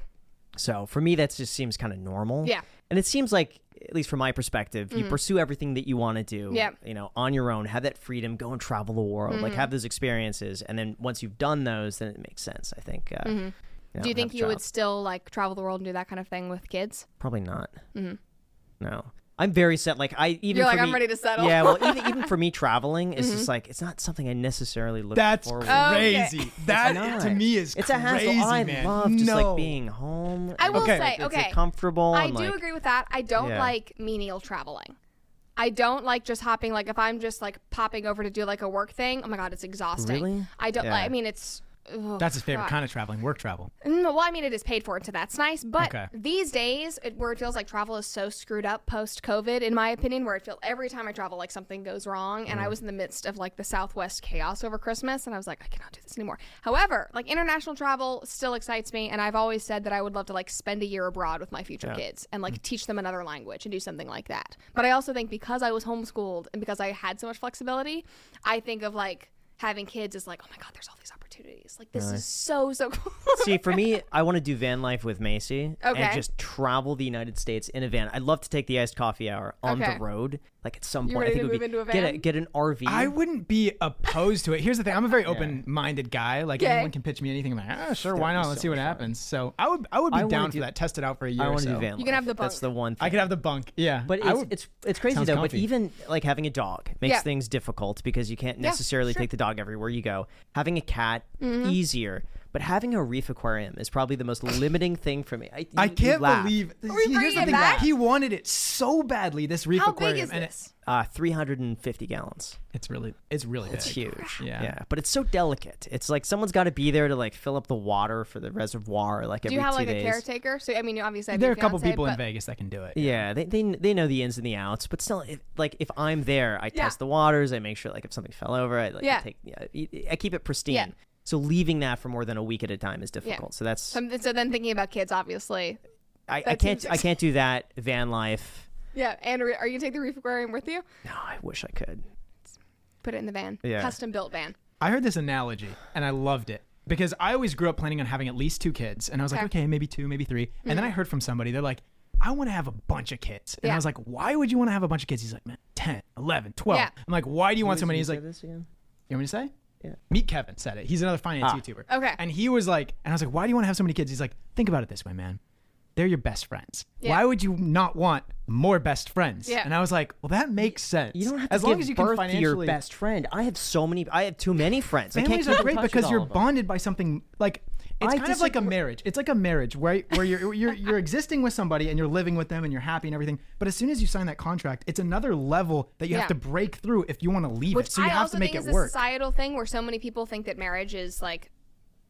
So for me, that just seems kind of normal. Yeah. And it seems like, at least from my perspective, you pursue everything that you want to do. Mm-hmm. Yeah. You know, on your own, have that freedom, go and travel the world, like Mm-hmm. have those experiences, and then once you've done those, then it makes sense. I think. Uh, you know, Mm-hmm. Do you think have a you would still like travel the world and do that kind of thing with kids? Probably not. No. I'm very set. Like I even Mm-hmm. You're for like, I'm me- ready to settle. Yeah, well, even even for me traveling, it's Mm-hmm. just like it's not something I necessarily look That's forward. Oh, to. crazy. That not. to me is It's a hassle. crazy, I man. love just no. like being home. I will Okay. say, It's, okay, like, comfortable. I and, do like, agree with that. I don't Yeah. like menial traveling. I don't like just hopping. Like if I'm just like popping over to do like a work thing. Oh my god, it's exhausting. Really? I don't. Yeah. like I mean, it's. That's his favorite God. kind of traveling, work travel. Mm, well, I mean, it is paid for, so that's nice. But Okay. these days, it, where it feels like travel is so screwed up post COVID, in my opinion, where I feel every time I travel, like something goes wrong. And Mm. I was in the midst of like the Southwest chaos over Christmas, and I was like, I cannot do this anymore. However, like international travel still excites me, and I've always said that I would love to like spend a year abroad with my future kids and Mm. like teach them another language and do something like that. But I also think because I was homeschooled and because I had so much flexibility, I think of like having kids is like, oh my god, there's all these opportunities. Like this is so so cool. See, for me, I want to do van life with Macy Okay. and just travel the United States in a van. I'd love to take the iced coffee hour on Okay. the road. Like at some You point, I think it would be into a get a get an RV. I wouldn't be opposed to it. Here's the thing: I'm a very open-minded guy. Like Okay. anyone can pitch me anything. I'm like, ah, sure, why would be not? Let's so see what much fun. happens. So I would, I would be I wanna down do- for that. Test it out for a year. I or want to so. do van life. You can have the bunk. That's bunk. the one thing. I could have the bunk. Yeah, But I it's, would, it's it's crazy Sounds though. comfy. But even like having a dog makes Yeah. things difficult because you can't necessarily sure. take the dog everywhere you go. Having a cat Mm-hmm. easier, but having a reef aquarium is probably the most limiting thing for me. I, I you- you can't laugh. believe. we here's the thing: back? he wanted it so badly. This reef How aquarium, big is and it- this? uh, 350 gallons. it's really, it's really It's big. huge. Yeah. yeah, but it's so delicate. It's like someone's got to be there to like fill up the water for the reservoir like Do every you have two like days. a caretaker? So I mean, obviously There are your a couple fiance, people in Vegas that can do it. Yeah, they, they they know the ins and the outs, but still, if, like if I'm there, I Yeah. test the waters. I make sure like if something fell over, I like Yeah. I take yeah, I keep it pristine. Yeah. So leaving that for more than a week at a time is difficult. So that's So, so then thinking about kids, obviously. I, I can't seems I can't do that van life. Yeah, and are you gonna take the reef aquarium with you? No, I wish I could. Put it in the van. Yeah. Custom built van. I heard this analogy and I loved it because I always grew up planning on having at least two kids. And I was like, Okay. okay, maybe two, maybe 3 And then mm-hmm. I heard from somebody, they're like, I want to have a bunch of kids. And Yeah. I was like, why would you want to have a bunch of kids? He's like, man, 10, 11, 12. Yeah. I'm like, why do you want so many? He's like, this again? you want me to say? Yeah. Meet Kevin said it. He's another finance Ah. YouTuber. Okay. And he was like, and I was like, why do you want to have so many kids? He's like, think about it this way, man. They're your best friends. Yeah. Why would you not want more best friends? Yeah. And I was like, well, that makes sense. You don't have as to long give as you birth can to financially. your best friend. I have so many. I have too many friends. I can't Families keep are great because you're bonded by something like it's I kind of like a marriage. It's like a marriage where where you're you're you're existing with somebody and you're living with them and you're happy and everything. But as soon as you sign that contract, it's another level that you Yeah. have to break through if you want to leave Which it. So you I have to make think it is work. a societal thing where so many people think that marriage is like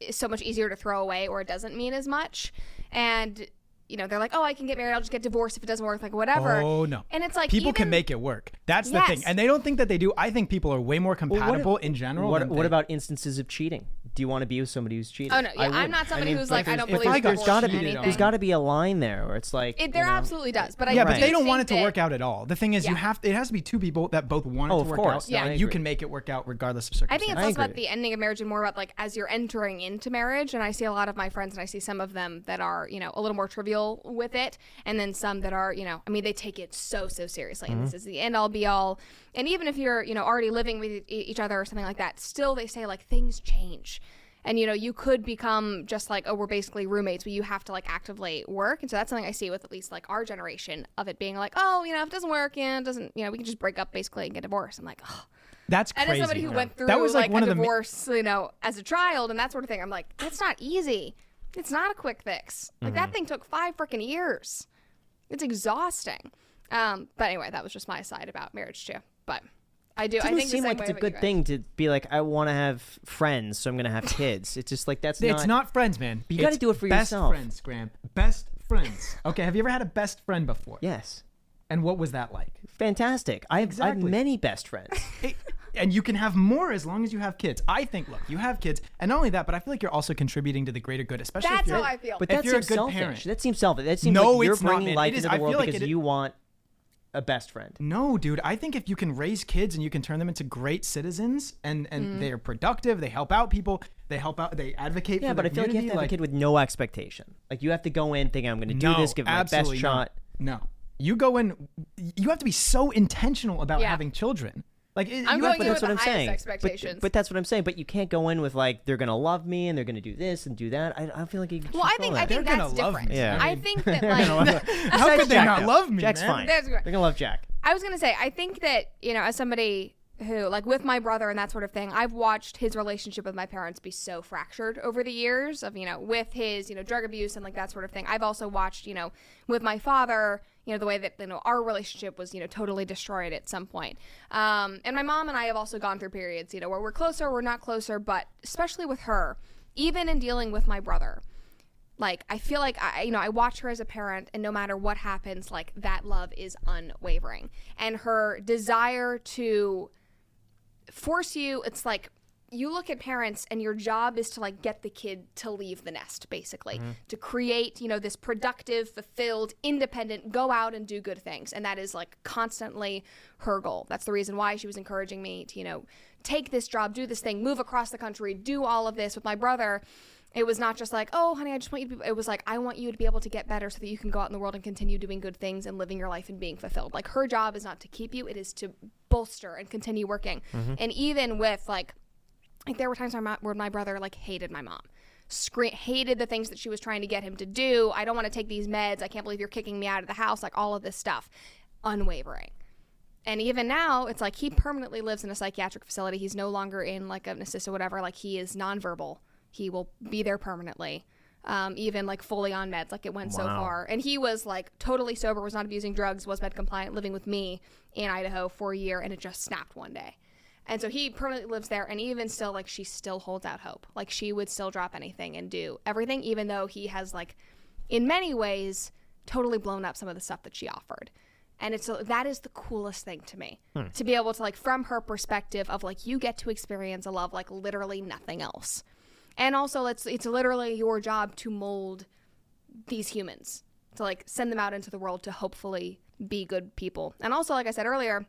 is so much easier to throw away or it doesn't mean as much. And you know, they're like, "Oh, I can get married. I'll just get divorced if it doesn't work, like whatever." Oh no! And it's like people can make it work. That's the thing, and they don't think that they do. I think people are way more Well, what- compatible in general. What, what about instances of cheating? Do you want to be with somebody who's cheating? Oh no, I yeah, I'm not somebody I mean, who's like, I don't if believe I there's got to be or anything. there's got to be a line there where it's like It, there you know, absolutely does, but I Yeah, do but they don't want it to that- work out at all. The thing is, you Yeah. have it has to be two people that both want it Oh, to of work course. out, Yeah. and you can make it work out regardless of circumstances. I think it's less about the ending of marriage and more about like as you're entering into marriage. And I see a lot of my friends, and I see some of them that are you know a little more trivial with it, and then some that are you know I mean they take it so so seriously, and this mm-hmm. is the end all be all. And even if you're you know already living with e- each other or something like that, still they say like things change. And you know you could become just like oh we're basically roommates, but you have to like actively work, and so that's something I see with at least like our generation of it being like oh you know if it doesn't work, yeah, it doesn't you know we can just break up basically and get divorced. I'm like oh That's and as somebody who went through that was like, one a of the divorce, you know, as a child and that sort of thing, I'm like, that's not easy. It's not a quick fix. Like Mm-hmm. that thing took five freaking years. It's exhausting. Um, but anyway, that was just my side about marriage too. But I do. It I doesn't think seem like it's a good thing to be like I want to have friends, so I'm gonna have kids. It's just like that's It's not friends, man. You gotta do it for best yourself. Best friends, Graham. Best friends. Okay, have you ever had a best friend before? Yes, And what was that like? fantastic. I have, I have many best friends. It- and you can have more as long as you have kids. I think, look, you have kids, and not only that, but I feel like you're also contributing to the greater good, especially if you're. how I feel. But If that you're a seems good selfish. parent. That seems selfish. That seems No, like you're it's not, bringing man. life It is- into the I world feel like because it- you want. a best friend. No, dude. I think if you can raise kids and you can turn them into great citizens and and Mm. they are productive, they help out people, they help out, they advocate Yeah, for but I feel like you have to have a kid with no expectation. Like you have to go in thinking I'm going to do no, this, give it my best absolutely shot. not. No, you go in. You have to be so intentional about Yeah. having children. Like it, I'm you going have in to, with what the I'm highest saying. But- expectations. But, that's what I'm saying. But you can't go in with like they're gonna love me and they're gonna do this and do that. I, I feel like you. Can Well, I think I They're think gonna that's love different. me. Yeah. I think that like how could they Jack, not though. love me? Jack's man? fine. That's great. They're gonna love Jack. I was gonna say, I think that you know, as somebody who, like, with my brother and that sort of thing, I've watched his relationship with my parents be so fractured over the years. Of you know, with his you know drug abuse and like that sort of thing. I've also watched you know, with my father, you know, the way that you know our relationship was you know totally destroyed at some point. Um, and my mom and I have also gone through periods, you know, where we're closer, we're not closer, but especially with her, even in dealing with my brother like i feel like i you know i watch her as a parent and no matter what happens like that love is unwavering and her desire to force you it's like you look at parents and your job is to like get the kid to leave the nest basically mm-hmm. to create you know this productive fulfilled independent go out and do good things. And that is like constantly her goal. That's the reason why she was encouraging me to you know take this job do this thing move across the country do all of this with my brother it was not just like, oh, honey, I just want you to be, it was like, I want you to be able to get better so that you can go out in the world and continue doing good things and living your life and being fulfilled. Like, her job is not to keep you, it is to bolster and continue working. Mm-hmm. And even with, like, like there were times where my, where my brother, like, hated my mom. Scre- hated the things that she was trying to get him to do. I don't want to take these meds. I can't believe you're kicking me out of the house. Like, all of this stuff. Unwavering. And even now, it's like he permanently lives in a psychiatric facility. He's no longer in like an assist or whatever. Like he is nonverbal. He will be there permanently. Um, even like fully on meds, like it went so far. And he was like totally sober, was not abusing drugs, was med compliant, living with me in Idaho for a year, and it just snapped one day. And so he permanently lives there, and even still, like she still holds out hope. Like she would still drop anything and do everything, even though he has like, in many ways, totally blown up some of the stuff that she offered. And it's that is the coolest thing to me to be able to like from her perspective of like you get to experience a love like literally nothing else. And also it's it's literally your job to mold these humans to like send them out into the world to hopefully be good people. And also like I said earlier,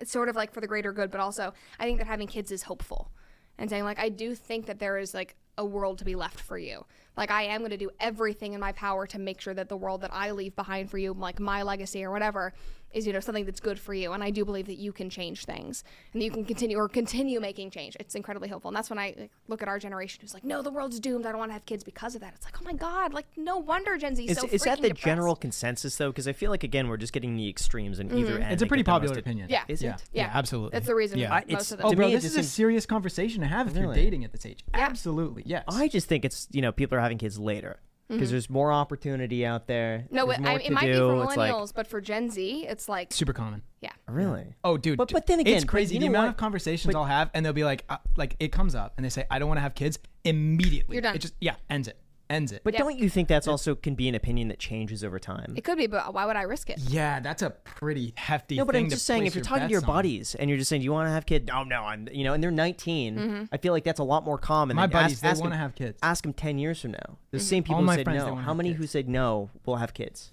it's sort of like for the greater good, but also I think that having kids is hopeful. And saying like I do think that there is like a world to be left for you. Like I am going to do everything in my power to make sure that the world that I leave behind for you, like my legacy or whatever, is you know something that's good for you. And I do believe that you can change things and that you can continue or continue making change. It's incredibly hopeful. And that's when I like, look at our generation who's like, no, the world's doomed. I don't want to have kids because of that. It's like, oh my god, like no wonder Gen Z is Is, so is that the depressed. general consensus though? Because I feel like again we're just getting the extremes in either mm-hmm. end. It's a pretty get most popular opinion. Yeah. Is yeah. it? Yeah. absolutely. That's the reason Yeah. most I- it's- of oh, to them. Oh, bro, this is a serious conversation to have if you're dating at this age. Absolutely, yes. I just think it's you know people are having kids later because there's more opportunity out there. Mm-hmm. No, there's it, I, it might do. be for It's like millennials, but for Gen Z, it's like, super common. yeah. really. Oh, dude. But- but then again, it's crazy. The amount what? of conversations I'll have, and they'll be like, uh, like it comes up, and they say, "I don't want to have kids." Immediately, You're done. It just yeah, ends it, ends it. But Yeah. don't you think that's also can be an opinion that changes over time? It could be, but why would I risk it? yeah, that's a pretty hefty. No, but thing I'm to just saying, place if you're talking to bets your on. buddies and you're just saying, "Do you want to have kids?" No, no, I'm, you know, and they're 19. Mm-hmm. I feel like that's a lot more common. My than buddies, ask, they ask wanna them- have kids. Ask them 10 years from now. Mm-hmm. The same people All who my said friends, they no. wanna How have many kids. who said no will have kids?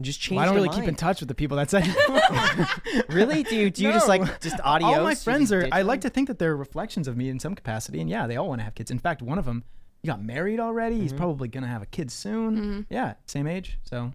Just change. Well, I don't their really keep in mind. touch with the people that say. Really? Do you do you just No. like just audio? all my friends are. I like to think that they're reflections of me in some capacity, and yeah, they all want to have kids. In fact, one of them, he got married already. Mm-hmm. He's probably gonna have a kid soon. Yeah, same age. So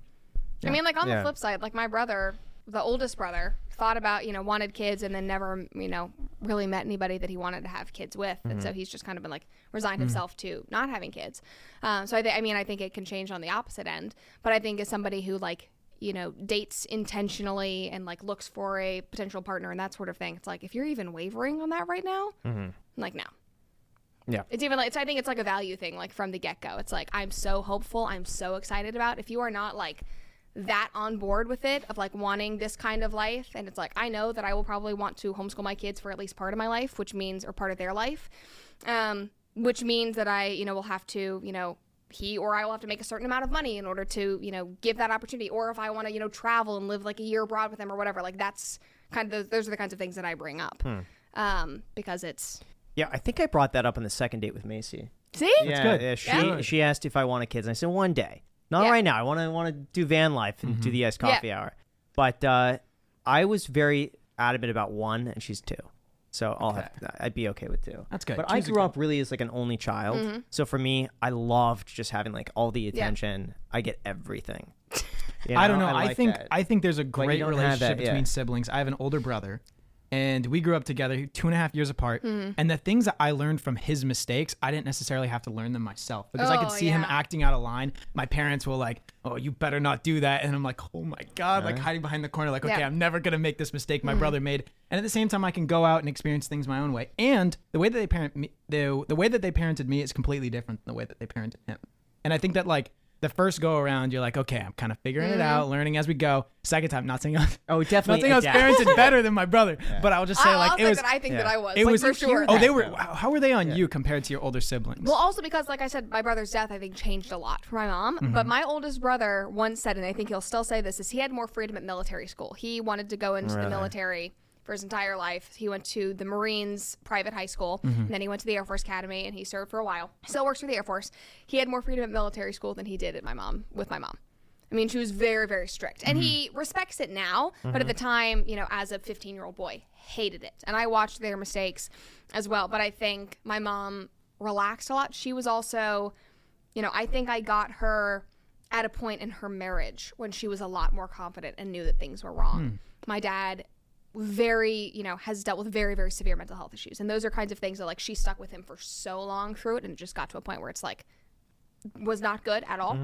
I mean, like on Yeah. the flip side, like my brother, the oldest brother, thought about, you know, wanted kids and then never, you know, really met anybody that he wanted to have kids with. And Mm-hmm. so he's just kind of been like resigned himself to not having kids. Um, so I, th- I mean, I think it can change on the opposite end. But I think as somebody who like, you know, dates intentionally and like looks for a potential partner and that sort of thing, it's like if you're even wavering on that right now, I'm like no. Yeah. It's even like it's, I think it's like a value thing, like from the get go. It's like I'm so hopeful, I'm so excited about. If you are not like that on board with it, of like wanting this kind of life, and it's like I know that I will probably want to homeschool my kids for at least part of my life, which means or part of their life, um, which means that I you know will have to you know he or I will have to make a certain amount of money in order to you know give that opportunity, or if I want to you know travel and live like a year abroad with them or whatever, like that's kind of the, those are the kinds of things that I bring up, um, because it's Yeah, I think I brought that up on the second date with Macy. see yeah, good. yeah, she Yeah. she asked if I wanted kids, and I said one day, not Yeah. right now. I want to want to do van life and do the iced Yeah. coffee hour. But uh, I was very adamant about one, and she's two. So I'll have I'd be okay with two. That's good. But I Two's a grew good- up really as like an only child. Mm-hmm. So for me, I loved just having like all the attention. I get everything. You I don't know. I, like think that. I think there's a great don't have relationship that, yeah. between siblings. I have an older brother, and we grew up together, two and a half years apart. Mm-hmm. And the things that I learned from his mistakes, I didn't necessarily have to learn them myself because I could Oh, see him acting out of line. My parents were like, "Oh, you better not do that," and I'm like, "Oh my god!" Like hiding behind the corner, like, "Okay, Yeah. I'm never gonna make this mistake Mm-hmm. my brother made." And at the same time, I can go out and experience things my own way. And the way that they parent me, the the way that they parented me is completely different than the way that they parented him. And I think that like the first go around, you're like, okay, I'm kind of figuring Mm-hmm. it out, learning as we go. Second time, not saying I was, Oh, not definitely saying I was adapt. parented better than my brother, but I'll just say I'll, like I'll it say was. that I think that. I was. It like, was for sure. Oh, they were. How how were they on you compared to your older siblings? Well, also because, like I said, my brother's death, I think, changed a lot for my mom. Mm-hmm. But my oldest brother once said, and I think he'll still say this, is he had more freedom at military school. He wanted to go into the military for his entire life. He went to the Marines private high school, Mm-hmm. and then he went to the Air Force Academy, and he served for a while. Still works for the Air Force. He had more freedom at military school than he did at my mom with my mom. I mean, she was very, very strict. And he mm-hmm. respects it now, but at the mm-hmm. time, you know, as a 15 year old boy, hated it. And I watched their mistakes as well. But I think my mom relaxed a lot. She was also, you know, I think I got her at a point in her marriage when she was a lot more confident and knew that things were wrong. Hmm. My dad very you know has dealt with very very severe mental health issues and those are kinds of things that like she stuck with him for so long through it and it just got to a point where it's like was not good at all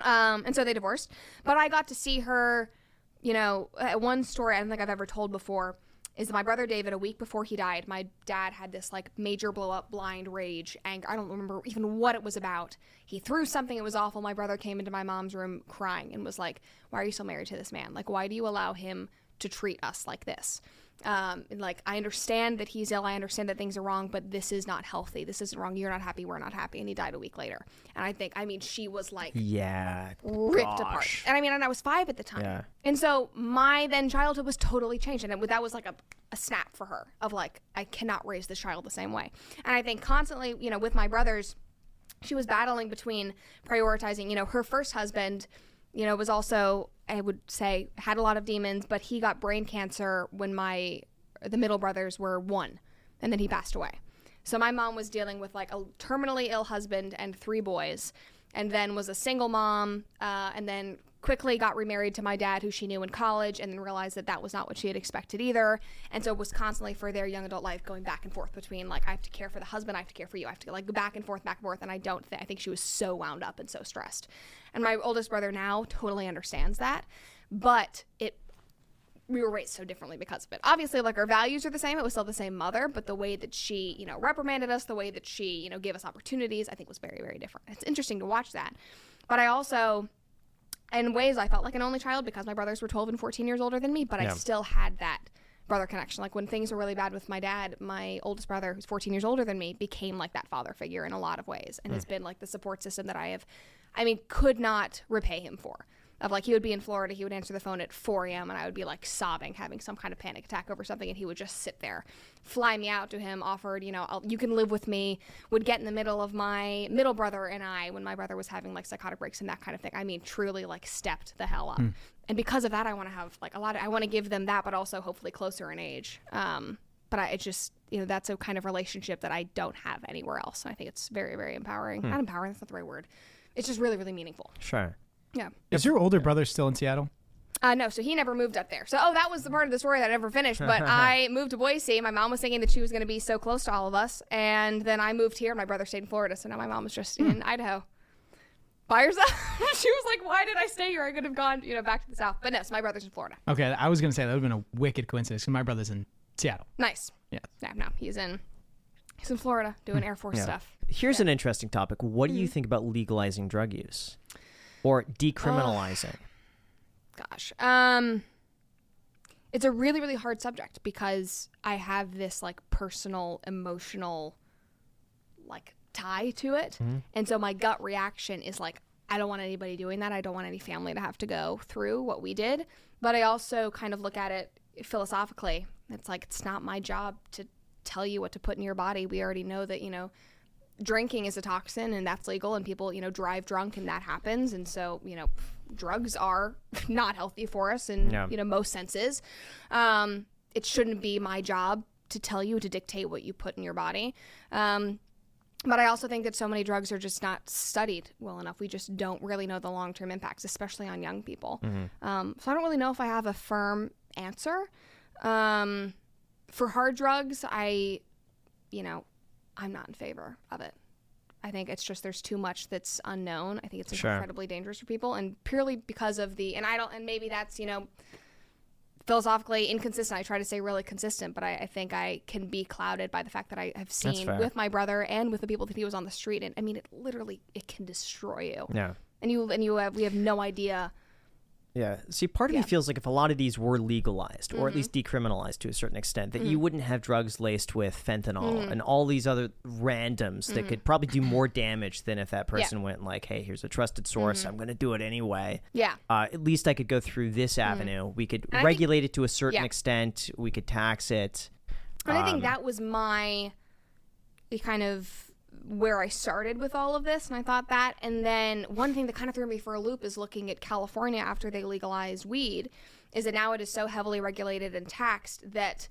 um, and so they divorced. But I got to see her, you know, one story I don't think I've ever told before is that my brother David, a week before he died, my dad had this like major blow up, blind rage, anger. I don't remember even what it was about. He threw something, it was awful. My brother came into my mom's room crying and was like, Why are you still married to this man? Like, why do you allow him to treat us like this? Um, like, I understand that he's ill, I understand that things are wrong, but this is not healthy. This isn't wrong. You're not happy, we're not happy. And he died a week later. And I think, I mean, she was like, Yeah. ripped apart. And I mean, and I was five at the time. Yeah. And so my then childhood was totally changed. And it, that was like a, a snap for her of like, I cannot raise this child the same way. And I think constantly, you know, with my brothers, she was battling between prioritizing, you know, her first husband, you know, was also, I would say, had a lot of demons, but he got brain cancer when my, the middle brothers were one, and then he passed away. So my mom was dealing with like a terminally ill husband and three boys, and then was a single mom, uh, and then quickly got remarried to my dad, who she knew in college, and then realized that that was not what she had expected either, and so it was constantly for their young adult life going back and forth between like I have to care for the husband, I have to care for you, I have to like go back and forth, back and forth, and I don't. Th- I think she was so wound up and so stressed, and my oldest brother now totally understands that, but it we were raised so differently because of it. Obviously, like our values are the same. It was still the same mother, but the way that she, you know, reprimanded us, the way that she, you know, gave us opportunities, I think was very, very different. It's interesting to watch that. But I also, in ways, I felt like an only child because my brothers were 12 and 14 years older than me, but I still had that brother connection. Like when things were really bad with my dad, my oldest brother, who's 14 years older than me, became like that father figure in a lot of ways and hmm. has been like the support system that I have, I mean, could not repay him for. Of like, he would be in Florida, he would answer the phone at 4 a.m., and I would be like sobbing, having some kind of panic attack over something, and he would just sit there, fly me out to him, offered, you know, I'll, you can live with me, would get in the middle of my middle brother and I when my brother was having like psychotic breaks and that kind of thing. I mean, truly like stepped the hell up. And because of that, I want to have like a lot of, I want to give them that, but also hopefully closer in age. Um, but I, it just, you know, that's a kind of relationship that I don't have anywhere else. And I think it's very, very empowering. Not empowering, that's not the right word. It's just really, really meaningful. Sure. Yeah. Is your older brother still in Seattle? Uh, no, so he never moved up there. So, oh, that was the part of the story that I never finished. But I moved to Boise. My mom was thinking that she was going to be so close to all of us. And then I moved here. My brother stayed in Florida. So now my mom is just in Idaho by herself. she was like, why did I stay here? I could have gone, you know, back to the South. But no, so my brother's in Florida. Okay, I was gonna say that would have been a wicked coincidence because my brother's in Seattle. Nice. Yeah. No, no, he's in, he's in Florida doing Air Force Yeah. stuff. Here's an interesting topic. What do you Mm-hmm. think about legalizing drug use or decriminalizing? Gosh. Um it's a really really hard subject because I have this like personal emotional like tie to it. And so my gut reaction is like I don't want anybody doing that. I don't want any family to have to go through what we did. But I also kind of look at it philosophically. It's like it's not my job to tell you what to put in your body. We already know that, you know, drinking is a toxin and that's legal and people you know drive drunk and that happens and so you know drugs are not healthy for us in Yeah. you know most senses. Um, it shouldn't be my job to tell you to dictate what you put in your body. Um, but I also think that so many drugs are just not studied well enough. We just don't really know the long term impacts, especially on young people. Um, so I don't really know if I have a firm answer. Um, for hard drugs, I, you know, I'm not in favor of it. I think it's just there's too much that's unknown. I think it's Sure. incredibly dangerous for people, and purely because of the and I don't and maybe that's you know philosophically inconsistent. I try to stay really consistent, but I, I think I can be clouded by the fact that I have seen with my brother and with the people that he was on the street, and I mean, it literally it can destroy you. Yeah. And you and you have we have no idea. Yeah. See, part of me Yeah. Mm-hmm. feels like if a lot of these were legalized or at least decriminalized to a certain extent, that you wouldn't have drugs laced with fentanyl Mm-hmm. and all these other randoms that could probably do more damage than if that person went like, "Hey, here's a trusted source. Mm-hmm. I'm going to do it anyway." Yeah. Uh, at least I could go through this avenue. We could Mm-hmm. I think- regulate it to a certain yeah. extent. We could tax it. And I Um, think that was my kind of where I started with all of this. And I thought that. And then one thing that kind of threw me for a loop is looking at California after they legalized weed, is that now it is so heavily regulated and taxed that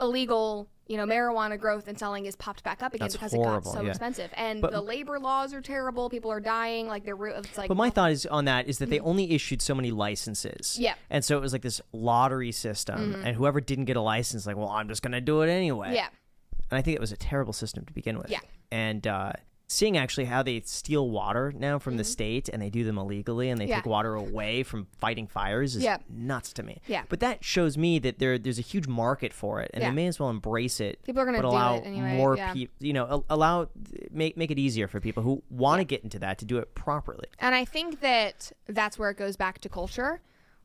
illegal, you know, marijuana growth and selling is popped back up again That's because horrible, it got so yeah. expensive. And But- the labor laws are terrible. People are dying. Like they're re- it's like But my thought is on that is that they only issued so many licenses. Mm-hmm. Yeah. Mm-hmm. And so it was like this lottery system, and whoever didn't get a license, like, well, I'm just going to do it anyway. yeah. And I think it was a terrible system to begin with. Yeah. And uh, seeing actually how they steal water now from the state and they do them illegally and they Mm-hmm. Yeah. take water away from fighting fires is Yeah. nuts to me. Yeah. But that shows me that there there's a huge market for it and Yeah. they may as well embrace it. People are gonna but do allow it anyway, more yeah. people, you know, al- allow make make it easier for people who want to get into that to do it properly. And I think that that's where it goes back to culture,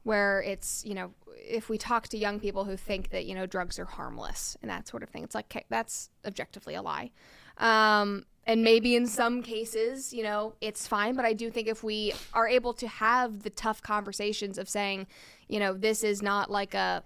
where it's, you know, if we talk to young people who think that, you know, drugs are harmless and that sort of thing, it's like, okay, that's objectively a lie. Um, and maybe in some cases, you know, it's fine. But I do think if we are able to have the tough conversations of saying, you know, this is not like a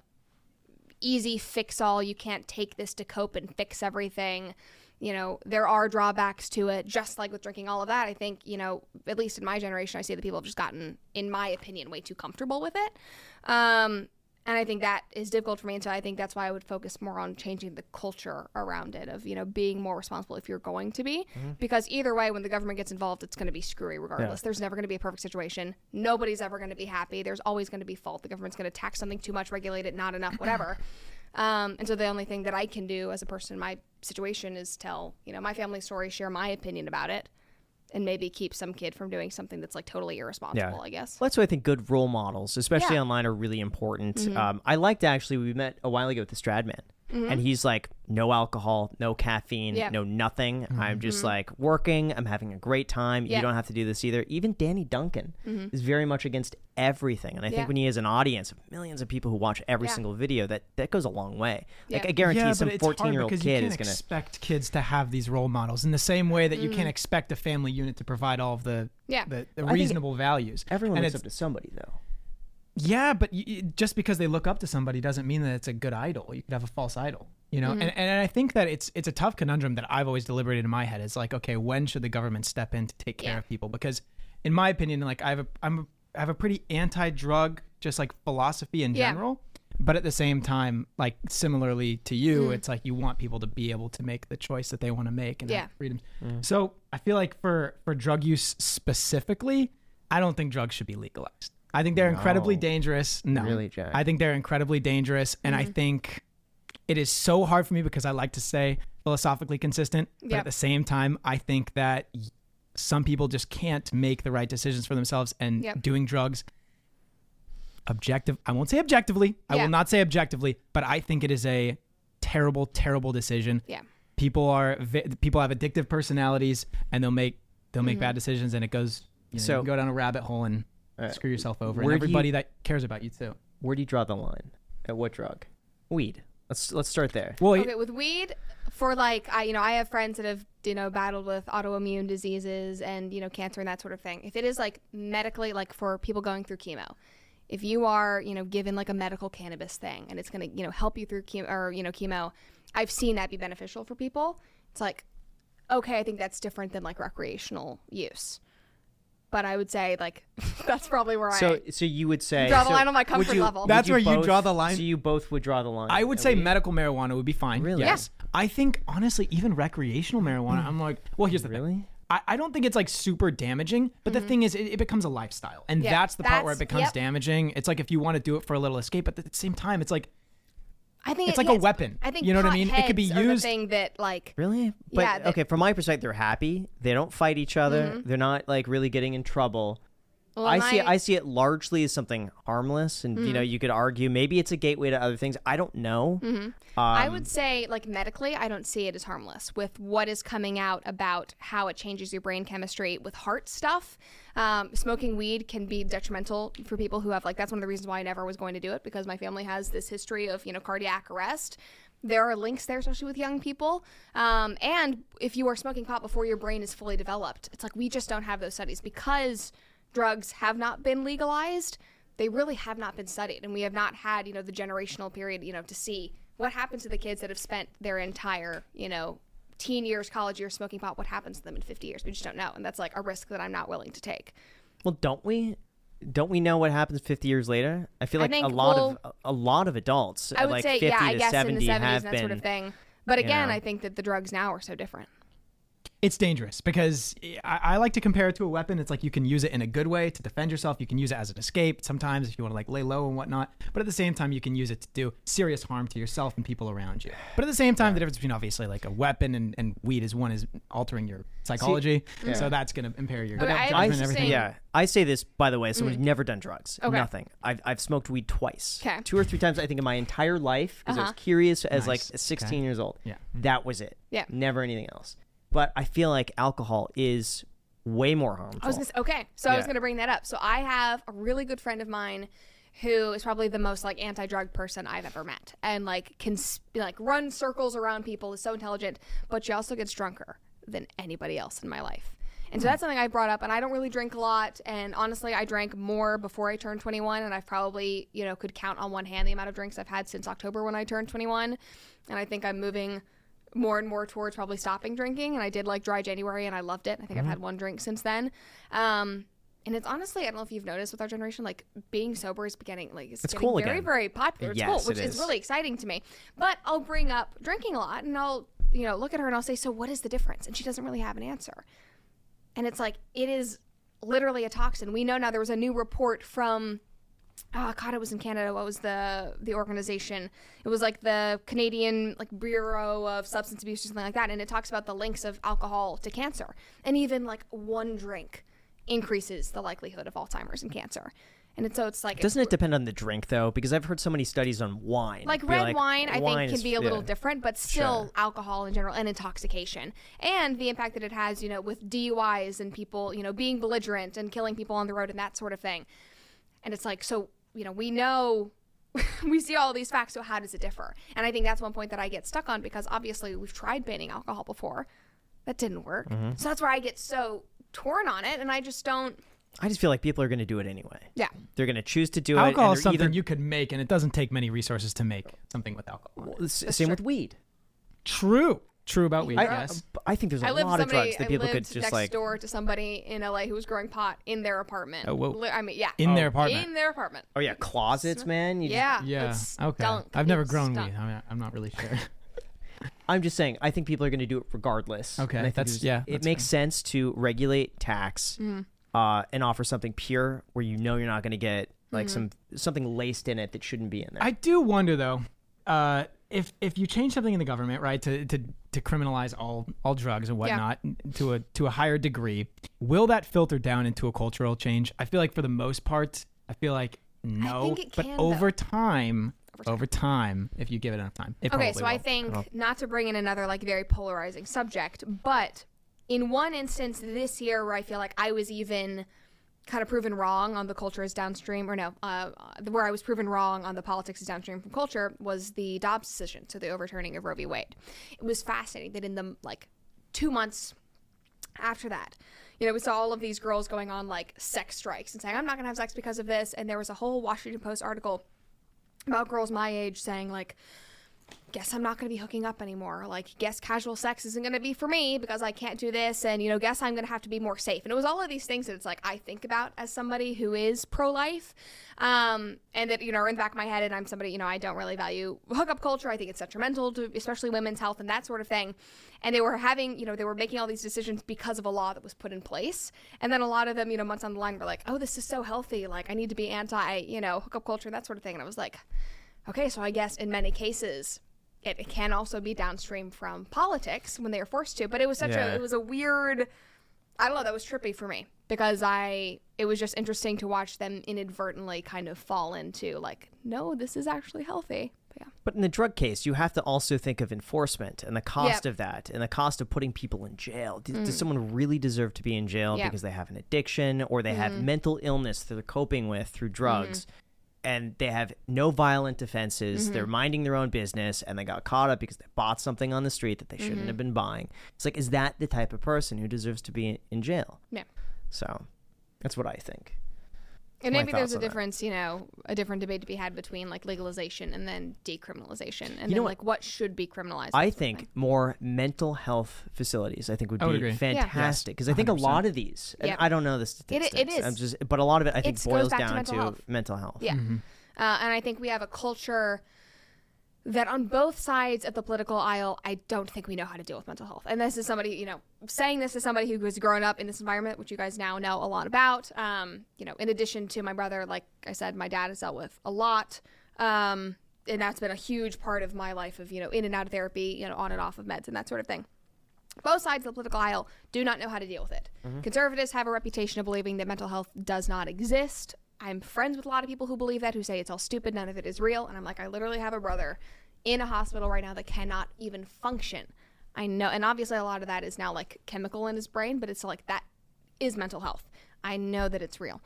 easy fix all. You can't take this to cope and fix everything. You know, there are drawbacks to it, just like with drinking all of that. I think, you know, at least in my generation, I see that people have just gotten, in my opinion, way too comfortable with it. Um, and I think that is difficult for me. And so I think that's why I would focus more on changing the culture around it of, you know, being more responsible if you're going to be. Because either way, when the government gets involved, it's going to be screwy regardless. There's never going to be a perfect situation. Nobody's ever going to be happy. There's always going to be fault. The government's going to tax something too much, regulate it not enough, whatever. Um, and so the only thing that I can do as a person in my situation is tell, you know, my family story, share my opinion about it, and maybe keep some kid from doing something that's like totally irresponsible, I guess. Well, that's why I think good role models, especially Yeah. online, are really important. Mm-hmm. Um, I liked actually, we met a while ago with the Stradman, and mm-hmm. he's like, no alcohol, no caffeine, Yeah. no nothing. I'm mm-hmm. just mm-hmm. like working. I'm having a great time. Yeah. You don't have to do this either. Even Danny Duncan is very much against everything. And I Yeah. think when he has an audience of millions of people who watch every Yeah. single video, that, that goes a long way. Like, I guarantee yeah, some but it's hard 14 year old because kid you is can't going to. expect kids to have these role models in the same way that you can't expect a family unit to provide all of the. Yeah. the, the reasonable values. Everyone and looks up to somebody, though. Yeah, but y y- just because they look up to somebody doesn't mean that it's a good idol. You could have a false idol, you know. Mm-hmm. And and I think that it's it's a tough conundrum that I've always deliberated in my head. It's like, okay, when should the government step in to take care Yeah. of people? Because in my opinion, like I have a I'm a, I have a pretty anti-drug just like philosophy in Yeah. general. But at the same time, like similarly to you, mm. it's like you want people to be able to make the choice that they want to make and Yeah. have freedom. Mm. So I feel like for for drug use specifically, I don't think drugs should be legalized. I think they're incredibly No. dangerous. No, Really, Jack? I think they're incredibly dangerous, and Mm-hmm. I think it is so hard for me because I like to stay philosophically consistent. But Yep. at the same time, I think that y- some people just can't make the right decisions for themselves, and Yep. doing drugs. Objective. I won't say objectively. I Yeah. will not say objectively, but I think it is a terrible, terrible decision. Yeah. People are vi- people have addictive personalities, and they'll make they'll make Mm-hmm. bad decisions, and it goes. You know, So- you can go down a rabbit hole and Uh, screw yourself over, where and do you- everybody that cares about you too. Where do you draw the line? At what drug? Weed. Let's let's start there. Well, Okay, with weed, for like, I you know, I have friends that have you know battled with autoimmune diseases and you know cancer and that sort of thing. If it is like medically, like for people going through chemo, if you are you know given like a medical cannabis thing and it's gonna you know help you through chemo or you know chemo, I've seen that be beneficial for people. It's like, okay, I think that's different than like recreational use. But I would say like that's probably where So, I so so you would say draw the so line on my would comfort you- level. would That's where you draw the line? So you both would draw the line. I would say we- medical marijuana would be fine. Really? Yes. I think honestly, even recreational marijuana, I'm like, well, here's the thing. Really? I, I don't think it's like super damaging, but the thing is, it, it becomes a lifestyle, and Mm-hmm. Yeah, that's the part where it becomes yep. damaging. It's like if you want to do it for a little escape, but at the same time, it's like I think it's it- like a weapon. I think You know what I mean? It could be potheads the used- thing that like Really? But Yeah, that- okay, from my perspective, they're happy. They don't fight each other. Mm-hmm. They're not like really getting in trouble. Well, I see. my- I see it largely as something harmless, and you know, you could argue maybe it's a gateway to other things. I don't know. Um, I would say, like medically, I don't see it as harmless with what is coming out about how it changes your brain chemistry with heart stuff. Um, smoking weed can be detrimental for people who have like that's one of the reasons why I never was going to do it because my family has this history of you know cardiac arrest. There are links there, especially with young people. Um, and if you are smoking pot before your brain is fully developed, it's like we just don't have those studies because drugs have not been legalized they really have not been studied and we have not had you know the generational period you know to see what happens to the kids that have spent their entire you know teen years college years smoking pot what happens to them in 50 years we just don't know and that's like a risk that i'm not willing to take well, don't we? Don't we know what happens 50 years later? I feel I like a lot we'll- of a lot of adults, i would like say 50 yeah i to guess 70, in the 70s have and that been. sort of thing but again know. i think that the drugs now are so different it's dangerous because I, I like to compare it to a weapon. It's like you can use it in a good way to defend yourself. You can use it as an escape sometimes if you want to like lay low and whatnot. But at the same time, you can use it to do serious harm to yourself and people around you. But at the same time, the difference between obviously like a weapon and, and weed is one is altering your psychology, so that's going to impair your Okay, I judgment was and everything. saying- Yeah, I say this by the way. Someone who's never done drugs, Mm. Okay. nothing. I've, I've smoked weed twice, 'Kay. two or three times. I think in my entire life because I was Uh-huh. curious as Nice. like 16 Okay. years old. Yeah. that was it. Yeah. never anything else. But I feel like alcohol is way more harmful. I was gonna say, okay, so I was gonna bring that up. So I have a really good friend of mine who is probably the most like anti-drug person I've ever met, and like can s- like run circles around people. is so intelligent, but she also gets drunker than anybody else in my life. And so that's something I brought up. And I don't really drink a lot. And honestly, I drank more before I turned 21. And I've probably, you know, could count on one hand the amount of drinks I've had since October when I turned 21. And I think I'm moving more and more towards probably stopping drinking. And I did like dry January and I loved it. I think I've had one drink since then. Um, and it's honestly, I don't know if you've noticed with our generation, like being sober is beginning, like it's, It's getting cool very, again. very popular. It's Yes, cool, which it is. is. really exciting to me. But I'll bring up drinking a lot and I'll, you know, look at her and I'll say, so what is the difference? And she doesn't really have an answer. And it's like, it is literally a toxin. We know now there was a new report from oh god it was in canada what was the the organization it was like the canadian like bureau of substance abuse or something like that and it talks about the links of alcohol to cancer and even like one drink increases the likelihood of alzheimer's and cancer and it's, so it's like Doesn't it depend on the drink though? Because I've heard so many studies on wine. like red wine i wine think can is- be a little yeah. different but still Sure. alcohol in general and intoxication and the impact that it has you know with duis and people you know being belligerent and killing people on the road and that sort of thing and it's like so you know we know we see all these facts so how does it differ and i think that's one point that i get stuck on because obviously we've tried banning alcohol before that didn't work Mm-hmm. so that's where i get so torn on it and i just don't I just feel like people are going to do it anyway. yeah They're going to choose to do it. Alcohol and is something either- you could make, and it doesn't take many resources to make something with alcohol. S- Same with weed. True. True about weed, I, yes. I think there's a I lived lot of drugs that I people lived could just next like. door to somebody in LA who was growing pot in their apartment. Oh, whoa. Li- I mean, yeah, In their apartment. In their apartment. Oh yeah, closets, man. You just- Yeah. yeah. Okay. stunk. I've never It grown stunk. weed. I'm not, I'm not really sure. I'm just saying. I think people are going to do it regardless. Okay, And I think that's- it's- yeah, It that's makes sense to regulate tax, Mm-hmm. uh, and offer something pure where you know you're not going to get like Mm-hmm. some something laced in it that shouldn't be in there. I do wonder though, uh, if if you change something in the government, right, to to to criminalize all all drugs and whatnot to a to a higher degree, will that filter down into a cultural change? I feel like for the most part, I feel like no, think it but can, over though. time, over time, if you give it enough time, it Okay, probably so I will. think not to bring in another like very polarizing subject, but in one instance this year where I feel like I was even kind of proven wrong on the culture is downstream, or no, uh, where I was proven wrong on the politics is downstream from culture was the Dobbs decision, so the overturning of Roe v. Wade. It was fascinating that in the like two months after that, you know, we saw all of these girls going on like sex strikes and saying, I'm not going to have sex because of this. And there was a whole Washington Post article about girls my age saying, like, guess I'm not going to be hooking up anymore. Like, guess casual sex isn't going to be for me because I can't do this. And, you know, guess I'm going to have to be more safe. And it was all of these things that it's like I think about as somebody who is pro life. Um, and that, you know, are in the back of my head. And I'm somebody, you know, I don't really value hookup culture. I think it's detrimental to especially women's health and that sort of thing. And they were having, you know, they were making all these decisions because of a law that was put in place. And then a lot of them, you know, months on the line were like, oh, this is so healthy. Like, I need to be anti, you know, hookup culture, and that sort of thing. And I was like, okay, so I guess in many cases, it, it can also be downstream from politics when they are forced to. But it was such Yeah. a it was a weird I don't know, that was trippy for me because I it was just interesting to watch them inadvertently kind of fall into like, no, this is actually healthy. But yeah. But in the drug case, you have to also think of enforcement and the cost Yep. Mm. of that and the cost of putting people in jail. D- Does someone really deserve to be in jail Yeah. because they have an addiction or they have mental illness that they're coping with through drugs? And they have no violent offenses. Mm-hmm. They're minding their own business, and they got caught up because they bought something on the street that they shouldn't mm-hmm. have been buying. It's like, is that the type of person who deserves to be in, in jail? Yeah. So, that's what I think. And maybe there's a on that. difference, you know, a different debate to be had between like legalization and then decriminalization, and You then know what? like what should be criminalized. I that sort of think thing. more mental health facilities. I think would I would be agree. fantastic because I think a 100%. lot of these. And Yep. I don't know the it statistics. I'm just, but a lot of it I think It's- goes boils back to down mental health. mental health. Yeah. Uh, and I think we have a culture that on both sides of the political aisle, I don't think we know how to deal with mental health. And this is somebody, you know, saying this is somebody who was grown up in this environment, which you guys now know a lot about. Um, you know, in addition to my brother, like I said, my dad has dealt with a lot. Um, and that's been a huge part of my life of, you know, in and out of therapy, you know, on and off of meds and that sort of thing both sides of the political aisle do not know how to deal with it. Conservatives have a reputation of believing that mental health does not exist. I'm friends with a lot of people who believe that, who say it's all stupid, none of it is real. And I'm like, I literally have a brother in a hospital right now that cannot even function. I know, and obviously a lot of that is now like chemical in his brain, but it's like that is mental health. I know that it's real.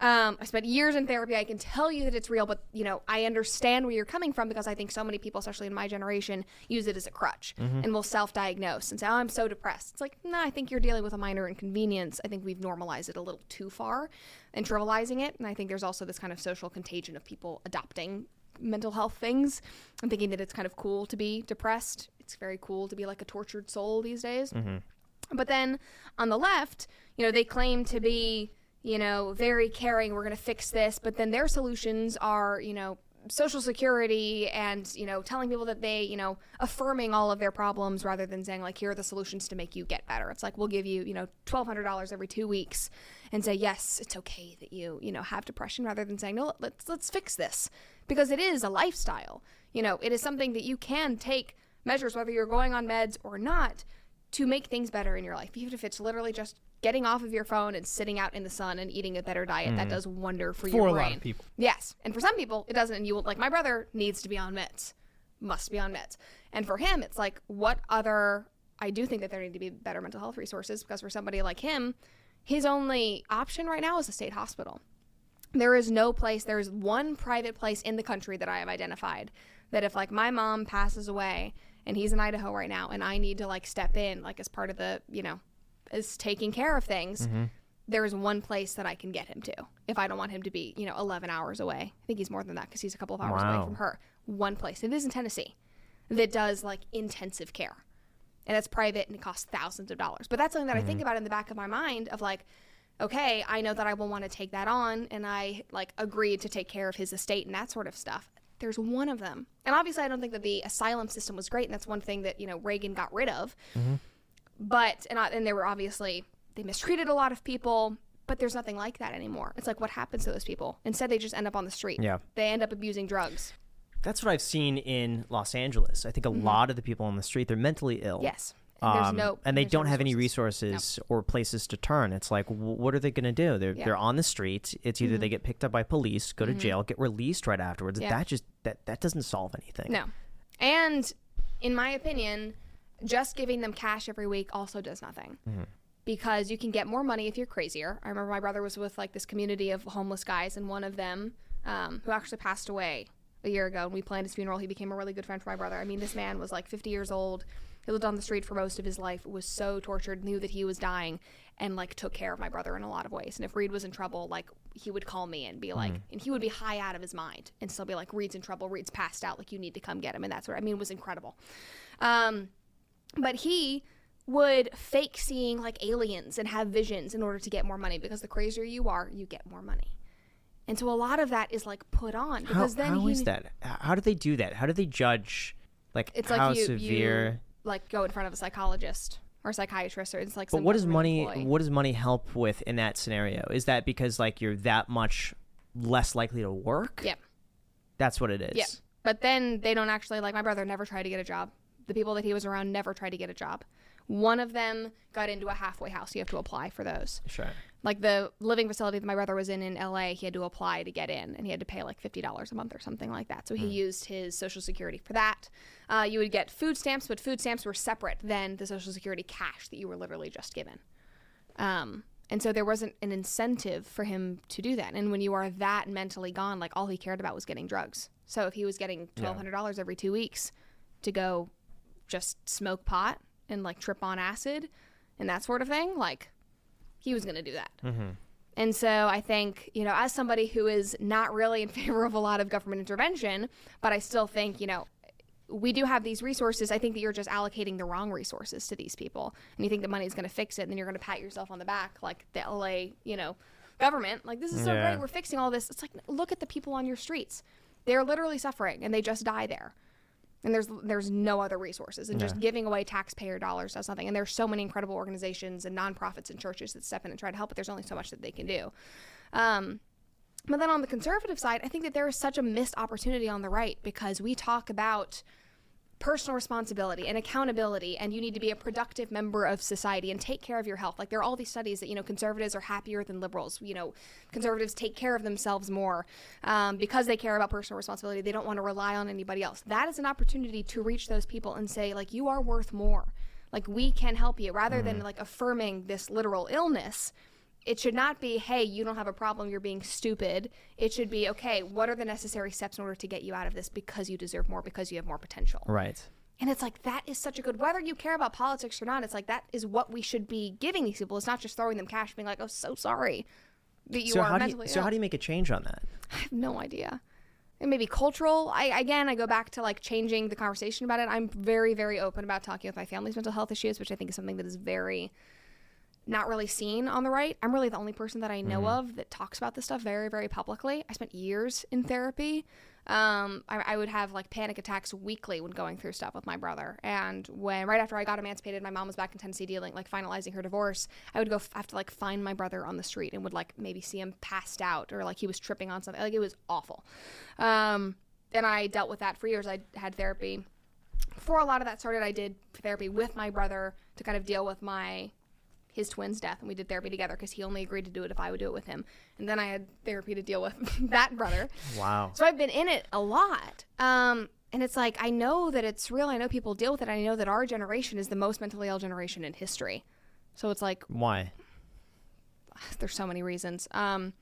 Um, I spent years in therapy. I can tell you that it's real, but you know, I understand where you're coming from because I think so many people, especially in my generation, use it as a crutch and will self-diagnose and say, "Oh, I'm so depressed." It's like, no, I think you're dealing with a minor inconvenience. I think we've normalized it a little too far and trivializing it. And I think there's also this kind of social contagion of people adopting mental health things and thinking that it's kind of cool to be depressed. It's very cool to be like a tortured soul these days. Mm-hmm. But then on the left, you know, they claim to be, you know, very caring. We're going to fix this. But then their solutions are, you know, social security and, you know, telling people that they, you know, affirming all of their problems rather than saying, like, here are the solutions to make you get better. It's like, we'll give you, you know, $1,200 every two weeks and say, yes, it's okay that you, you know, have depression rather than saying, no, let's, let's fix this because it is a lifestyle. You know, it is something that you can take measures, whether you're going on meds or not, to make things better in your life, even if it's literally just getting off of your phone and sitting out in the sun and eating a better diet. That mm. does wonder for, For your a brain. lot of people. Yes, and for some people it doesn't. And you will like my brother needs to be on meds, must be on meds, and for him it's like what other. I do think that there need to be better mental health resources because for somebody like him, his only option right now is a state hospital. There is no place. There is one private place in the country that I have identified that if like my mom passes away and he's in Idaho right now and I need to like step in like as part of the you know as taking care of things. Mm-hmm. There is one place that I can get him to if I don't want him to be, you know, 11 hours away. I think he's more than that because he's a couple of hours Wow. away from her. One place. It is in Tennessee that does like intensive care. And it's private and it costs thousands of dollars. But that's something that I think mm-hmm. about in the back of my mind of like, okay, I know that I will want to take that on and I like agreed to take care of his estate and that sort of stuff. There's one of them. And obviously I don't think that the asylum system was great and that's one thing that, you know, Reagan got rid of. Mm-hmm. But and I, and they were obviously they mistreated a lot of people, but there's nothing like that anymore. It's like what happens to those people? Instead they just end up on the street. Yeah. They end up abusing drugs. That's what I've seen in Los Angeles. I think a lot of the people on the street they're mentally ill. Mm-hmm. Yes. And there's Um, no and they don't have any resources. resources or places to turn. It's like, what are they going to do? They're Yeah. Mm-hmm. they're on the street. It's either they get picked up by police, go to jail, get released right afterwards. Yeah. That just that that doesn't solve anything. No. And in my opinion, just giving them cash every week also does nothing. Because you can get more money if you're crazier. I remember my brother was with like this community of homeless guys, and one of them, um, who actually passed away a year ago, and we planned his funeral. He became a really good friend for my brother. I mean, this man was like 50 years old, He lived on the street for most of his life, was so tortured, knew that he was dying, and like took care of my brother in a lot of ways. And if Reed was in trouble, like he would call me and be like, and he would be high out of his mind and still be like, Reed's in trouble, Reed's passed out, like you need to come get him. And that's what I mean, it was incredible. Um, but he would fake seeing like aliens and have visions in order to get more money because the crazier you are, you get more money. And so a lot of that is like put on How, because then how he, is that? How do they do that? How do they judge, like, It's how like you, severe? you like go in front of a psychologist or psychiatrist or it's like. But what does money? employee. What does money help with in that scenario? Is that because like you're that much less likely to work? Yeah. That's what it is. Yeah. But then they don't actually like my brother never tried to get a job. The people that he was around never tried to get a job. One of them got into a halfway house. You have to apply for those. Sure. Like the living facility that my brother was in in LA, he had to apply to get in and he had to pay like $50 a month or something like that. So he used his social security for that. Uh, you would get food stamps, but food stamps were separate than the social security cash that you were literally just given. Um, and so there wasn't an incentive for him to do that. And when you are that mentally gone, like all he cared about was getting drugs. So if he was getting twelve hundred dollars every two weeks to go just smoke pot and like trip on acid and that sort of thing, like he was gonna do that. Mm-hmm. And so I think, you know, as somebody who is not really in favor of a lot of government intervention, but I still think, you know, we do have these resources. I think that you're just allocating the wrong resources to these people. And you think the money's going to fix it, and then you're going to pat yourself on the back like the LA, you know, government. Like, this is so Yeah. great. We're fixing all this. It's like, look at the people on your streets. They're literally suffering, and they just die there. And there's there's no other resources, and just giving away taxpayer dollars does nothing. And there's so many incredible organizations and nonprofits and churches that step in and try to help, but there's only so much that they can do. Um, but then on the conservative side, I think that there is such a missed opportunity on the right because we talk about personal responsibility and accountability and you need to be a productive member of society and take care of your health. Like there are all these studies that you know conservatives are happier than liberals. You know conservatives take care of themselves more um, because they care about personal responsibility. They don't want to rely on anybody else. That is an opportunity to reach those people and say like you are worth more. Like we can help you rather than like affirming this literal illness it should not be, hey, you don't have a problem, you're being stupid. It should be, okay, what are the necessary steps in order to get you out of this because you deserve more, because you have more potential. Right. And it's like, that is such a good, whether you care about politics or not, it's like, that is what we should be giving these people. It's not just throwing them cash, being like, oh, so sorry that you so are how do mentally you, so how do you make a change on that? I have no idea. It may be cultural. I again, I go back to like changing the conversation about it. I'm very, very open about talking with my family's mental health issues, which I think is something that is very not really seen on the right. I'm really the only person that I know of that talks about this stuff very, very publicly. I spent years in therapy. Um, I, I would have like panic attacks weekly when going through stuff with my brother. And when right after I got emancipated, my mom was back in Tennessee dealing like finalizing her divorce. I would go f- have to like find my brother on the street and would like maybe see him passed out or like he was tripping on something. Like it was awful. Um, and I dealt with that for years. I had therapy before a lot of that started. I did therapy with my brother to kind of deal with my his twin's death and we did therapy together because he only agreed to do it if I would do it with him. And then I had therapy to deal with that brother. Wow. So I've been in it a lot. Um, and it's like, I know that it's real. I know people deal with it. I know that our generation is the most mentally ill generation in history. So it's like, Why? there's so many reasons. Um,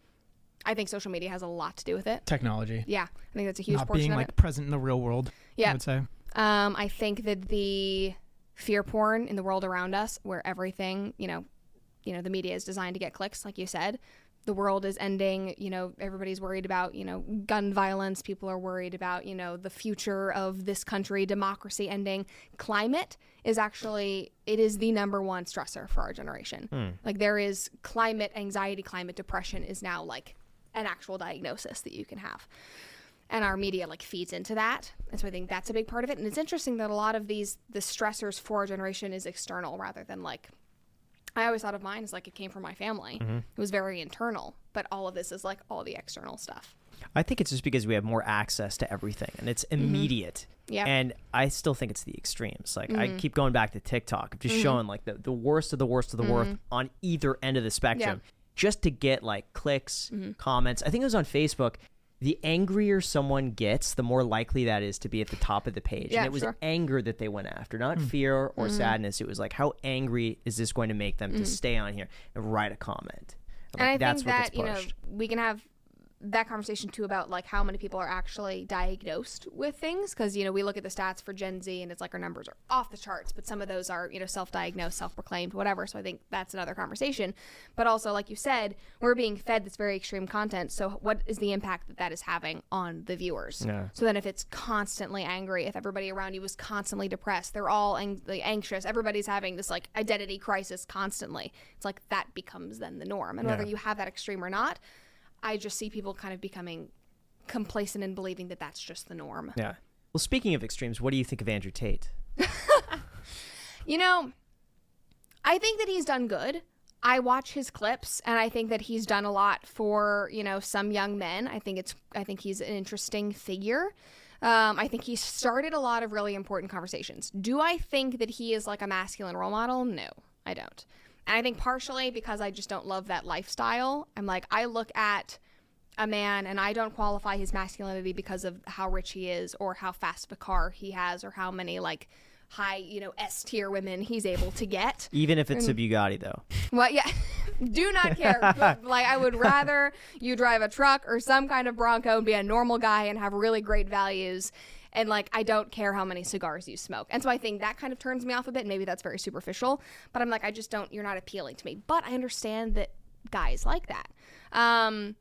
I think social media has a lot to do with it. Technology. Yeah, I think that's a huge Not portion being of like it. present in the real world. Yeah. I would say. Um, I think that the fear porn in the world around us, where everything, you know, you know, the media is designed to get clicks, like you said. The world is ending. You know, everybody's worried about, you know, gun violence. People are worried about, you know, the future of this country, democracy ending. Climate is actually it is the number one stressor for our generation. Hmm. Like there is climate anxiety, climate depression is now like an actual diagnosis that you can have and our media like feeds into that and so i think that's a big part of it and it's interesting that a lot of these the stressors for our generation is external rather than like i always thought of mine as like it came from my family it was very internal but all of this is like all the external stuff I think it's just because we have more access to everything and it's immediate. Mm-hmm. Yeah. Mm-hmm. And I still think it's the extremes. Like I keep going back to TikTok, just showing like the, the worst of the worst of the worst on either end of the spectrum just to get like clicks, Mm-hmm. comments. I think it was on Facebook. The angrier someone gets, the more likely that is to be at the top of the page. Yeah, and it was sure. Mm-hmm. anger that they went after, not fear or sadness. It was like, how angry is this going to make them to stay on here and write a comment? I'm and like, i that's think what that gets you know we can have that conversation too about like how many people are actually diagnosed with things because you know we look at the stats for gen z and it's like our numbers are off the charts but some of those are you know self-diagnosed self-proclaimed whatever so i think that's another conversation. But also like you said we're being fed this very extreme content so what is the impact that that is having on the viewers? Yeah. so then if it's constantly angry if everybody around you is constantly depressed they're all ang- anxious everybody's having this like identity crisis constantly it's like that becomes then the norm. And whether you have that extreme or not I just see people kind of becoming complacent and believing that that's just the norm. Yeah. Well, speaking of extremes, what do you think of Andrew Tate? You know, I think that he's done good. I watch his clips and I think that he's done a lot for, you know, some young men. I think it's I think he's an interesting figure. Um, I think he started a lot of really important conversations. Do I think that he is like a masculine role model? No, I don't. And I think partially because I just don't love that lifestyle. I'm like, I look at a man and I don't qualify his masculinity because of how rich he is or how fast of a car he has or how many like high, you know, S tier women he's able to get. Even if it's a Bugatti, though. Well, yeah, do not care. Like, I would rather you drive a truck or some kind of Bronco and be a normal guy and have really great values. And like, I don't care how many cigars you smoke. And so I think that kind of turns me off a bit. Maybe that's very superficial, but I'm like, I just don't. You're not appealing to me. But I understand that guys like that. Um,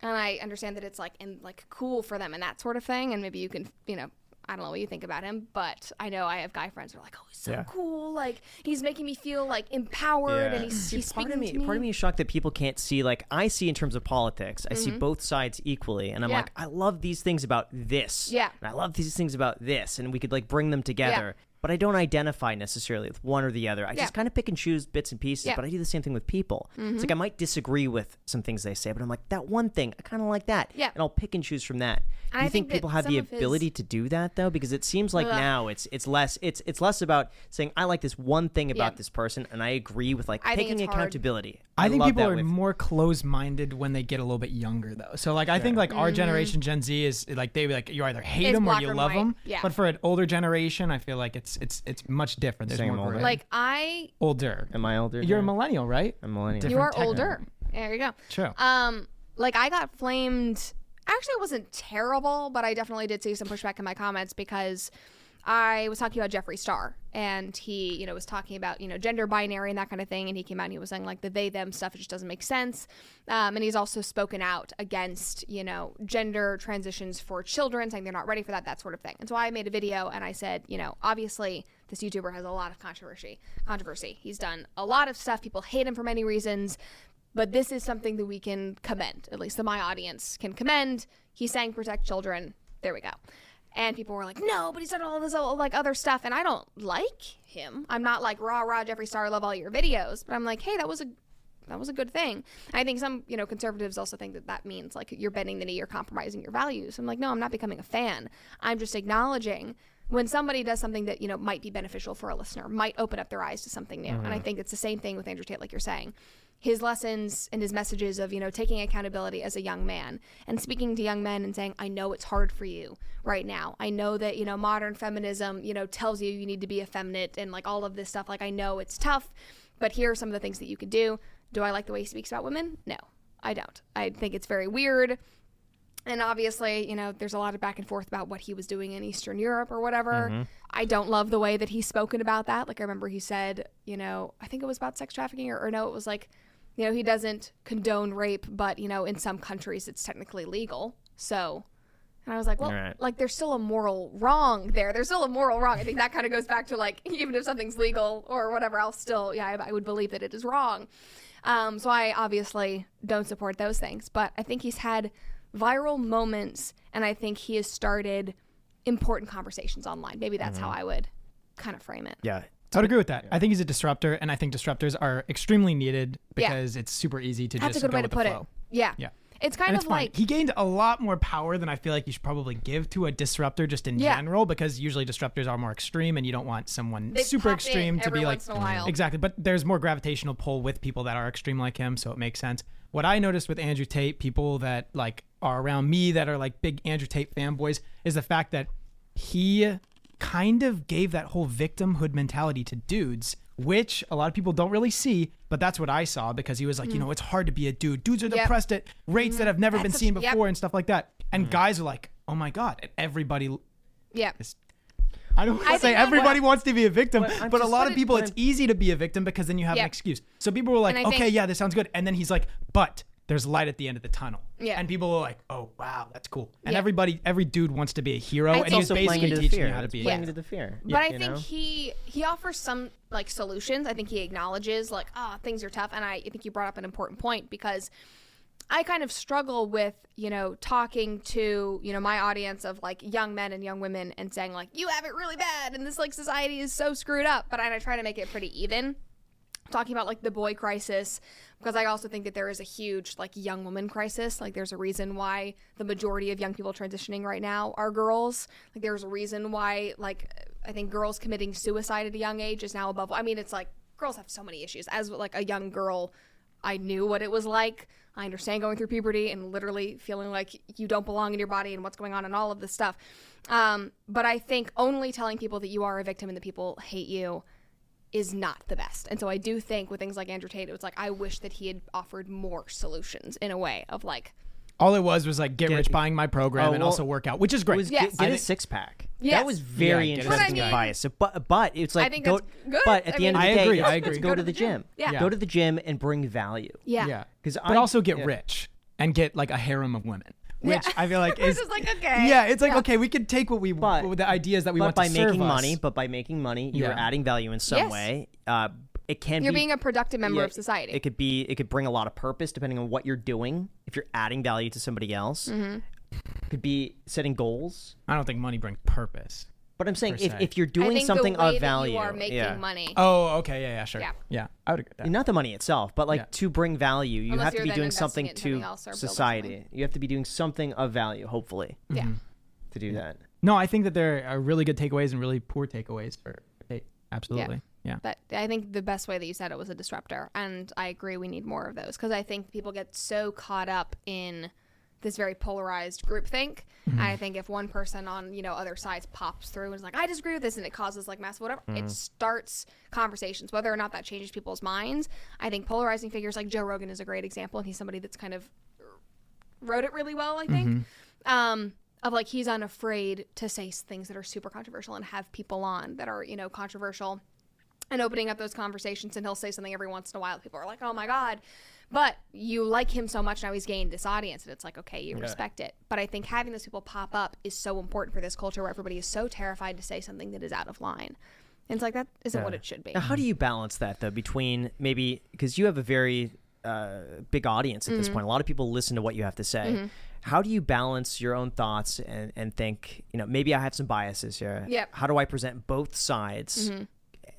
and I understand that it's like and like cool for them and that sort of thing. And maybe you can, you know, I don't know what you think about him, but I know I have guy friends who are like, oh, he's so Yeah. cool. Like he's making me feel like empowered, and he's, he's part speaking of me, to me. part of me is shocked that people can't see. Like I see in terms of politics, I see both sides equally, and I'm Mm-hmm. Yeah. like, I love these things about this, Yeah. and I love these things about this, and we could like bring them together. But I don't identify necessarily with one or the other. I Yeah. just kind of pick and choose bits and pieces. Yeah. Mm-hmm. But I do the same thing with people. It's like I might disagree with some things they say, but I'm like that one thing I kind of like that, Yeah. and I'll pick and choose from that. Do you I think think people have the some of his- ability to do that though? Because it seems like Ugh. now it's it's less it's it's less about saying I like this one thing about Yeah. this person, and I agree with like I taking accountability. I think people are with- more close-minded when they get a little bit younger, though. So, like, I think like our generation, Gen Z, is like they like you either hate Mm-hmm. It's them or you love white. them. Yeah. But for an older generation, I feel like it's it's it's much different. There's Saying more I'm older. variety. like I, older. Am I older? You're a than- millennial, right? I'm a millennial. Different you are tech- older. There you go. True. Um, like I got flamed. Actually, it wasn't terrible, but I definitely did see some pushback in my comments because I was talking about Jeffree Star, and he, you know, was talking about you know gender binary and that kind of thing, and he came out and he was saying like the they them stuff it just doesn't make sense, um, and he's also spoken out against you know gender transitions for children, saying they're not ready for that, that sort of thing. And so I made a video and I said, you know, obviously this YouTuber has a lot of controversy. Controversy. He's done a lot of stuff. People hate him for many reasons but this is something that we can commend at least that my audience can commend he's saying protect children there we go and people were like no but he's done all this uh, like other stuff. And i don't like him. I'm not like rah rah jeffree star I love all your videos. But i'm like hey that was a that was a good thing. I think some you know conservatives also think that that means like you're bending the knee or compromising your values. I'm like no i'm not becoming a fan. I'm just acknowledging when somebody does something that you know might be beneficial for a listener might open up their eyes to something new. And i think it's the same thing with andrew tate like you're saying his lessons and his messages of you know taking accountability as a young man and speaking to young men and saying i know it's hard for you right now. I know that you know modern feminism you know tells you you need to be effeminate and like all of this stuff. Like i know it's tough but here are some of the things that you could do. Do i like the way he speaks about women? No i don't. I think it's very weird. And obviously, you know, there's a lot of back and forth about what he was doing in Eastern Europe or whatever. Mm-hmm. I don't love the way that he's spoken about that. Like, I remember he said, you know, I think it was about sex trafficking, or, or no, it was like, you know, he doesn't condone rape, but, you know, in some countries it's technically legal. So, and I was like, well, Right. like, there's still a moral wrong there. There's still a moral wrong. I think that kind of goes back to like, even if something's legal or whatever, I'll still, yeah, I, I would believe that it is wrong. Um, so I obviously don't support those things, but I think he's had viral moments, and I think he has started important conversations online. Maybe that's Mm-hmm. how I would kind of frame it. Yeah. I would agree with that. I think he's a disruptor, and I think disruptors are extremely needed Yeah. because it's super easy to That's just a good go way to put flow. it. Yeah. Yeah. It's kind of fine. like he gained a lot more power than I feel like you should probably give to a disruptor just in Yeah. general because usually disruptors are more extreme and you don't want someone They super extreme to be like exactly but there's more gravitational pull with people that are extreme like him so it makes sense what i noticed with andrew tate people that like are around me that are like big andrew tate fanboys is the fact that he kind of gave that whole victimhood mentality to dudes which a lot of people don't really see, but that's what I saw because he was like, you mm. know, it's hard to be a dude. Dudes are Yep. depressed at rates that mm-hmm. have never been That's a- seen yep. before and stuff like that. And mm. guys are like, oh my God. And everybody, Yeah. I don't want I to say think that- everybody wants to be a victim, But but a lot of people, but it's easy to be a victim because then you have an excuse. So people were like, okay, think- yeah, this sounds good. And then he's like, but there's light at the end of the tunnel. Yeah. And people are like, oh, wow, that's cool. And Yeah. everybody, every dude wants to be a hero. I and he's he was also playing basically into the teaching fear. you how to It's be a playing hero. into the fear. But I you think know? he he offers some like solutions. I think he acknowledges like, ah, things are tough, and I, I think you brought up an important point because I kind of struggle with you know talking to you know my audience of like young men and young women and saying like you have it really bad and this like society is so screwed up, but I, I try to make it pretty even talking about like the boy crisis because I also think that there is a huge like young woman crisis. Like there's a reason why the majority of young people transitioning right now are girls. Like there's a reason why like I think girls committing suicide at a young age is now above. I mean, it's like girls have so many issues. As like a young girl, I knew what it was like. I understand going through puberty and literally feeling like you don't belong in your body and what's going on and all of this stuff. Um, but I think only telling people that you are a victim and that people hate you is not the best. And so I do think with things like Andrew Tate, it was like I wish that he had offered more solutions in a way of like, All it was was like, get, Get- rich buying my program Oh, and well, also work out, which is It great. was Yes. get, get I a think- six pack. Yes. That was very Yeah, interesting six-pack. advice. So, but but it's like think go, that's good. but at I the end of the I day, agree, I it's agree. go to the gym. Yeah. Yeah. Go to the gym and bring value. yeah. Yeah. Because I But also get rich and get like a harem of women. Which Yeah. I feel like is, is like, okay. Yeah, it's like Yeah. okay, we could take what we But- what the ideas that we but want by to serve making us. money, but by making money, you're adding value in some Yes. way. Uh, it can You're be being a productive member yeah, of society. It could be it could bring a lot of purpose depending on what you're doing. If you're adding value to somebody else, Mm-hmm. could be setting goals. I don't think money brings purpose. But I'm saying if, se. if you're I doing think something the way of that value, you are making yeah. money. Oh, okay, yeah, yeah, sure. Yeah. Yeah, I would agree with that. not the money itself, but like Yeah. to bring value, you Unless have to you're be then doing investing something it in something to else or building society. something. You have to be doing something of value, hopefully, yeah. Mm-hmm. to do that. No, I think that there are really good takeaways and really poor takeaways for Tate. Absolutely. Yeah. But I think the best way that you said it was a disruptor. And I agree we need more of those because I think people get so caught up in this very polarized groupthink. Mm-hmm. I think if one person on, you know, other sides pops through and is like, I disagree with this and it causes like massive whatever, Mm-hmm. it starts conversations, whether or not that changes people's minds. I think polarizing figures like Joe Rogan is a great example. And he's somebody that's kind of wrote it really well, I think. Mm-hmm. Um, of like he's unafraid to say things that are super controversial and have people on that are, you know, controversial and opening up those conversations and he'll say something every once in a while people are like oh my god but you like him so much now he's gained this audience and it's like okay you respect it but i think having those people pop up is so important for this culture where everybody is so terrified to say something that is out of line and it's like that isn't what it should be Now, how do you balance that though between maybe because you have a very uh, big audience at Mm-hmm. this point. A lot of people listen to what you have to say. How do you balance your own thoughts and, and think, you know, maybe I have some biases here. Yep. How do I present both sides? Mm-hmm.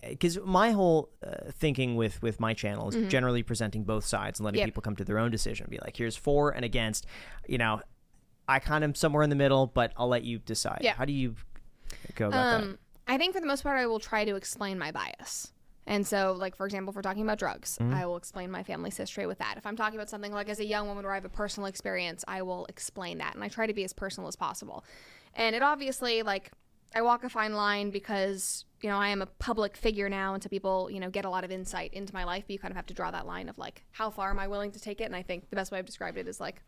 Because my whole uh, thinking with with my channel is generally presenting both sides and letting Mm-hmm. Yep. people come to their own decision. Be like, here's for and against. You know, I kind of somewhere in the middle, but I'll let you decide. Yeah. How do you go about that? um, I think for the most part, I will try to explain my bias. And so, like, for example, if we're talking about drugs, Mm-hmm. I will explain my family's history with that. If I'm talking about something like as a young woman where I have a personal experience, I will explain that. And I try to be as personal as possible. And it obviously, like, I walk a fine line because, you know, I am a public figure now. And so people, you know, get a lot of insight into my life. But you kind of have to draw that line of, like, how far am I willing to take it? And I think the best way I've described it is, like,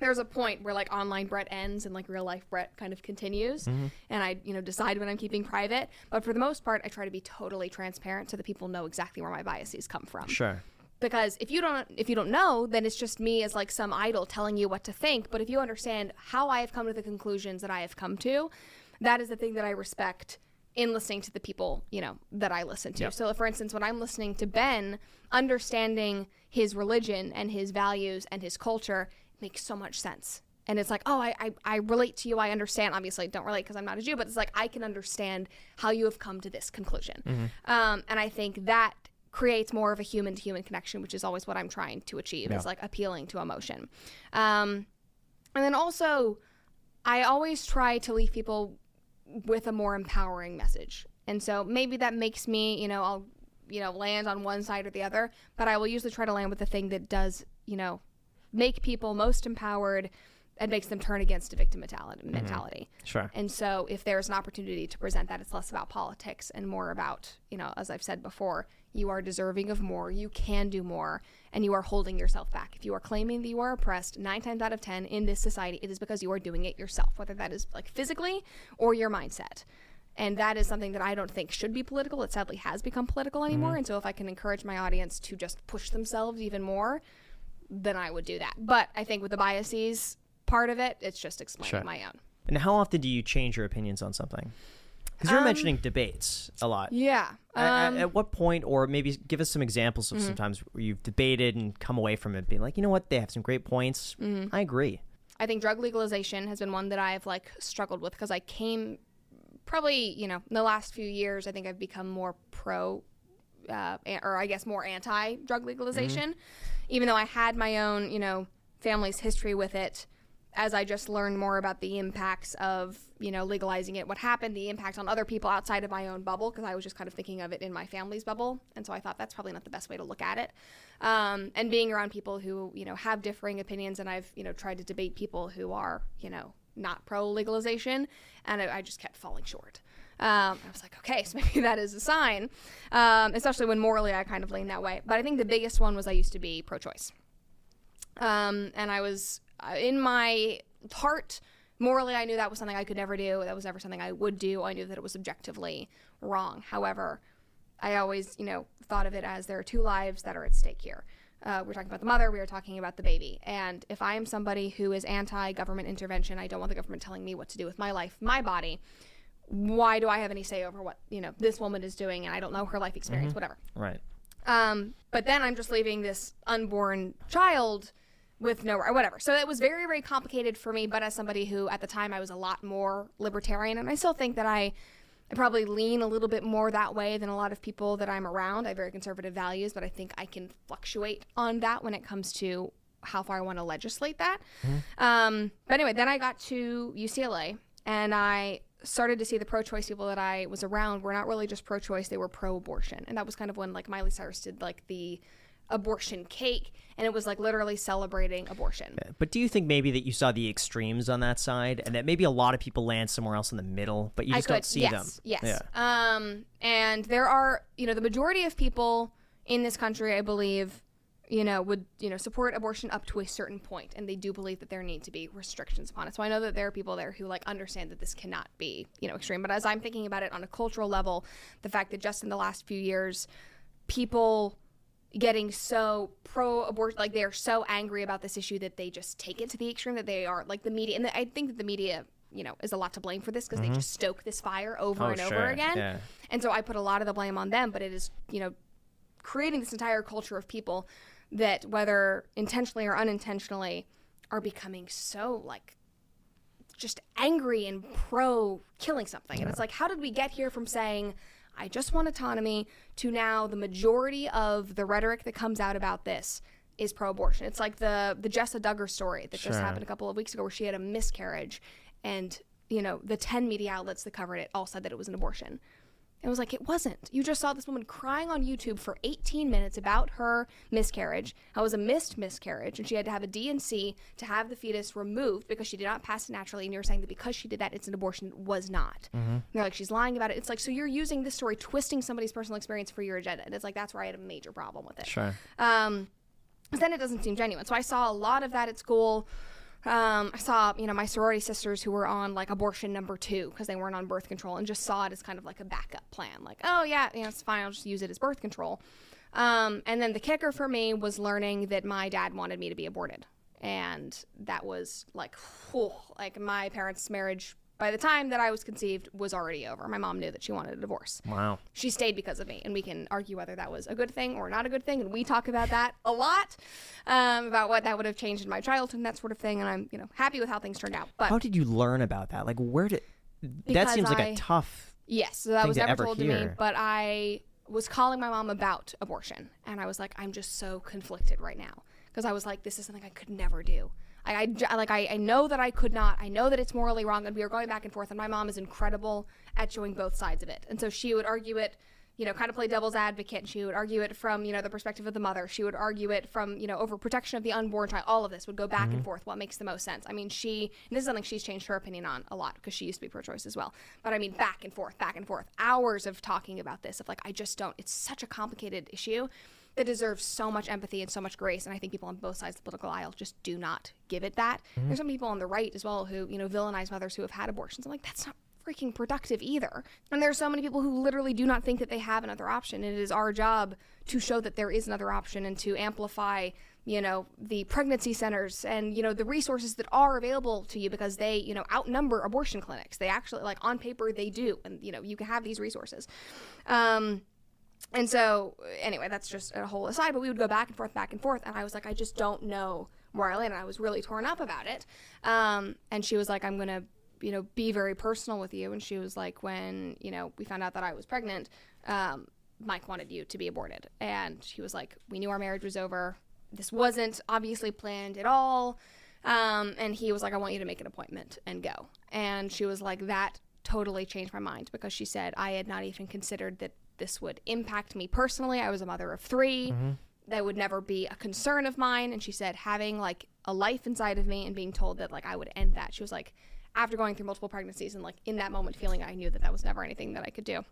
there's a point where like online Brett ends and like real life Brett kind of continues, mm-hmm. and I you know decide when I'm keeping private. But for the most part, I try to be totally transparent so that people know exactly where my biases come from. Sure. Because if you don't if you don't know, then it's just me as like some idol telling you what to think. But if you understand how I have come to the conclusions that I have come to, that is the thing that I respect in listening to the people you know that I listen to. So, for instance, when I'm listening to Ben, understanding his religion and his values and his culture makes so much sense. And it's like, oh, I, I, I relate to you. I understand. Obviously, don't relate because I'm not a Jew, but it's like I can understand how you have come to this conclusion. Um, and I think that creates more of a human to human connection, which is always what I'm trying to achieve. It's like appealing to emotion. Um, and then also, I always try to leave people with a more empowering message. And so maybe that makes me, you know, I'll, you know, land on one side or the other, but I will usually try to land with the thing that does, you know, make people most empowered, it makes them turn against a victim mentality. Mm-hmm. mentality. Sure. And so, if there's an opportunity to present that, it's less about politics and more about, you know, as I've said before, you are deserving of more, you can do more, and you are holding yourself back. If you are claiming that you are oppressed, nine times out of 10 in this society, it is because you are doing it yourself, whether that is like physically or your mindset. And that is something that I don't think should be political. It sadly has become political mm-hmm. anymore. And so, if I can encourage my audience to just push themselves even more, then I would do that. But I think with the biases part of it, it's just explaining Sure. my own. And how often do you change your opinions on something? Because you're mentioning debates a lot. Um, Yeah. Um, Mm-hmm. at, what point, or maybe give us some examples of sometimes where you've debated and come away from it being like, you know what, they have some great points. Mm-hmm. I agree. I think drug legalization has been one that I've like struggled with because I came probably, you know, in the last few years, I think I've become more pro, uh, or I guess more anti drug legalization, even though I had my own, you know, family's history with it. As I just learned more about the impacts of, you know, legalizing it, what happened, the impact on other people outside of my own bubble, because I was just kind of thinking of it in my family's bubble. And so I thought that's probably not the best way to look at it. Um, and being around people who, you know, have differing opinions, and I've, you know, tried to debate people who are, you know, not pro legalization, and I, I just kept falling short. Um, I was like, okay, so maybe that is a sign, um, especially when morally I kind of lean that way. But I think the biggest one was I used to be pro choice. Um, and I was in my heart, morally, I knew that was something I could never do. That was never something I would do. I knew that it was objectively wrong. However, I always, you know, thought of it as there are two lives that are at stake here. Uh, we're talking about the mother, we are talking about the baby. And if I am somebody who is anti government intervention, I don't want the government telling me what to do with my life, my body, why do I have any say over what, you know, this woman is doing and I don't know her life experience, whatever. Right. Um, but then I'm just leaving this unborn child with no or whatever. So it was very very complicated for me. But as somebody who at the time I was a lot more libertarian, and I still think that I. I probably lean a little bit more that way than a lot of people that I'm around. I have very conservative values, but I think I can fluctuate on that when it comes to how far I want to legislate that. Um, but anyway, then I got to UCLA and I started to see the pro-choice people that I was around were not really just pro-choice; they were pro-abortion, and that was kind of when like Miley Cyrus did like the abortion cake, and it was like literally celebrating abortion. But do you think maybe that you saw the extremes on that side and that maybe a lot of people land somewhere else in the middle, but you just I don't see yes, them? Yes. Yeah. Um, and there are, you know, the majority of people in this country, I believe, you know, would you know support abortion up to a certain point, and they do believe that there need to be restrictions upon it. So I know that there are people there who like understand that this cannot be, you know, extreme. But as I'm thinking about it on a cultural level, the fact that just in the last few years, people getting so pro abortion like they're so angry about this issue that they just take it to the extreme that they are like the media and i think that the media you know is a lot to blame for this because they mm-hmm. just stoke this fire over Oh, and sure. over again Yeah. and so i put a lot of the blame on them but it is you know creating this entire culture of people that whether intentionally or unintentionally are becoming so like just angry and pro killing something. And it's like, how did we get here from saying, I just want autonomy to now the majority of the rhetoric that comes out about this is pro abortion? It's like the, the Jessa Duggar story that just happened a couple of weeks ago where she had a miscarriage and, you know, the 10 media outlets that covered it all said that it was an abortion. It was like, it wasn't. You just saw this woman crying on YouTube for 18 minutes about her miscarriage. How it was a missed miscarriage, and she had to have a D&C to have the fetus removed because she did not pass it naturally. And you're saying that because she did that, it's an abortion. It was not. And They're like, she's lying about it. It's like, so you're using this story, twisting somebody's personal experience for your agenda. And it's like, that's where I had a major problem with it. Sure. Um, then it doesn't seem genuine. So I saw a lot of that at school. Um, I saw, you know, my sorority sisters who were on like abortion number two because they weren't on birth control and just saw it as kind of like a backup plan. Like, oh, yeah, it's fine. I'll just use it as birth control. Um, and then the kicker for me was learning that my dad wanted me to be aborted. And that was like, whew, like my parents' marriage by the time that I was conceived was already over. My mom knew that she wanted a divorce Wow. she stayed because of me and we can argue whether that was a good thing or not a good thing and we talk about that a lot um, about what that would have changed in my childhood and that sort of thing and i'm you know happy with how things turned out but How did you learn about that? Like, where did that seems like a tough. yes so that was to never ever told to me but i was calling my mom about abortion and i was like i'm just so conflicted right now because i was like this is something i could never do I, I like I, I know that I could not. I know that it's morally wrong, and we were going back and forth. And my mom is incredible at showing both sides of it. And so she would argue it, you know, kind of play devil's advocate. She would argue it from, you know, the perspective of the mother. She would argue it from, you know, over protection of the unborn child. All of this would go back Mm-hmm. and forth. What makes the most sense? I mean, she, and this is something she's changed her opinion on a lot because she used to be pro choice as well. But I mean, back and forth, back and forth, hours of talking about this, of like, I just don't, it's such a complicated issue that deserves so much empathy and so much grace. And I think people on both sides of the political aisle just do not give it that. There's some people on the right as well who, you know, villainize mothers who have had abortions. I'm like, that's not freaking productive either. And there are so many people who literally do not think that they have another option. And it is our job to show that there is another option and to amplify, you know, the pregnancy centers and, you know, the resources that are available to you because they, you know, outnumber abortion clinics. They actually, like, on paper, they do. And, you know, you can have these resources. Um, and so, anyway, that's just a whole aside, but we would go back and forth, back and forth. And I was like, I just don't know where I land. And I was really torn up about it. Um, and she was like, I'm going to, you know, be very personal with you. And she was like, when, you know, we found out that I was pregnant, um, Mike wanted you to be aborted. And he was like, we knew our marriage was over. This wasn't obviously planned at all. Um, and he was like, I want you to make an appointment and go. And she was like, that totally changed my mind because she said, I had not even considered that this would impact me personally. I was a mother of 3 mm-hmm. That would never be a concern of mine. And she said, having like a life inside of me and being told that like I would end that. She was like, after going through multiple pregnancies and like in that moment feeling I knew that that was never anything that I could do.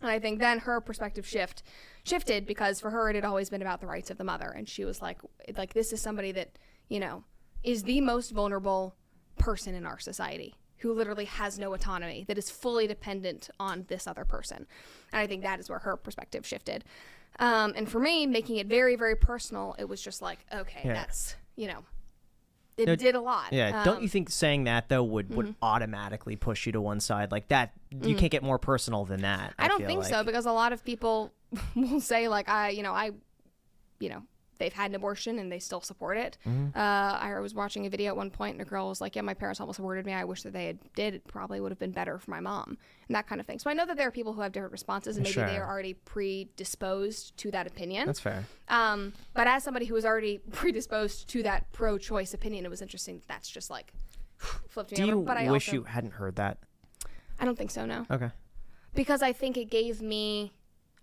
And I think then her perspective shift shifted because for her it had always been about the rights of the mother, and she was like, like this is somebody that you know is the most vulnerable person in our society who literally has no autonomy that is fully dependent on this other person, and I think that is where her perspective shifted. Um, and for me, making it very very personal, it was just like, okay, Yeah. that's you know, it No, did a lot. Yeah, don't Um, you think saying that though would mm-hmm. would automatically push you to one side like that? You can't get more personal than that. Mm. I don't think so because a lot of people will say like I, you know, I, you know, they've had an abortion and they still support it. Mm-hmm. Uh, I was watching a video at one point and a girl was like, "Yeah, my parents almost aborted me. I wish that they had did. It probably would have been better for my mom." And that kind of thing. So I know that there are people who have different responses and maybe they are already predisposed to that opinion. That's fair. Um, but as somebody who was already predisposed to that pro-choice opinion, it was interesting that that's just like flipped me Do over. you But I wish also, you hadn't heard that? I don't think so. No Okay. because I think it gave me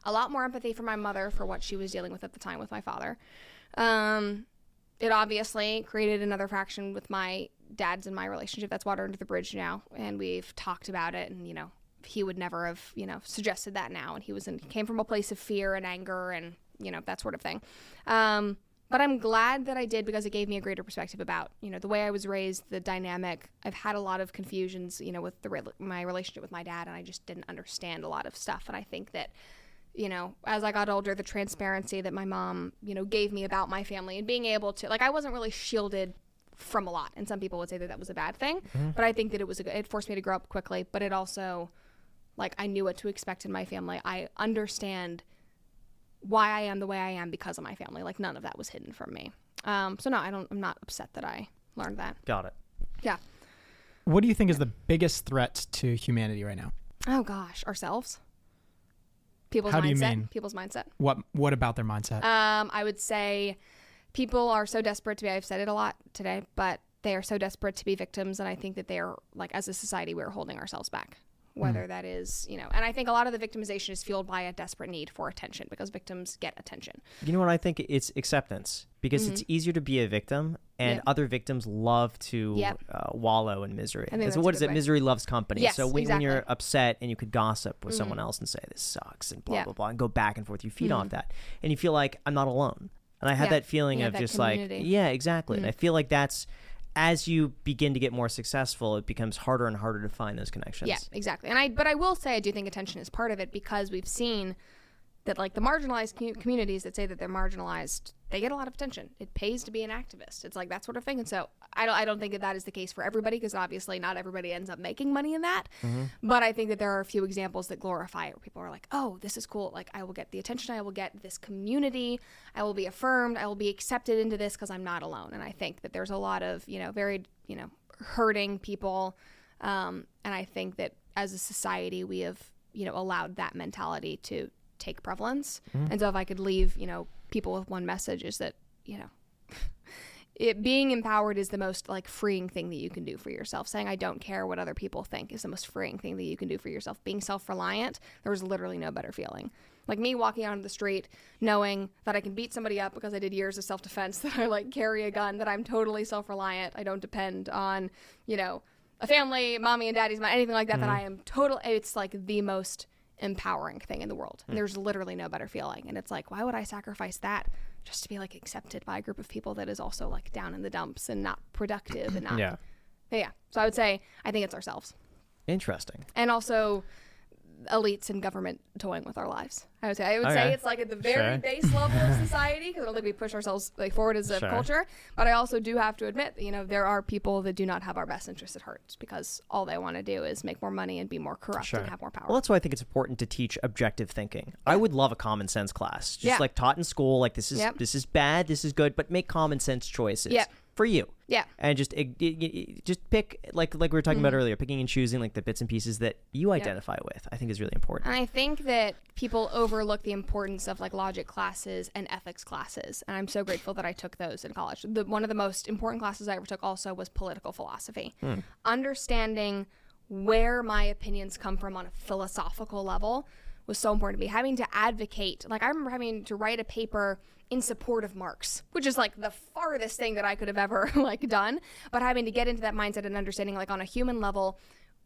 a lot more empathy for my mother for what she was dealing with at the time with my father. Um, it obviously created another fraction with my dad's and my relationship that's water under the bridge now, and we've talked about it. And you know, he would never have you know suggested that now, and he was in, came from a place of fear and anger and you know that sort of thing. Um, but I'm glad that I did because it gave me a greater perspective about you know the way I was raised, the dynamic. I've had a lot of confusions, you know, with the my relationship with my dad, and I just didn't understand a lot of stuff. And I think that you know, as I got older, the transparency that my mom, you know, gave me about my family and being able to, like, I wasn't really shielded from a lot. And some people would say that that was a bad thing, but I think that it was a good, it forced me to grow up quickly, but it also, like, I knew what to expect in my family. I understand why I am the way I am because of my family. Like, none of that was hidden from me. Um, so no, I don't, I'm not upset that I learned that. Got it. Yeah. What do you think is the biggest threat to humanity right now? Oh gosh, ourselves. People's How do you mindset. mean? People's mindset. What What about their mindset? Um, I would say people are so desperate to be. I've said it a lot today, but they are so desperate to be victims, and I think that they are like as a society we're holding ourselves back. Whether that is, you know, and I think a lot of the victimization is fueled by a desperate need for attention because victims get attention. You know what I think? It's acceptance because it's easier to be a victim, and Mm-hmm. Yep. other victims love to Yep. uh, wallow in misery. I think Because that's what a is it? way. Misery loves company. Yes, so when, when exactly. Mm-hmm. you're upset and you could gossip with someone else and say this sucks and blah Yeah. blah blah and go back and forth, you feed off that, and you feel like I'm not alone. And I had Yeah. that feeling of that just like, community. Mm-hmm. yeah, exactly. And I feel like that's as you begin to get more successful, it becomes harder and harder to find those connections. Yeah, exactly. And I, but I will say I do think attention is part of it because we've seen that like the marginalized commu- communities that say that they're marginalized, they get a lot of attention. It pays to be an activist. It's like that sort of thing. And so I don't, I don't think that that is the case for everybody because obviously not everybody ends up making money in that. But I think that there are a few examples that glorify it where people are like, oh, this is cool. Like I will get the attention. I will get this community. I will be affirmed. I will be accepted into this because I'm not alone. And I think that there's a lot of, you know, very, you know, hurting people. Um, and I think that as a society, we have, you know, allowed that mentality to take prevalence. Mm-hmm. And so if I could leave, you know, people with one message is that, you know, it being empowered is the most like freeing thing that you can do for yourself. Saying I don't care what other people think is the most freeing thing that you can do for yourself. Being self-reliant, there was literally no better feeling. Like me walking out on the street knowing that I can beat somebody up because I did years of self-defense, that I like carry a gun, that I'm totally self-reliant. I don't depend on, you know, a family, mommy and daddy's money, anything like that, that mm-hmm. I am total it's like the most empowering thing in the world. And hmm. there's literally no better feeling. And it's like, why would I sacrifice that just to be like accepted by a group of people that is also like down in the dumps and not productive and not Yeah. Yeah. So I would say I think it's ourselves. Interesting. And also elites and government toying with our lives. I would say I would say it's like at the very Sure. base level of society because I don't think we push ourselves like forward as a Sure. culture. But I also do have to admit, you know, there are people that do not have our best interests at heart because all they want to do is make more money and be more corrupt Sure. and have more power. Well, that's why I think it's important to teach objective thinking. I would love a common sense class, just Yeah. like taught in school. Like this is Yep. this is bad, this is good, but make common sense choices Yep. For you. yeah. and just ig- ig- just pick like like we were talking Mm-hmm. about earlier, picking and choosing like the bits and pieces that you identify with. I think is really important. And I think that people overlook the importance of like logic classes and ethics classes. And I'm so grateful that I took those in college. The, one of the most important classes I ever took also was political philosophy. Understanding where my opinions come from on a philosophical level was so important to me. Having to advocate, like I remember having to write a paper in support of Marx, which is like the farthest thing that I could have ever like done, but having to get into that mindset and understanding like on a human level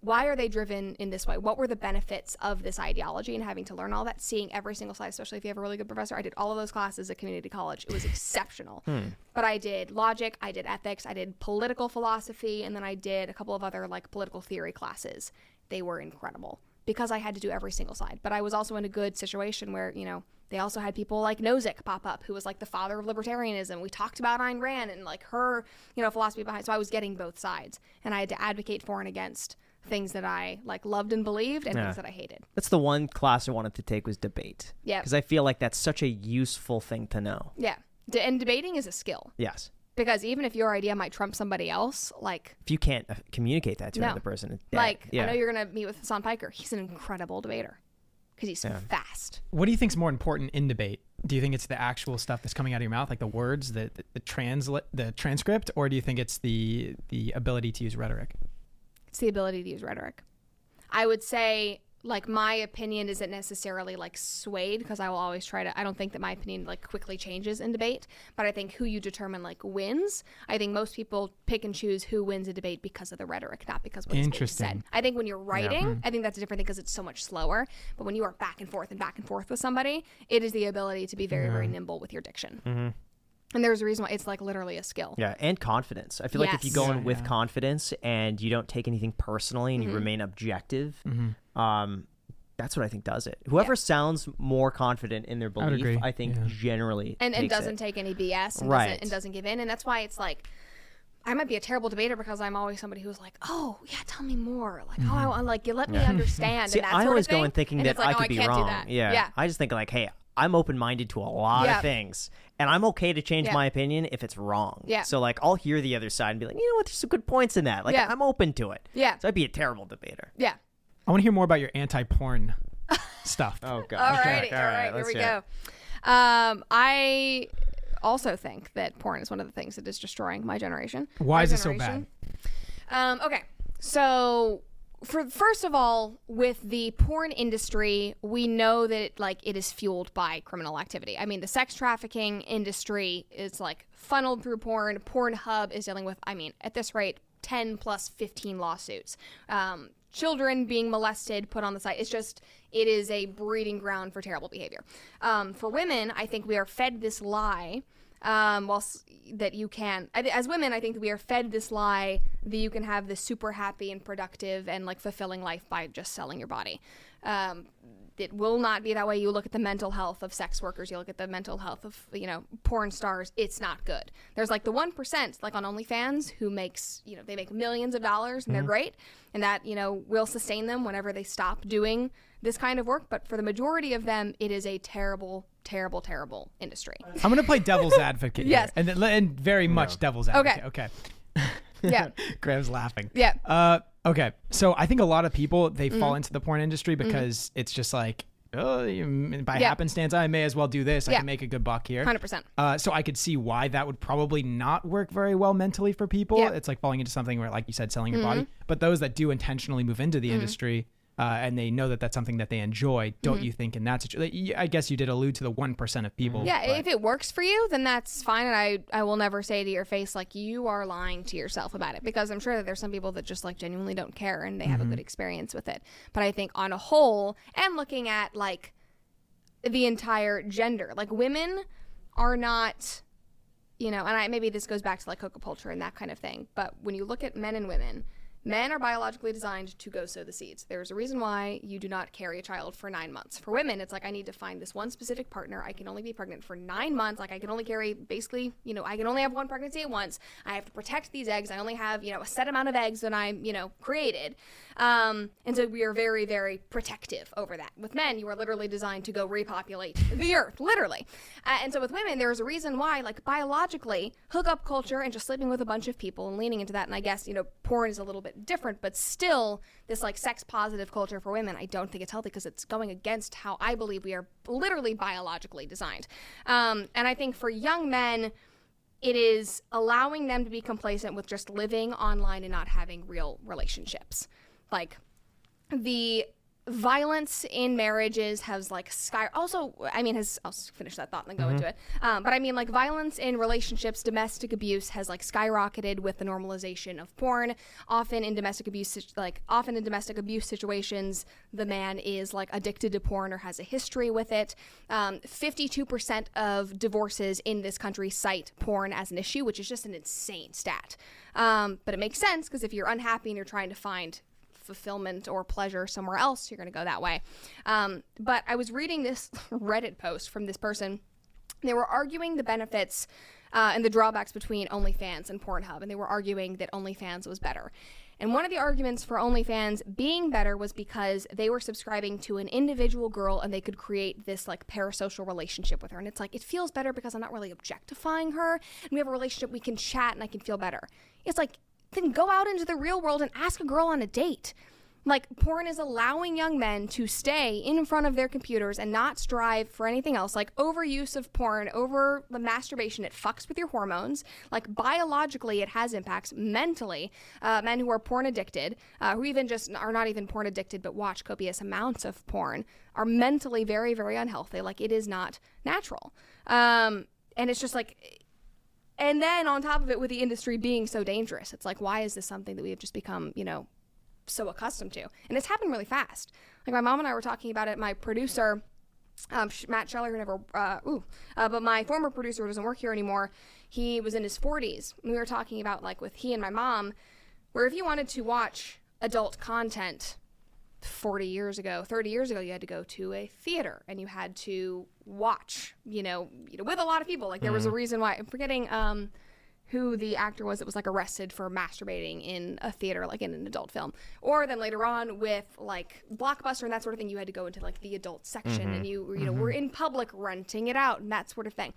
why are they driven in this way? What were the benefits of this ideology and having to learn all that, seeing every single slide, especially if you have a really good professor. I did all of those classes at community college. It was exceptional. Hmm. But I did logic, I did ethics, I did political philosophy, and then I did a couple of other like political theory classes. They were incredible because I had to do every single slide. But I was also in a good situation where, you know, they also had people like Nozick pop up, who was like the father of libertarianism. We talked about Ayn Rand and like her, you know, philosophy behind. So I was getting both sides, and I had to advocate for and against things that I like loved and believed, and Yeah. things that I hated. That's the one class I wanted to take was debate. Yeah. because I feel like that's such a useful thing to know. Yeah, D- and debating is a skill Yes, because even if your idea might trump somebody else, like if you can't uh, communicate that to No. another person, it's like yeah. I know you're gonna meet with Hasan Piker. He's an incredible debater because he's fast. What do you think is more important in debate? Do you think it's the actual stuff that's coming out of your mouth, like the words, the the, the translate, the transcript, or do you think it's the the ability to use rhetoric? It's the ability to use rhetoric. I would say like my opinion isn't necessarily like swayed because I will always try to I don't think that my opinion like quickly changes in debate, but I think who you determine like wins. I think most people pick and choose who wins a debate because of the rhetoric, not because what's being Interesting. said. I think when you're writing, hmm. I think that's a different thing because it's so much slower. But when you are back and forth and back and forth with somebody, it is the ability to be very, very nimble with your diction. Mm-hmm. And there's a reason why it's like literally a skill. Yeah, and confidence. I feel like if you go in Yeah, with yeah. confidence and you don't take anything personally and Mm-hmm. you remain objective, Mm-hmm. um, that's what I think does it. Whoever sounds more confident in their would belief, agree, I think yeah. and, generally and takes doesn't it. take any BS and, Right. doesn't, and doesn't give in. And that's why it's like, I might be a terrible debater because I'm always somebody who's like, oh, yeah, tell me more. Like, oh, I want, like, you let me understand. See, and that I sort always of thing. go in thinking And that like, I oh, could be can't do wrong. that. Yeah. Yeah. I just think like, hey, I'm open minded to a lot Yeah. of things, and I'm okay to change Yeah. my opinion if it's wrong. Yeah. So like, I'll hear the other side and be like, you know what? There's some good points in that. Like, Yeah. I'm open to it. Yeah. So I'd be a terrible debater. Yeah. I want to hear more about your anti-porn stuff. Oh god. All righty. All right. Here we go. Um, I also think that porn is one of the things that is destroying my generation. Why Our is it so bad? Um, okay. So for first of all, with the porn industry, we know that it, like it is fueled by criminal activity. I mean, the sex trafficking industry is like funneled through porn. Pornhub is dealing with, I mean, at this rate, 10 plus 15 lawsuits. Um, children being molested, put on the site. It's just, it is a breeding ground for terrible behavior. Um, for women, I think we are fed this lie um, whilst that you can as women i think we are fed this lie that you can have this super happy and productive and like fulfilling life by just selling your body. Um, it will not be that way. You look at the mental health of sex workers. You look at the mental health of you know porn stars. It's not good. There's like the 1% like on onlyfans who makes you know they make millions of dollars and they're great. And that you know will sustain them whenever they stop doing this kind of work. But for the majority of them it is a terrible terrible terrible industry I'm going to play devil's advocate. Yes. Here, and, and very much devil's advocate. Okay. Okay. yeah Graham's laughing. Yeah. Mm. Uh, okay. So I think a lot of people they fall into the porn industry because it's just like oh, by Yeah. happenstance, I may as well do this. I Yeah. can make a good buck here. 100%. Uh, so I could see why that would probably not work very well mentally for people. Yeah. Mm-hmm. It's like falling into something where, like you said, selling your body. But those that do intentionally move into the industry uh, and they know that that's something that they enjoy, don't Mm-hmm. you think in that situation? I guess you did allude to the one percent of people. Yeah, but- if it works for you, then that's fine. And I, I will never say to your face, like, you are lying to yourself about it. Because I'm sure that there's some people that just, like, genuinely don't care and they have a good experience with it. But I think on a whole, and looking at, like, the entire gender, like, women are not, you know, and I, maybe this goes back to, like, coca culture and that kind of thing. But when you look at men and women, Men are biologically designed to go sow the seeds. There's a reason why you do not carry a child for nine months. For women, it's like I need to find this one specific partner. I can only be pregnant for nine months. Like I can only carry basically, you know, I can only have one pregnancy at once. I have to protect these eggs. I only have, you know, a set amount of eggs that I'm, you know, created. Um, and so we are very, very protective over that. With men, you are literally designed to go repopulate the earth, literally. Uh, and so with women, there's a reason why, like biologically, hookup culture and just sleeping with a bunch of people and leaning into that. And I guess, you know, porn is a little bit different, but still, this like sex positive culture for women, I don't think it's healthy because it's going against how I believe we are literally biologically designed. Um, and I think for young men, it is allowing them to be complacent with just living online and not having real relationships. Like the violence in marriages has like sky also i mean has i'll finish that thought and then go into it. Um, but i mean like violence in relationships domestic abuse has like skyrocketed with the normalization of porn. Often in domestic abuse like often in domestic abuse situations the man is like addicted to porn or has a history with it. Um, 52% of divorces in this country cite porn as an issue which is just an insane stat. Um, but it makes sense because if you're unhappy and you're trying to find fulfillment or pleasure somewhere else, you're going to go that way. Um, but I was reading this Reddit post from this person. They were arguing the benefits uh, and the drawbacks between OnlyFans and Pornhub, and they were arguing that OnlyFans was better. And one of the arguments for OnlyFans being better was because they were subscribing to an individual girl and they could create this like parasocial relationship with her. And it's like, it feels better because I'm not really objectifying her. And we have a relationship, we can chat and I can feel better. It's like, then go out into the real world and ask a girl on a date. Like, porn is allowing young men to stay in front of their computers and not strive for anything else. Like, overuse of porn, over the masturbation, it fucks with your hormones. Like, biologically, it has impacts. Mentally, uh, men who are porn addicted, uh, who even just are not even porn addicted but watch copious amounts of porn, are mentally very, very unhealthy. Like, it is not natural. Um, and it's just like, and then on top of it, with the industry being so dangerous, it's like, why is this something that we have just become, you know, so accustomed to? And it's happened really fast. Like my mom and I were talking about it. My producer, um, Matt Scheller, who never, uh, ooh, uh, but my former producer who doesn't work here anymore. He was in his 40s. We were talking about like with he and my mom, where if you wanted to watch adult content 40 years ago, 30 years ago, you had to go to a theater and you had to watch, you know, you know with a lot of people. Like there was a reason why I'm forgetting um, who the actor was that was like arrested for masturbating in a theater, like in an adult film. Or then later on with like Blockbuster and that sort of thing, you had to go into like the adult section and mm-hmm. you, you know, mm-hmm. were in public renting it out and that sort of thing.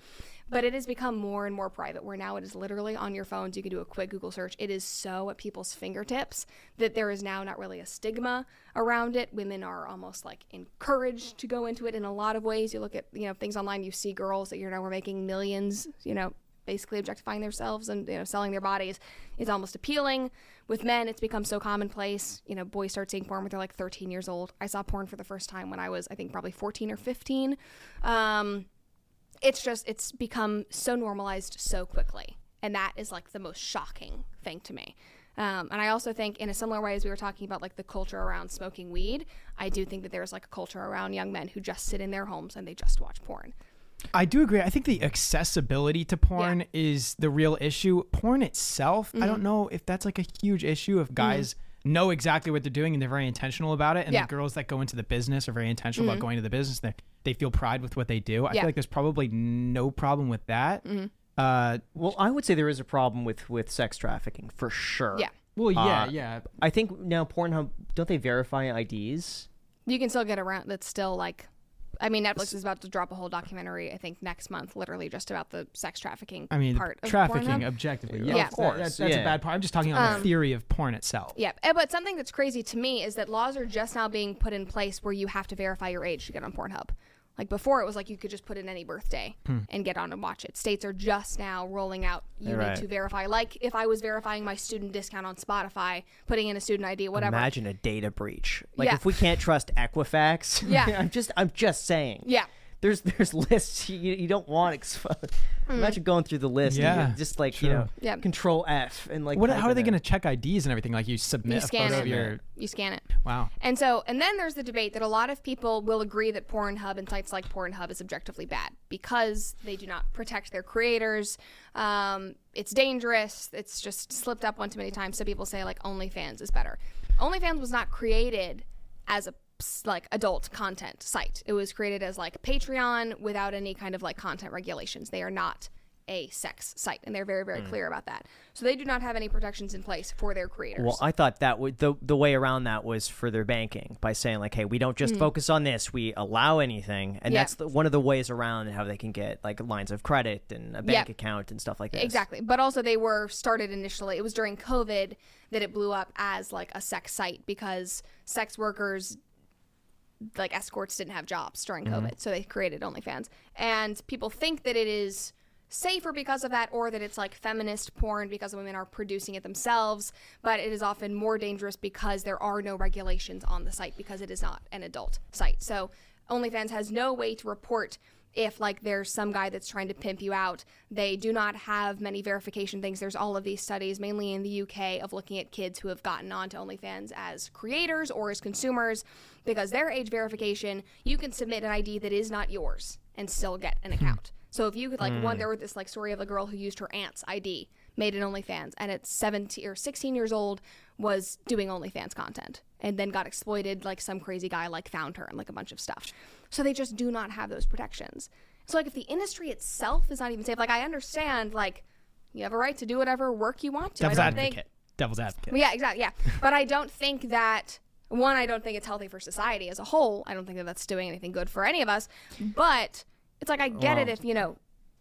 But it has become more and more private where now it is literally on your phones. You can do a quick Google search. It is so at people's fingertips that there is now not really a stigma around it. Women are almost like encouraged to go into it in a lot of ways. You look at, you know, things online, you see girls that you know were making millions, you know, basically objectifying themselves and you know selling their bodies is almost appealing. With men, it's become so commonplace. You know, boys start seeing porn when they're like 13 years old. I saw porn for the first time when I was, I think, probably 14 or 15. Um, it's just it's become so normalized so quickly, and that is like the most shocking thing to me. Um, and I also think, in a similar way as we were talking about like the culture around smoking weed, I do think that there's like a culture around young men who just sit in their homes and they just watch porn. I do agree. I think the accessibility to porn is the real issue. Porn itself, I Mm-hmm. don't know if that's like a huge issue if guys know exactly what they're doing and they're very intentional about it. And Yeah. Mm-hmm. the girls that go into the business are very intentional about going to the business. They they feel pride with what they do. I Yeah. Mm-hmm. feel like there's probably no problem with that. Uh, Well, I would say there is a problem with with sex trafficking for sure. Yeah. well, yeah, Uh, yeah. I think now Pornhub don't they verify IDs? You can still get around. That's still like I mean, Netflix is about to drop a whole documentary. I think next month, literally just about the sex trafficking. I mean, part of trafficking Pornhub. objectively. Yeah. Yeah, Of that- course, That's, that's a yeah. bad part. I'm just talking on Um, the theory of porn itself. Yeah, eh, but something that's crazy to me is that laws are just now being put in place where you have to verify your age to get on Pornhub. Like before, it was like you could just put in any birthday Hmm. and get on and watch it. States are just now rolling out you Right. need to verify. Like if I was verifying my student discount on Spotify, putting in a student ID, whatever. Imagine a data breach. Like Yeah. if we can't trust Equifax. Yeah. I'm just I'm just saying. Yeah. There's there's lists you, you don't want exposed. Imagine going through the list. Yeah, you're just like you know. Yeah. Control F and like. What, how are they going to check IDs and everything? Like you submit You a scan photo it. of your. You scan it. Wow. And so, and then there's the debate that a lot of people will agree that Pornhub and sites like Pornhub is objectively bad because they do not protect their creators. Um, it's dangerous. It's just slipped up one too many times. So people say like OnlyFans is better. OnlyFans was not created as a s- like adult content site. It was created as like Patreon without any kind of like content regulations. They are not a sex site, and they're very very clear about that. So they do not have any protections in place for their creators. Well, I thought that would the the way around that was for their banking by saying like, hey, we don't just focus on this, we allow anything, and Mm. Yeah. that's the, one of the ways around how they can get like lines of credit and a bank Yeah. account and stuff like this. Exactly. But also they were started initially. It was during COVID that it blew up as like a sex site because sex workers like escorts didn't have jobs during mm-hmm. COVID. So they created OnlyFans. And people think that it is safer because of that or that it's like feminist porn because women are producing it themselves, but it is often more dangerous because there are no regulations on the site because it is not an adult site. So OnlyFans has no way to report if like there's some guy that's trying to pimp you out they do not have many verification things. There's all of these studies mainly in the uk of looking at kids who have gotten onto onlyfans as creators or as consumers. Because their age verification you can submit an id that is not yours and still get an hmm. account. So if you could like one hmm. there was this like story of a girl who used her aunt's id made an onlyfans and at 17 or 16 years old was doing onlyfans content and then got exploited like some crazy guy like found her and like a bunch of stuff. So they just do not have those protections. So like if the industry itself is not even safe like i understand like you have a right to do whatever work you want to. Devil's advocate. think Devil's advocate. yeah exactly yeah. But i don't think that one i don't think it's healthy for society as a whole. I don't think that that's doing anything good for any of us. But it's like i get it if you know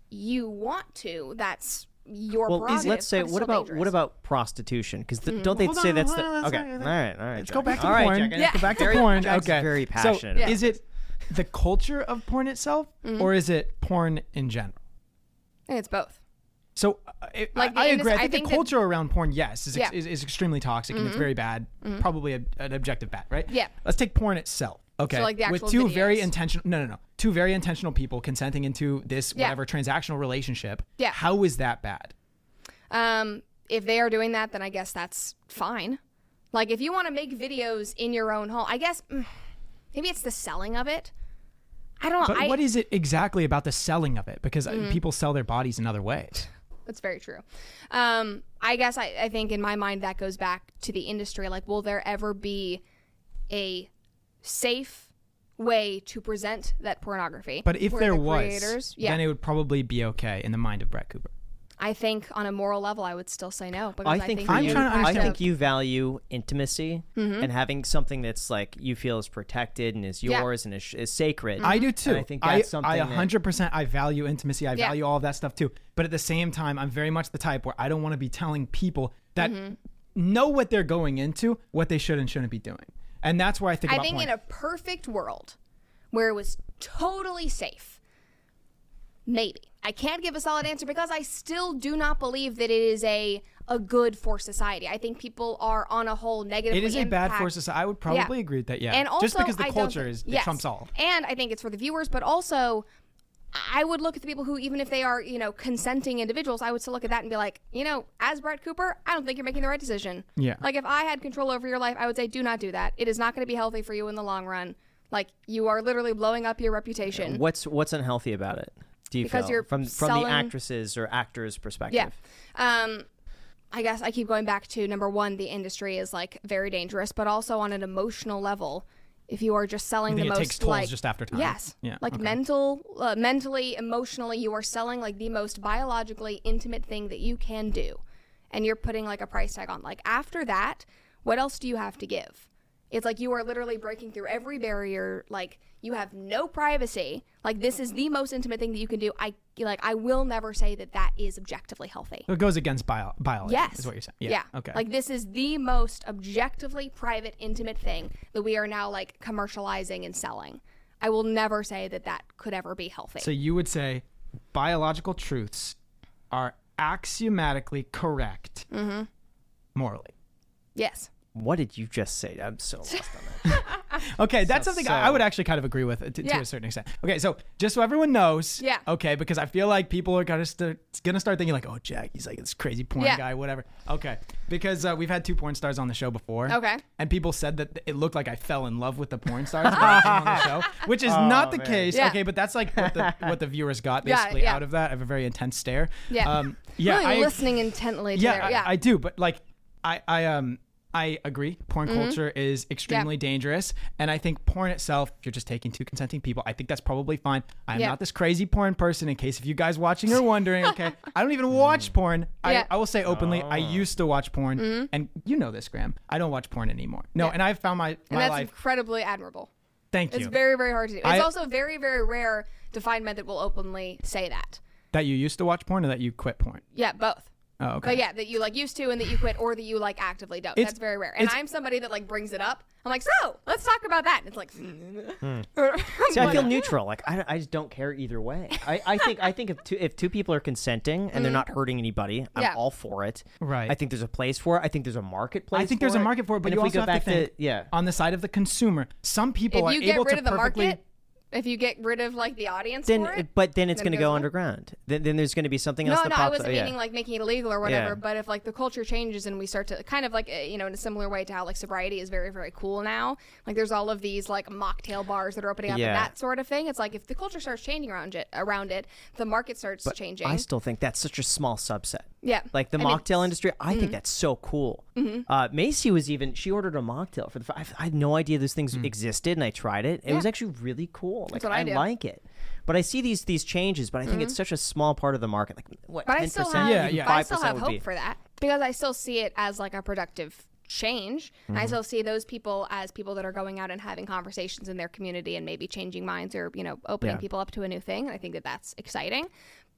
you want to. That's your Well, prerogative, let's say what about dangerous. what about prostitution? Because don't they Hold say on, that's hold the on, let's okay? All right, all right. Let's go back to All right, porn. Jack, Yeah. Go back to Very- porn. Jack's okay. very So, passionate. Yeah. is it the culture of porn itself, Mm-hmm. or is it porn in general? It's both So uh, it, Like I, I agree. I I think, think the that- culture around porn, yes, is, ex- Yeah. Mm-hmm. is, is extremely toxic and it's very bad. Probably a, an objective bad, right? Yeah. Let's take porn itself. Okay. like, the With two very intentional, no, no, no, two very intentional people consenting into this Yeah. whatever transactional relationship. Yeah. How is that bad? Um, if they are doing that, then I guess that's fine. Like if you want to make videos in your own home, I guess mm, maybe it's the selling of it. I don't know. But I, what is it exactly about the selling of it? Because uh, Mm-hmm. people sell their bodies in other ways. That's very true. Um, I guess I, I think in my mind that goes back to the industry. Like, will there ever be a safe way to present that pornography? But if there the was, creators, yeah, then it would probably be okay in the mind of Brett Cooper. I think on a moral level, I would still say no. Because I think for I'm you, trying to I understand- think you value intimacy Mm-hmm. and having something that's like you feel is protected and is Yeah. yours and is, is sacred. I do too. And I think that's something I, 100% I value intimacy. I Yeah. value all of that stuff too. But at the same time, I'm very much the type where I don't want to be telling people that Mm-hmm. know what they're going into, what they should and shouldn't be doing. And that's where I think I think porn. in a perfect world where it was totally safe, maybe. I can't give a solid answer because I still do not believe that it is a a good for society. I think people are on a whole negatively it is a bad for society. I would probably agree with that. Yeah. And also, Just because the I culture is yes. trumps all. And I think it's for the viewers, but also I would look at the people who, even if they are, you know, consenting individuals, I would still look at that and be like, you know, as Brett Cooper, I don't think you're making the right decision. Yeah. Like if I had control over your life, I would say, do not do that. It is not going to be healthy for you in the long run. Like you are literally blowing up your reputation. What's what's unhealthy about it? Do you Because feel you're from from the selling- actresses or actors' perspective? Yeah. Um, I guess I keep going back to number one, the industry is like very dangerous, but also on an emotional level, if you are just selling the it most takes tolls like just after time? yes, Yeah, like okay. mental, uh, mentally, emotionally, you are selling like the most biologically intimate thing that you can do, and you're putting like a price tag on. Like after that, what else do you have to give? It's like you are literally breaking through every barrier. Like you have no privacy. Like this is the most intimate thing that you can do. I like I will never say that that is objectively healthy. It goes against bio- biology. Yes. Is what you're saying. Yeah. Okay. Like this is the most objectively private, intimate thing that we are now like commercializing and selling. I will never say that that could ever be healthy. so you would say biological truths are axiomatically correct Mm-hmm. morally. yes. What did you just say? I'm so lost on that. Okay, that's So- something I, I would actually kind of agree with to, to Yeah. a certain extent. Okay, so just so everyone knows, Yeah. Okay, because I feel like people are gonna st- gonna start thinking like, oh, Jack, he's like this crazy porn Yeah. guy, whatever. Okay, because uh, we've had two porn stars on the show before. Okay. and people said that it looked like I fell in love with the porn stars when I came on the show, which is not the man. case. Yeah. Okay, but that's like what the what the viewers got Yeah, basically yeah. out of that. I have a very intense stare. Yeah. Um, yeah. really I, listening intently to yeah, their, yeah. I, I do, but like, I, I, um, I agree. Porn Mm-hmm. culture is extremely dangerous, and I think porn itself, if you're just taking two consenting people, I think that's probably fine. I'm Yeah. not this crazy porn person. In case if you guys watching are wondering, okay, I don't even watch porn. I, Yeah. Mm-hmm. I will say openly, I used to watch porn, and you know this, Graham. I don't watch porn anymore. No, Yeah. and I've found my and that's life. incredibly admirable. Thank you. It's very, very hard to do. It's I- also very, very rare to find men that will openly say that. that you used to watch porn, or that you quit porn. Yeah, both. Oh, okay. But yeah, that you like used to and that you quit or that you like actively don't. It's- That's very rare. And I'm somebody that like brings it up. I'm like, so let's talk about that. And it's like, See, I feel neutral. Like I, I just don't care either way. I, I think I think if two if two people are consenting and they're not hurting anybody, I'm Mm-hmm. Yeah. all for it. Right. I think there's a place for it. I think there's a marketplace. I think for there's a market for it, but and you if we also go have back to think, yeah. on the side of the consumer, some people if are you get able rid to of the perfectly. market, if you get rid of like the audience Then, for it, but then it's going to go underground. Then, then there's going to be something no, else that no, I wasn't up. Yeah. meaning like making it illegal or whatever. Yeah. But if like the culture changes and we start to kind of like uh, you know in a similar way to how like sobriety is very very cool now. Like there's all of these like mocktail bars that are opening up Yeah. and that sort of thing. It's like if the culture starts changing around it, around it, the market starts changing. I still think that's such a small subset. Yeah. Like the I mean, mm-hmm. mocktail industry, I think that's so cool. Uh, Macy was even she ordered a mocktail for the. I, I had no idea those things existed, and I tried it. It was actually really cool. Like what I do. Mm-hmm. like it, but I see these these changes, but I think it's such a small part of the market. Like what But ten I still have, Yeah, yeah. I still have hope be. for that because I still see it as like a productive change. And I Mm-hmm. still see those people as people that are going out and having conversations in their community and maybe changing minds or you know opening Yeah. people up to a new thing. And I think that that's exciting.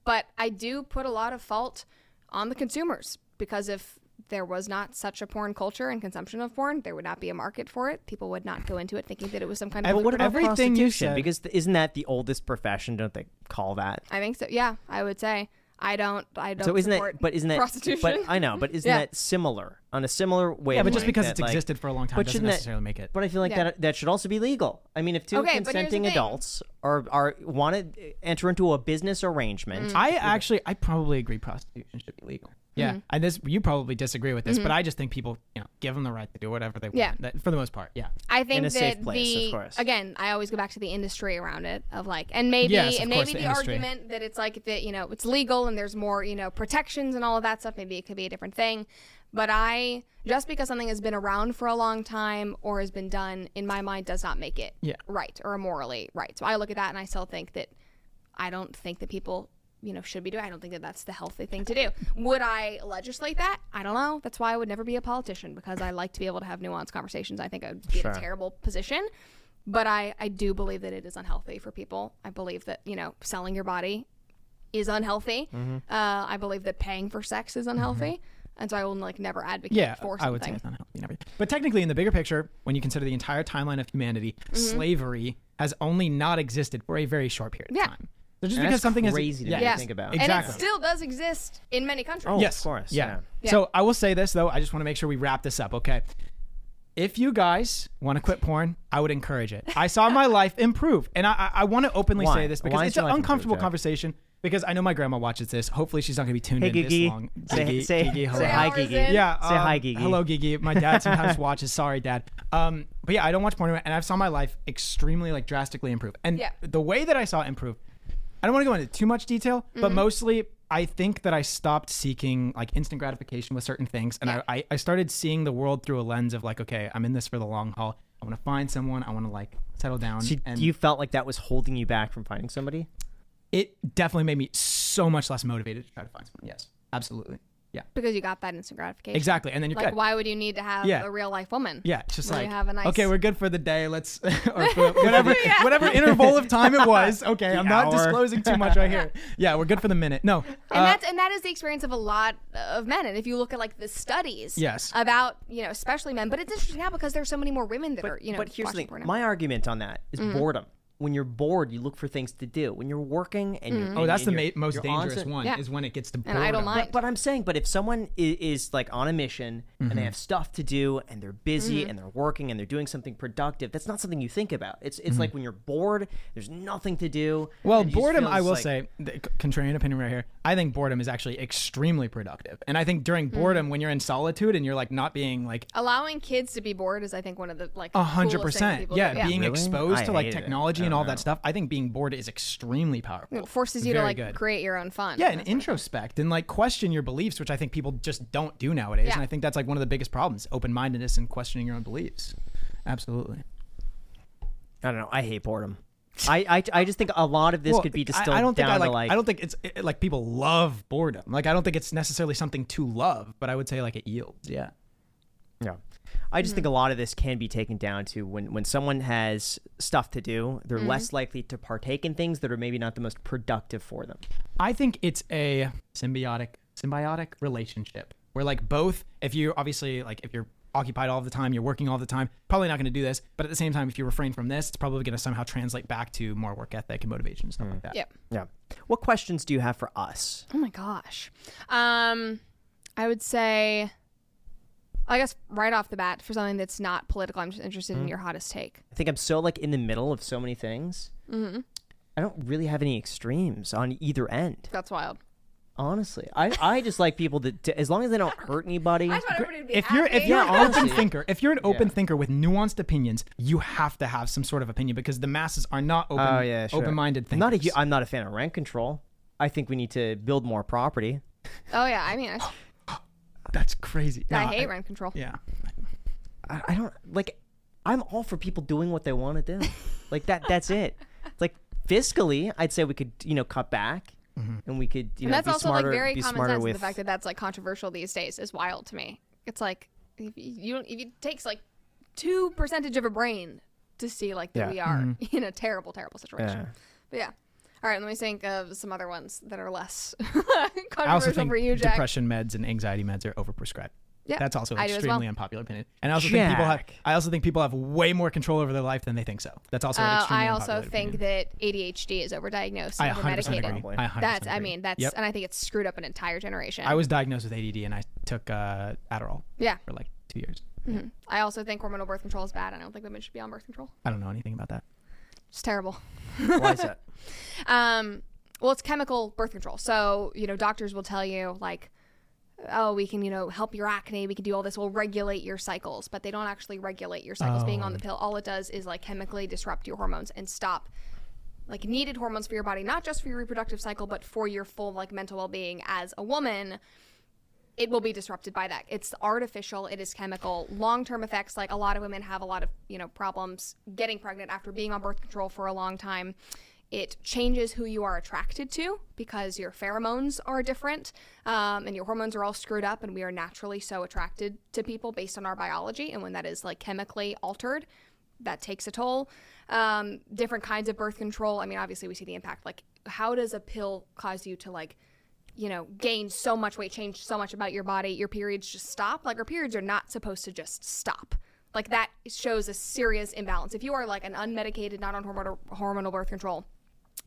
But I do put a lot of fault on the consumers because if there was not such a porn culture and consumption of porn, there would not be a market for it. People would not go into it thinking that it was some kind of. And what about Everything you said- Because th- isn't that the oldest profession? Don't they call that? I think so. Yeah, I would say. I don't. I don't. So isn't support that? But isn't that? prostitution? But I know. But isn't Yeah. that similar on a similar way? Yeah, but just because that, it's like- existed for a long time but doesn't shouldn't that- necessarily make it. But I feel like Yeah. that that should also be legal. I mean, if two Okay, but here's the consenting adults are are want to enter into a business arrangement, mm. I actually, I probably agree prostitution should be legal. Yeah, Mm-hmm. and this you probably disagree with this, but I just think people, you know, give them the right to do whatever they want. Yeah. That- for the most part. Yeah, I think In a that safe place, of the course. again, I always go back to the industry around it of like, and maybe Yes, of and course, maybe the the, argument that it's like that you know it's legal and there's more you know protections and all of that stuff. Maybe it could be a different thing, but I just because something has been around for a long time or has been done in my mind does not make it Yeah. right or morally right. So I look at that and I still think that I don't think that people you know should be doing. I don't think that that's the healthy thing to do. Would I legislate that? I don't know. That's why I would never be a politician because I like to be able to have nuanced conversations. I think I would be in a terrible position. But I, I do believe that it is unhealthy for people. I believe that, you know, selling your body is unhealthy. Mm-hmm. Uh, I believe that paying for sex is unhealthy. And so I will like never advocate yeah, for I would say it's unhealthy. But technically, in the bigger picture, when you consider the entire timeline of humanity, Mm-hmm. slavery has only not existed for a very short period of Yeah. time. So just And because that's something is crazy to me Yeah. think about. Exactly. And it still does exist in many countries. Oh, yes, of course. Yeah. Yeah. Yeah. So I will say this though. I just want to make sure we wrap this up. Okay. If you guys want to quit porn, I would encourage it. I saw my life improve, and I, I, I want to openly Why? say this because Why it's an uncomfortable improved, Jack? conversation. Because I know my grandma watches this. Hopefully, she's not going to be tuned Hey, in this long. Say, Gigi, say, Gigi, hello. say hi, Gigi. in. Yeah. Say hi, um, Gigi. Hello, Gigi. My dad sometimes watches. Sorry, Dad. Um, but yeah, I don't watch porn, and I've saw my life extremely, like, drastically improve. And Yeah. the way that I saw it improve, I don't want to go into too much detail, Mm-hmm. but mostly I think that I stopped seeking like instant gratification with certain things, and I, I I started seeing the world through a lens of like, okay, I'm in this for the long haul. I want to find someone. I want to like settle down. So and you felt like that was holding you back from finding somebody? it definitely made me so much less motivated to try to find someone. Yes, absolutely. Because you got that instant gratification. Exactly. And then you're Like, good. why would you need to have Yeah. a real life woman? Yeah, it's just When like you have a nice- okay, we're good for the day. Let's or for whatever whatever interval of time it was. Okay, I'm not disclosing too much right here. Yeah, we're good for the minute. No, And uh, that's and that is the experience of a lot of men. And if you look at like the studies, Yes. about you know especially men, but it's interesting now because there's so many more women that are you know. but here's the thing. My argument on that is Mm-hmm. boredom. When you're bored, you look for things to do. When you're working and you're oh, that's the and ma- you're- most you're on dangerous one Yeah. is when it gets to And idle boredom. mind. But, but I'm saying, but if someone is, is like on a mission and Mm-hmm. they have stuff to do and they're busy Mm-hmm. and they're working and they're doing something productive, that's not something you think about. It's it's like when you're bored, there's nothing to do. Mm-hmm. Well, and you just boredom, I will like- say, the contrarian opinion right here. I think boredom is actually extremely productive, and I think during Mm-hmm. boredom, when you're in solitude and you're like not being like Allowing kids to be bored is, I think, one of the like a hundred percent. people yeah, being Really? exposed I to like technology. it. Technology and all that stuff. I think being bored is extremely powerful. It forces you to like good. create your own fun. Yeah, and introspect and like question your beliefs, which I think people just don't do nowadays. Yeah. And I think that's like one of the biggest problems: open mindedness and questioning your own beliefs. Absolutely. I don't know. I hate boredom. I, I, I just think a lot of this Well, could be distilled I, don't think down I like, to like I don't think it's it, like people love boredom. Like I don't think it's necessarily something to love, but I would say like it yields. Yeah. Yeah. I just think mm-hmm. a lot of this can be taken down to when, when someone has stuff to do, they're mm-hmm. less likely to partake in things that are maybe not the most productive for them. I think it's a symbiotic symbiotic relationship where like both if you obviously like if you're occupied all the time, you're working all the time, probably not going to do this, but at the same time if you refrain from this, it's probably going to somehow translate back to more work ethic and motivation and stuff mm. like that. Yeah. Yeah. What questions do you have for us? Oh my gosh. Um, I would say, I guess right off the bat, for something that's not political, I'm just interested Mm-hmm. in your hottest take. I think I'm so like in the middle of so many things. Mm-hmm. I don't really have any extremes on either end. That's wild. Honestly, I, I just like people that to, as long as they don't hurt anybody. If you're if you're an open thinker, if you're an open Yeah. thinker with nuanced opinions, you have to have some sort of opinion because the masses are not open Oh yeah, sure. open-minded I'm not a thinkers. hu- I'm not a fan of rent control. I think we need to build more property. Oh yeah, I mean, I, That's crazy. I No, hate rent control. Yeah. I, I don't like. I'm all for people doing what they want to do. like that. That's it. Like fiscally, I'd say we could you know cut back, mm-hmm. and we could you and know that's be also smarter. like very be common sense. with The fact that that's like controversial these days is wild to me. It's like if you don't, if it takes like two percentage of a brain to see like that Yeah. we are mm-hmm. in a terrible, terrible situation. Yeah. But yeah. All right, let me think of some other ones that are less I also controversial think for you, Jack. depression meds and anxiety meds are overprescribed. Yeah, That's also an I do as extremely well. unpopular opinion. And I also think people have I also think people have way more control over their life than they think so. That's also an Uh, extremely I also unpopular think opinion. that ADHD is overdiagnosed I and 100% overmedicated. agree. I 100% That's, I mean, that's, Yep. and I think it's screwed up an entire generation. I was diagnosed with ADD and I took uh, Adderall yeah. for like two years. I also think hormonal birth control is bad. I don't think women should be on birth control. I don't know anything about that. It's terrible. Why is that? Um, well, it's chemical birth control. So, you know, doctors will tell you, like, oh, we can, you know, help your acne. We can do all this. We'll regulate your cycles. But they don't actually regulate your cycles being on the pill. All it does is, like, chemically disrupt your hormones and stop, like, needed hormones for your body, not just for your reproductive cycle, but for your full, like, mental well being as a woman. It will be disrupted by that. It's artificial. It is chemical. Long term effects, like a lot of women have a lot of, you know, problems getting pregnant after being on birth control for a long time. It changes who you are attracted to because your pheromones are different um, and your hormones are all screwed up, and we are naturally so attracted to people based on our biology. And when that is like chemically altered, that takes a toll. Um, different kinds of birth control. I mean, obviously, we see the impact. Like, how does a pill cause you to like you know, gain so much weight, change so much about your body, your periods just stop. Like, our periods are not supposed to just stop. Like, that shows a serious imbalance. If you are like an unmedicated, not on hormonal, hormonal birth control,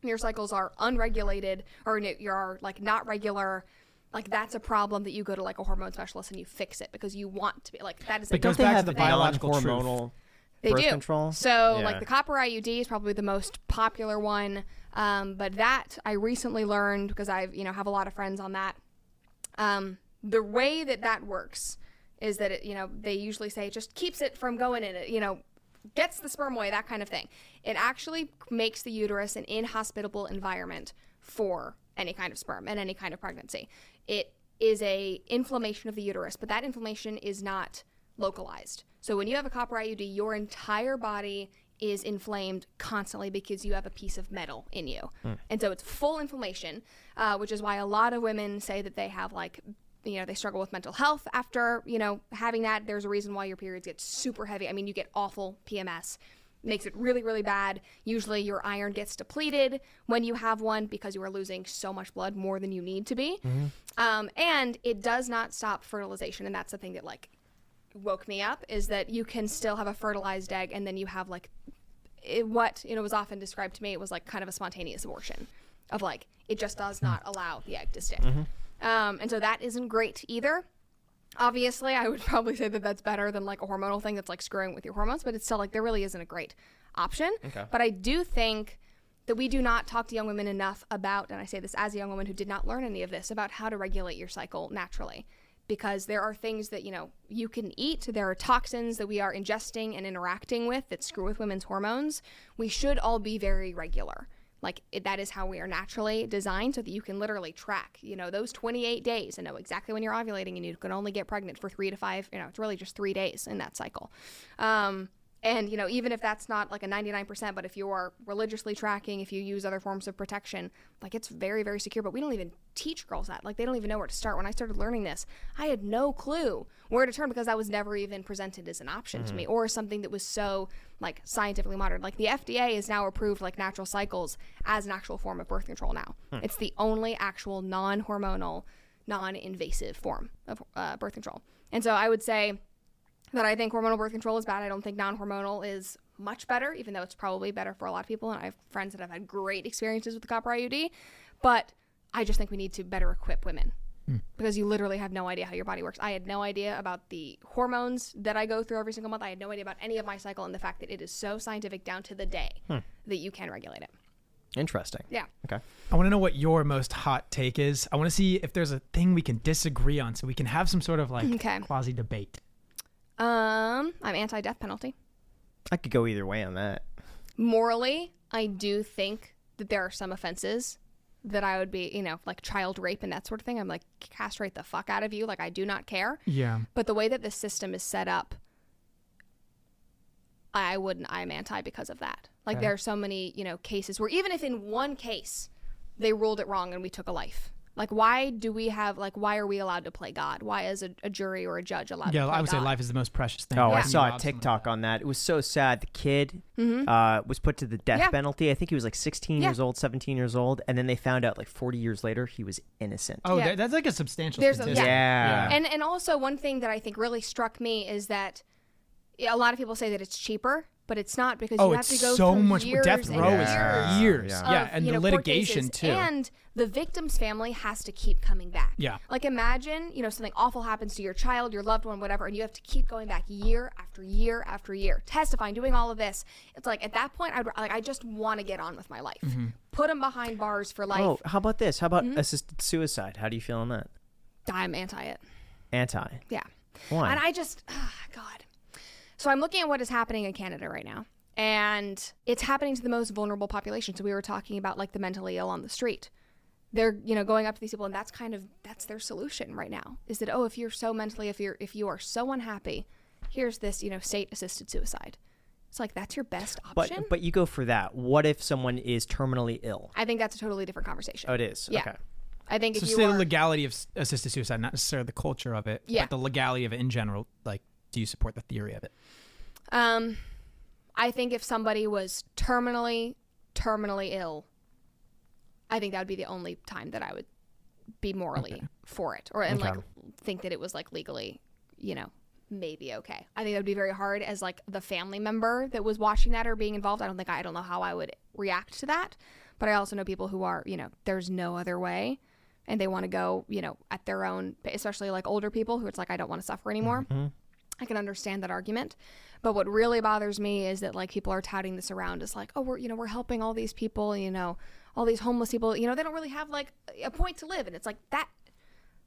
your cycles are unregulated or you're like not regular, like, that's a problem that you go to like a hormone specialist and you fix it because you want to be like, that is a It goes Don't they back to have the the biological truth. Non-hormonal they birth do. control? So, Yeah. like the copper IUD is probably the most popular one. Um, but that I recently learned because I've you know have a lot of friends on that. Um, the way that that works is that it, you know they usually say it just keeps it from going in it. You know, gets the sperm away, that kind of thing. It actually makes the uterus an inhospitable environment for any kind of sperm and any kind of pregnancy. It is a inflammation of the uterus, but that inflammation is not localized. So when you have a copper IUD, your entire body is inflamed constantly because you have a piece of metal in you. And so it's full inflammation, uh, which is why a lot of women say that they have like you know they struggle with mental health after you know having that. There's a reason why your periods get super heavy. I mean you get awful pms makes it really really bad. Usually your iron gets depleted when you have one because you are losing so much blood more than you need to be. Um, and it does not stop fertilization and that's the thing that like woke me up is that you can still have a fertilized egg and then you have like it, what you know was often described to me it was like kind of a spontaneous abortion of like it just does not allow the egg to stick. Um, and so that isn't great either. Obviously i would probably say that that's better than like a hormonal thing that's like screwing with your hormones but it's still like there really isn't a great option. But i do think that we do not talk to young women enough about and i say this as a young woman who did not learn any of this about how to regulate your cycle naturally because there are things that you know you can eat. There are toxins that we are ingesting and interacting with that screw with women's hormones. We should all be very regular. Like it, that is how we are naturally designed so that you can literally track you know those 28 days and know exactly when you're ovulating and you can only get pregnant for three to five you know it's really just three days in that cycle. Um, and you know even if that's not like a 99% but if you are religiously tracking if you use other forms of protection like it's very very secure. But we don't even teach girls that. Like they don't even know where to start. When i started learning this i had no clue where to turn because that was never even presented as an option to me or something that was so like scientifically modern. Like the fda has now approved like natural cycles as an actual form of birth control now. It's the only actual non-hormonal non-invasive form of uh, birth control. And so i would say that I think hormonal birth control is bad. I don't think non hormonal is much better, even though it's probably better for a lot of people. And I have friends that have had great experiences with the copper IUD. But I just think we need to better equip women hmm. because you literally have no idea how your body works. I had no idea about the hormones that I go through every single month. I had no idea about any of my cycle and the fact that it is so scientific down to the day hmm. that you can regulate it. Interesting. Yeah. Okay. I want to know what your most hot take is. I want to see if there's a thing we can disagree on so we can have some sort of like Okay. quasi debate. Um, I'm anti death penalty. I could go either way on that. morally, I do think that there are some offenses that I would be, you know, like child rape and that sort of thing. I'm like, castrate the fuck out of you. Like, I do not care. Yeah. But the way that the system is set up, I wouldn't, I'm anti because of that. Like, there are so many, you know, cases where even if in one case they ruled it wrong and we took a life, like, why do we have, like, why are we allowed to play God? Why is a, a jury or a judge allowed Yeah, to play I would say life is the most precious thing. Oh, I saw a TikTok on that. It was so sad. The kid uh, was put to the death. Yeah. penalty. I think he was like 16 Yeah. years old, 17 years old, and then they found out like 40 years later he was innocent. Oh, Yeah. that- that's like a substantial There's a- statistic. yeah. And and also one thing that I think really struck me is that a lot of people say that it's cheaper, but it's not because Oh, you have to go so through much years death and row years is Yeah. years. Yeah. Yeah, of, and the know, litigation too. And the victim's family has to keep coming back. Yeah. Like imagine, you know, something awful happens to your child, your loved one, whatever, and you have to keep going back year after year after year, testifying, doing all of this. It's like at that point, I'd like I just want to get on with my life. Mm-hmm. Put them behind bars for life. Oh, how about this? How about Mm-hmm. assisted suicide? How do you feel on that? I'm anti it. Anti. Yeah. Why? And I just, ah, God. So I'm looking at what is happening in Canada right now. And it's happening to the most vulnerable population. So we were talking about like the mentally ill on the street. They're, you know, going up to these people and that's kind of that's their solution right now. Is that oh, if you're so mentally if you're if you are so unhappy, here's this, you know, state assisted suicide. It's like that's your best option. but but you go for that. What if someone is terminally ill? I think that's a totally different conversation. Oh, it is. Yeah. Okay. I think So if you say are, the legality of assisted suicide, not necessarily the culture of it, Yeah. but the legality of it in general. Like, do you support the theory of it? Um, I think if somebody was terminally, terminally ill, I think that would be the only time that I would be morally for it, or and like think that it was like legally, you know, maybe okay. I think that would be very hard as like the family member that was watching that or being involved. I don't think I don't know how I would react to that, but I also know people who are, you know, there's no other way. And they want to go, you know, at their own, especially like older people who it's like, I don't want to suffer anymore. I can understand that argument. But what really bothers me is that like people are touting this around as like, oh, we're you know we're helping all these people, you know, all these homeless people, you know, they don't really have like a point to live, and it's like that.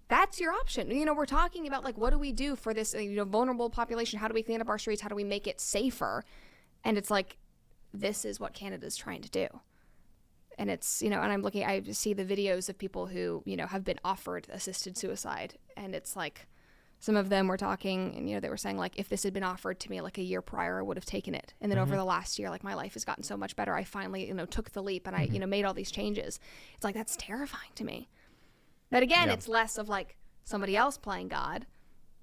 That's your option. You know, we're talking about like what do we do for this you know vulnerable population? How do we clean up our streets? How do we make it safer? And it's like this is what Canada's trying to do. And it's you know, and I'm looking. I see the videos of people who you know have been offered assisted suicide, and it's like some of them were talking and you know they were saying like if this had been offered to me like a year prior i would have taken it and then over mm-hmm. the last year like my life has gotten so much better i finally you know took the leap and i you mm-hmm. know made all these changes it's like that's terrifying to me but again it's less of like somebody else playing God,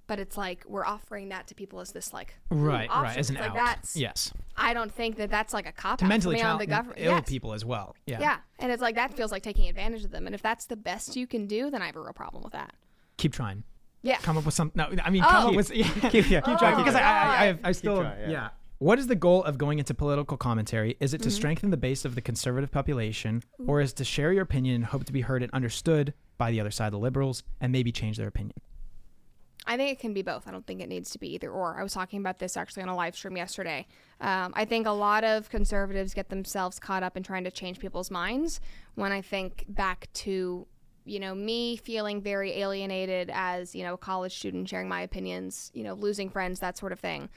but it's like we're offering that to people as this like Right, option. right, as an It's like out. that's yes. I don't think that that's like a cop To out mentally on the government. ill Yes. people as well. Yeah. Yeah, and it's like that feels like taking advantage of them. And if that's the best you can do, then I have a real problem with that. Keep trying. Yeah. Come up with some. No, I mean, come Oh. up with. Yeah, Keep- yeah. keep trying Oh, because I, I, I, I still. trying, yeah. yeah. What is the goal of going into political commentary? Is it Mm-hmm. to strengthen the base of the conservative population, or is to share your opinion and hope to be heard and understood by the other side, the liberals, and maybe change their opinion? I think it can be both. I don't think it needs to be either or. I was talking about this actually on a live stream yesterday. Um, I think a lot of conservatives get themselves caught up in trying to change people's minds when I think back to, you know, me feeling very alienated as, you know, a college student sharing my opinions, you know, losing friends, that sort of thing.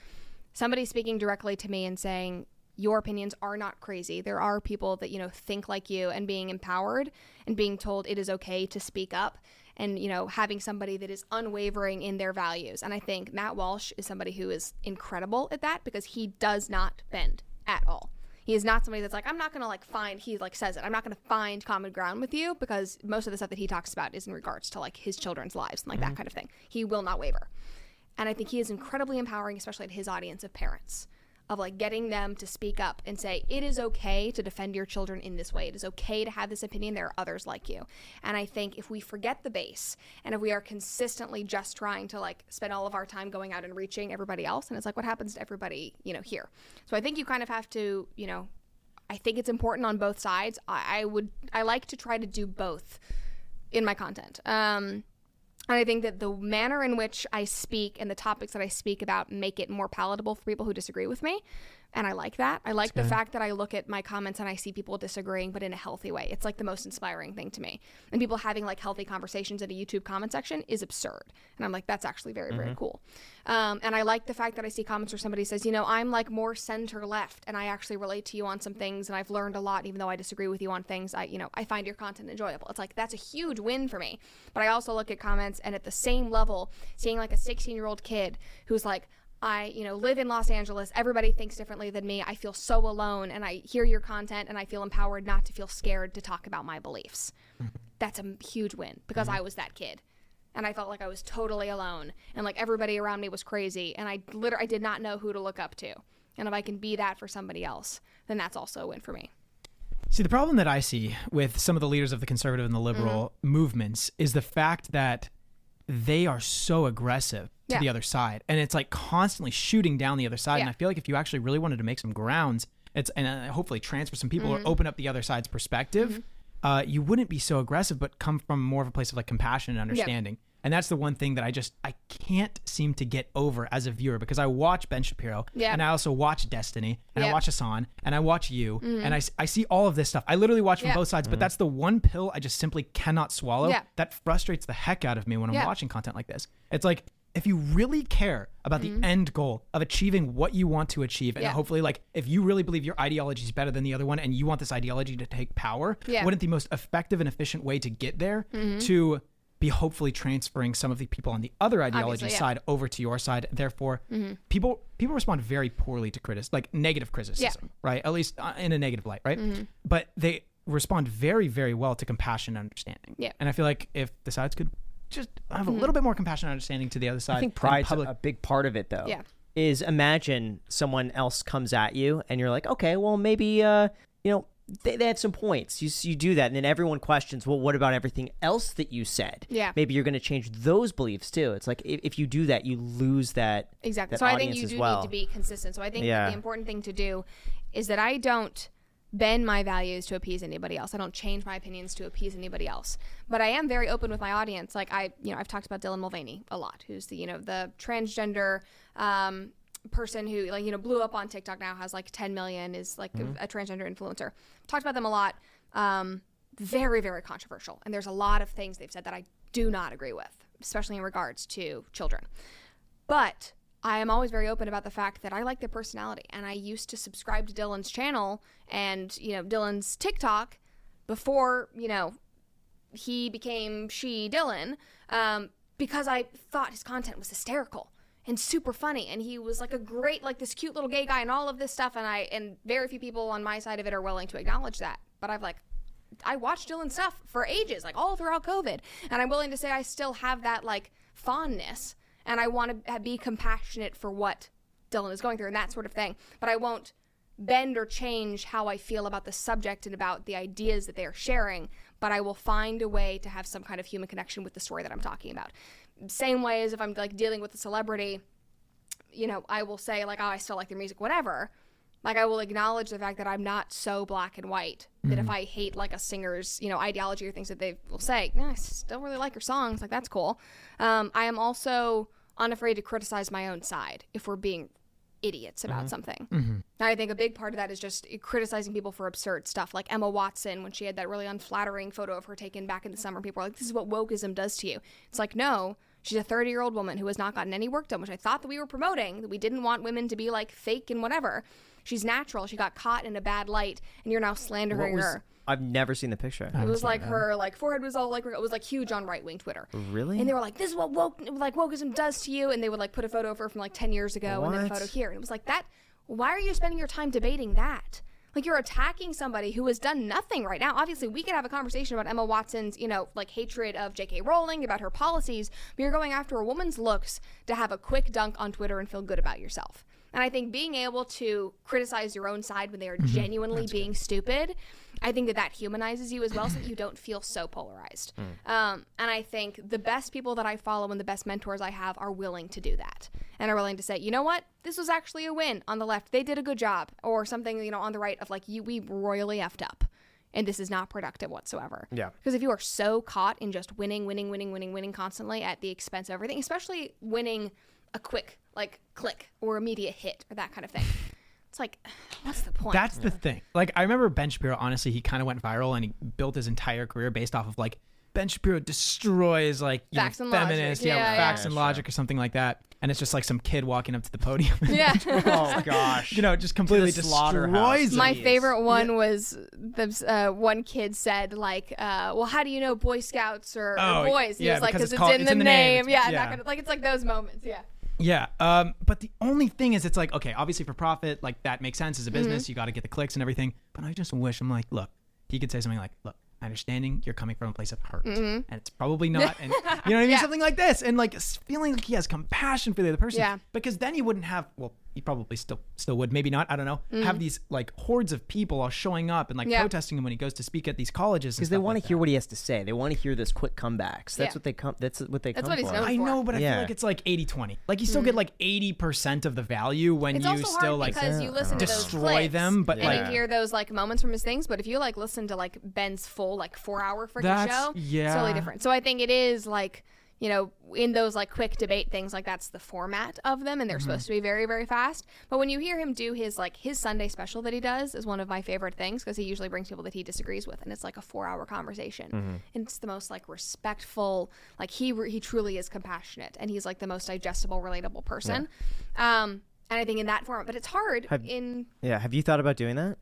Somebody speaking directly to me and saying, your opinions are not crazy. There are people that, you know, think like you and being empowered and being told it is okay to speak up and, you know, having somebody that is unwavering in their values. And I think Matt Walsh is somebody who is incredible at that because he does not bend at all. He is not somebody that's like, I'm not to like find, he like says it, I'm not to find common ground with you because most of the stuff that he talks about is in regards to like his children's lives and like that mm-hmm. kind of thing. He will not waver. And I think he is incredibly empowering, especially to his audience of parents, of like getting them to speak up and say, it is okay to defend your children in this way. It is okay to have this opinion. There are others like you. And I think if we forget the base and if we are consistently just trying to like spend all of our time going out and reaching everybody else, and it's like, what happens to everybody, you know, here? So I think you kind of have to, you know, I think it's important on both sides. I, I would, I like to try to do both in my content. Um, and I think that the manner in which I speak and the topics that I speak about make it more palatable for people who disagree with me. And I like that. I like the fact that I look at my comments and I see people disagreeing, but in a healthy way. It's like the most inspiring thing to me. And people having like healthy conversations in a YouTube comment section is absurd. And I'm like, that's actually very, very cool. Um, and I like the fact that I see comments where somebody says, you know, I'm like more center left and I actually relate to you on some things and I've learned a lot, even though I disagree with you on things. I, you know, I find your content enjoyable. It's like, that's a huge win for me. But I also look at comments and at the same level, seeing like a 16 year old kid who's like, I, you know, live in Los Angeles. Everybody thinks differently than me. I feel so alone and I hear your content and I feel empowered not to feel scared to talk about my beliefs. That's a huge win because I was that kid. And I felt like I was totally alone and like everybody around me was crazy and I literally I did not know who to look up to. And if I can be that for somebody else, then that's also a win for me. See, the problem that I see with some of the leaders of the conservative and the liberal Mm-hmm. movements is the fact that they are so aggressive to Yeah. the other side, and it's like constantly shooting down the other side. And I feel like if you actually really wanted to make some grounds, it's and uh, hopefully transfer some people Mm-hmm. or open up the other side's perspective, uh, you wouldn't be so aggressive, but come from more of a place of like compassion and understanding. And that's the one thing that I just I can't seem to get over as a viewer because I watch Ben Shapiro Yeah. and I also watch Destiny and I watch Hasan and I watch you and I, I see all of this stuff. I literally watch from Yeah. both sides, but that's the one pill I just simply cannot swallow. Yeah. That frustrates the heck out of me when I'm Yeah. watching content like this. It's like if you really care about the end goal of achieving what you want to achieve, and Mm-hmm. Yeah. hopefully, like if you really believe your ideology is better than the other one, and you want this ideology to take power, Yeah. Mm-hmm. wouldn't the most effective and efficient way to get there to be hopefully transferring some of the people on the other ideology yeah. side over to your side? Therefore, people people respond very poorly to criticism, like negative criticism, right? At least uh, in a negative light, right? Mm-hmm. But they respond very, very well to compassion and understanding. Yeah. And I feel like if the sides could just have Mm-hmm. a little bit more compassion and understanding to the other side, I think and pride's public- a big part of it, though. Yeah. is imagine someone else comes at you and you're like, okay, well maybe uh, you know they, they had some points. You you do that, and then everyone questions, well, what about everything else that you said? Yeah. maybe you're going to change those beliefs too. It's like if, if you do that, you lose that Exactly. that so I think you do well. need to be consistent. So I think Yeah. the important thing to do is that I don't bend my values to appease anybody else. I don't change my opinions to appease anybody else. But I am very open with my audience. Like I, you know, I've talked about Dylan Mulvaney a lot, who's the, you know, the transgender um, person who like, you know, blew up on TikTok now, has like 10 million, is like a, a transgender influencer. Talked about them a lot. Um, very, very controversial. And there's a lot of things they've said that I do not agree with, especially in regards to children. But I am always very open about the fact that I like their personality. And I used to subscribe to Dylan's channel and, you know, Dylan's TikTok before, you know, he became she Dylan um, because I thought his content was hysterical and super funny and he was like a great like this cute little gay guy and all of this stuff and I and very few people on my side of it are willing to acknowledge that but I've like I watched Dylan stuff for ages, like all throughout COVID, and I'm willing to say I still have that like fondness, and I want to be compassionate for what Dylan is going through and that sort of thing. But I won't bend or change how I feel about the subject and about the ideas that they are sharing, but I will find a way to have some kind of human connection with the story that I'm talking about. Same way as if I'm like dealing with a celebrity, you know, I will say like, oh, I still like their music, whatever. Like I will acknowledge the fact that I'm not so black and white that if mm-hmm. I hate like a singer's, you know, ideology or things that they will say, I still really like your songs, like that's cool. Um, I am also unafraid to criticize my own side if we're being idiots about mm-hmm. something. Mm-hmm. And I think a big part of that is just criticizing people for absurd stuff, like Emma Watson when she had that really unflattering photo of her taken back in the summer. People are like, "This is what wokeism does to you." It's like, no, she's a 30 year old woman who has not gotten any work done, which I thought that we were promoting. That we didn't want women to be like fake and whatever. She's natural. She got caught in a bad light, and you're now slandering was- her. I've never seen the picture. It was like her like forehead was all like it was like huge on right wing Twitter. Really? And they were like, "This is what woke like wokeism does to you," and they would like put a photo of her from like ten years ago and then a photo here, and it was like that. Why are you spending your time debating that? Like you're attacking somebody who has done nothing right now. Obviously, we could have a conversation about Emma Watson's, you know, like hatred of J.K. Rowling about her policies, but you're going after a woman's looks to have a quick dunk on Twitter and feel good about yourself. And I think being able to criticize your own side when they are genuinely being stupid, I think that that humanizes you as well, so that you don't feel so polarized. Um, and I think the best people that I follow and the best mentors I have are willing to do that and are willing to say, you know what, this was actually a win on the left. They did a good job, or something, you know, on the right of like, you we royally effed up. And this is not productive whatsoever. Yeah. Because if you are so caught in just winning, winning, winning, winning, winning constantly at the expense of everything, especially winning a quick like click or immediate hit or that kind of thing, it's like, what's the point? That's the thing. Like I remember Ben Shapiro. Honestly, he kind of went viral and he built his entire career based off of like Ben Shapiro destroys like you Facts know, and logic. feminists, yeah, Yeah, facts yeah. and logic or something like that. And it's just like some kid walking up to the podium. yeah. Oh gosh. you know, just completely slaughterhouse. destroys My favorite one was the uh, one kid said like, uh, "Well, how do you know Boy Scouts or, or Oh, boys?" He yeah, was like, because "Cause it's it's, called- in, it's the in the name. name." It's- Yeah, yeah. that kind of like it's like those moments. Yeah. Yeah. Um, but the only thing is, it's like, okay, obviously for profit, like that makes sense Mm-hmm. as a business. You got to get the clicks and everything. But I just wish, I'm like, look, he could say something like, look, understanding you're coming from a place of hurt, and it's probably not, and you know what I mean, Mm-hmm. Yeah. something like this, and like feeling like he has compassion for the other person. Yeah. Because then he wouldn't have, well, he probably still still would, maybe not, I don't know, have these like hordes of people all showing up and like Mm. Yeah. protesting him when he goes to speak at these colleges. because they want to hear what he has to say. They want to hear those quick comebacks. That's Yeah. what they come. That's what they That's come what he's for. known I for. know, but I Yeah. feel like it's like 80-20. Like you still get like 80% of the value when It's you still like because you listen to those destroy clips them, but, and like- you hear those like moments from his things. But if you like listen to like Ben's full like four hour freaking show, yeah. it's totally different. So I think it is like you know in those like quick debate things like that's the format of them, and they're Mm-hmm. supposed to be very very fast. But when you hear him do his like his Sunday special that he does is one of my favorite things because he usually brings people that he disagrees with, and it's like a four hour conversation, Mm-hmm. and it's the most like respectful. Like he re- he truly is compassionate, and he's like the most digestible, relatable person. Um, and I think in that format, but it's hard Have- in Yeah. Have you thought about doing that?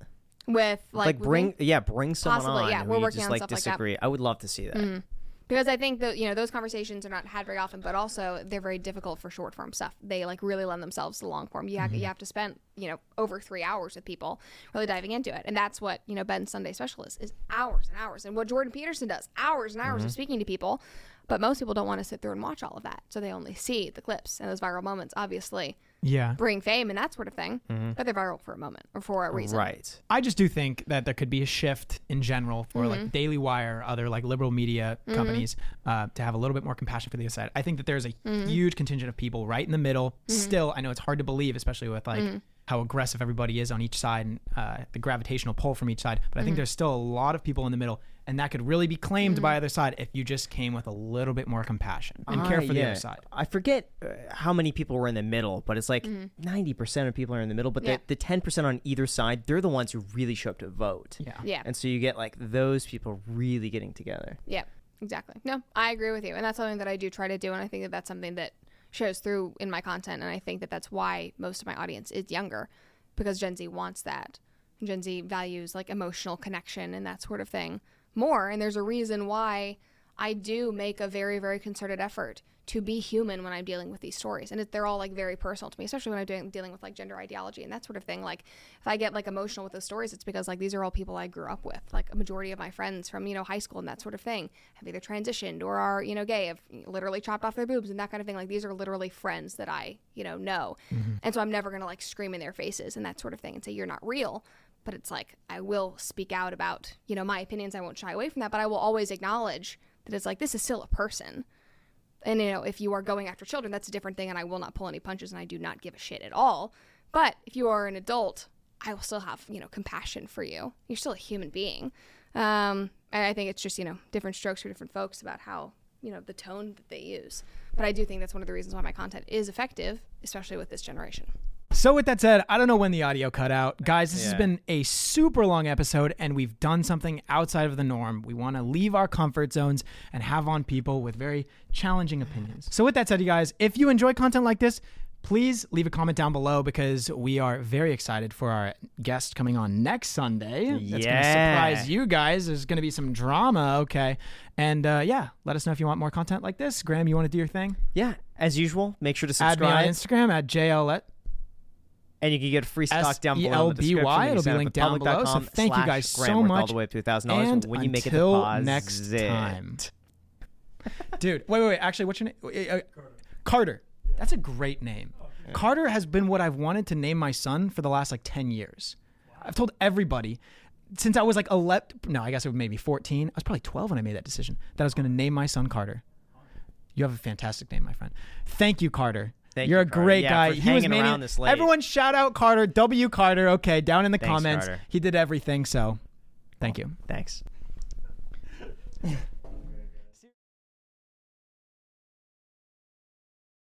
with like, Like, bring, yeah, bring someone Possibly, on yeah, we're working just on like stuff like that. disagree. I would love to see that. Because I think that you know those conversations are not had very often, but also they're very difficult for short form stuff. They like really lend themselves to long form. You have, you mm-hmm. have to spend you know over three hours with people really diving into it, and that's what you know Ben's Sunday special is is hours and hours, and what Jordan Peterson does hours and hours of mm-hmm. speaking to people. But most people don't want to sit through and watch all of that, so they only see the clips and those viral moments. Obviously, Yeah. bring fame and that sort of thing, but they're viral for a moment or for a reason. Right. I just do think that there could be a shift in general for Mm-hmm. like Daily Wire, other like liberal media companies, uh, to have a little bit more compassion for the other side. I think that there's a Mm-hmm. huge contingent of people right in the middle. Still, I know it's hard to believe, especially with like Mm-hmm. how aggressive everybody is on each side and uh, the gravitational pull from each side. But I Mm-hmm. think there's still a lot of people in the middle, and that could really be claimed by either side if you just came with a little bit more compassion and care Ah, for the other side. I forget uh, how many people were in the middle, but it's like 90% of people are in the middle. But Mm-hmm. Yeah. the, the 10% on either side, they're the ones who really show up to vote. Yeah. Yeah. And so you get like those people really getting together. Yeah, exactly. No, I agree with you, and that's something that I do try to do, and I think that that's something that shows through in my content, and I think that that's why most of my audience is younger, because Gen Z wants that. Gen Z values like emotional connection and that sort of thing more, and there's a reason why I do make a very very concerted effort to be human when I'm dealing with these stories. And it, they're all like very personal to me, especially when I'm doing, dealing with like gender ideology and that sort of thing. Like if I get like emotional with those stories, it's because like these are all people I grew up with. Like a majority of my friends from, you know, high school and that sort of thing have either transitioned or are, you know, gay, have literally chopped off their boobs and that kind of thing. Like these are literally friends that I, you know, know. Mm-hmm. And so I'm never going to like scream in their faces and that sort of thing and say, you're not real but it's like I will speak out about you know my opinions. I won't shy away from that, but I will always acknowledge that it's like this is still a person. And you know, if you are going after children, that's a different thing, and I will not pull any punches, and I do not give a shit at all. But if you are an adult, I will still have you know compassion for you. You're still a human being. Um, and I think it's just you know different strokes for different folks about how you know the tone that they use. But I do think that's one of the reasons why my content is effective, especially with this generation. So with that said, I don't know when the audio cut out. Guys, this has been a super long episode and we've done something outside of the norm. We want to leave our comfort zones and have on people with very challenging opinions. So with that said, you guys, if you enjoy content like this, please leave a comment down below because we are very excited for our guest coming on next Sunday. That's going to Yeah. surprise you guys. There's going to be some drama, okay? And uh, yeah, let us know if you want more content like this. Graham, you want to do your thing? Yeah, as usual, make sure to subscribe. Add me on Instagram at JLet. And you can get free stock down below in the S L B Y. description. You It'll be linked down below. So thank you guys so much. All the way up to thousand dollars And when you make a until deposit. next time. Dude, wait, wait, wait. Actually, what's your name? Uh, Carter. That's a great name. Carter has been what I've wanted to name my son for the last like 10 years. I've told everybody since I was like 11, no, I guess it was maybe 14. I was probably 12 when I made that decision that I was going to name my son Carter. You have a fantastic name, my friend. Thank you, Carter. Thank You're you, a Carter. great Yeah, guy. he was around this late. Everyone shout out Carter. W Carter. Okay, down in the Thanks, comments. Carter. He did everything. So, thank oh, you. Thanks.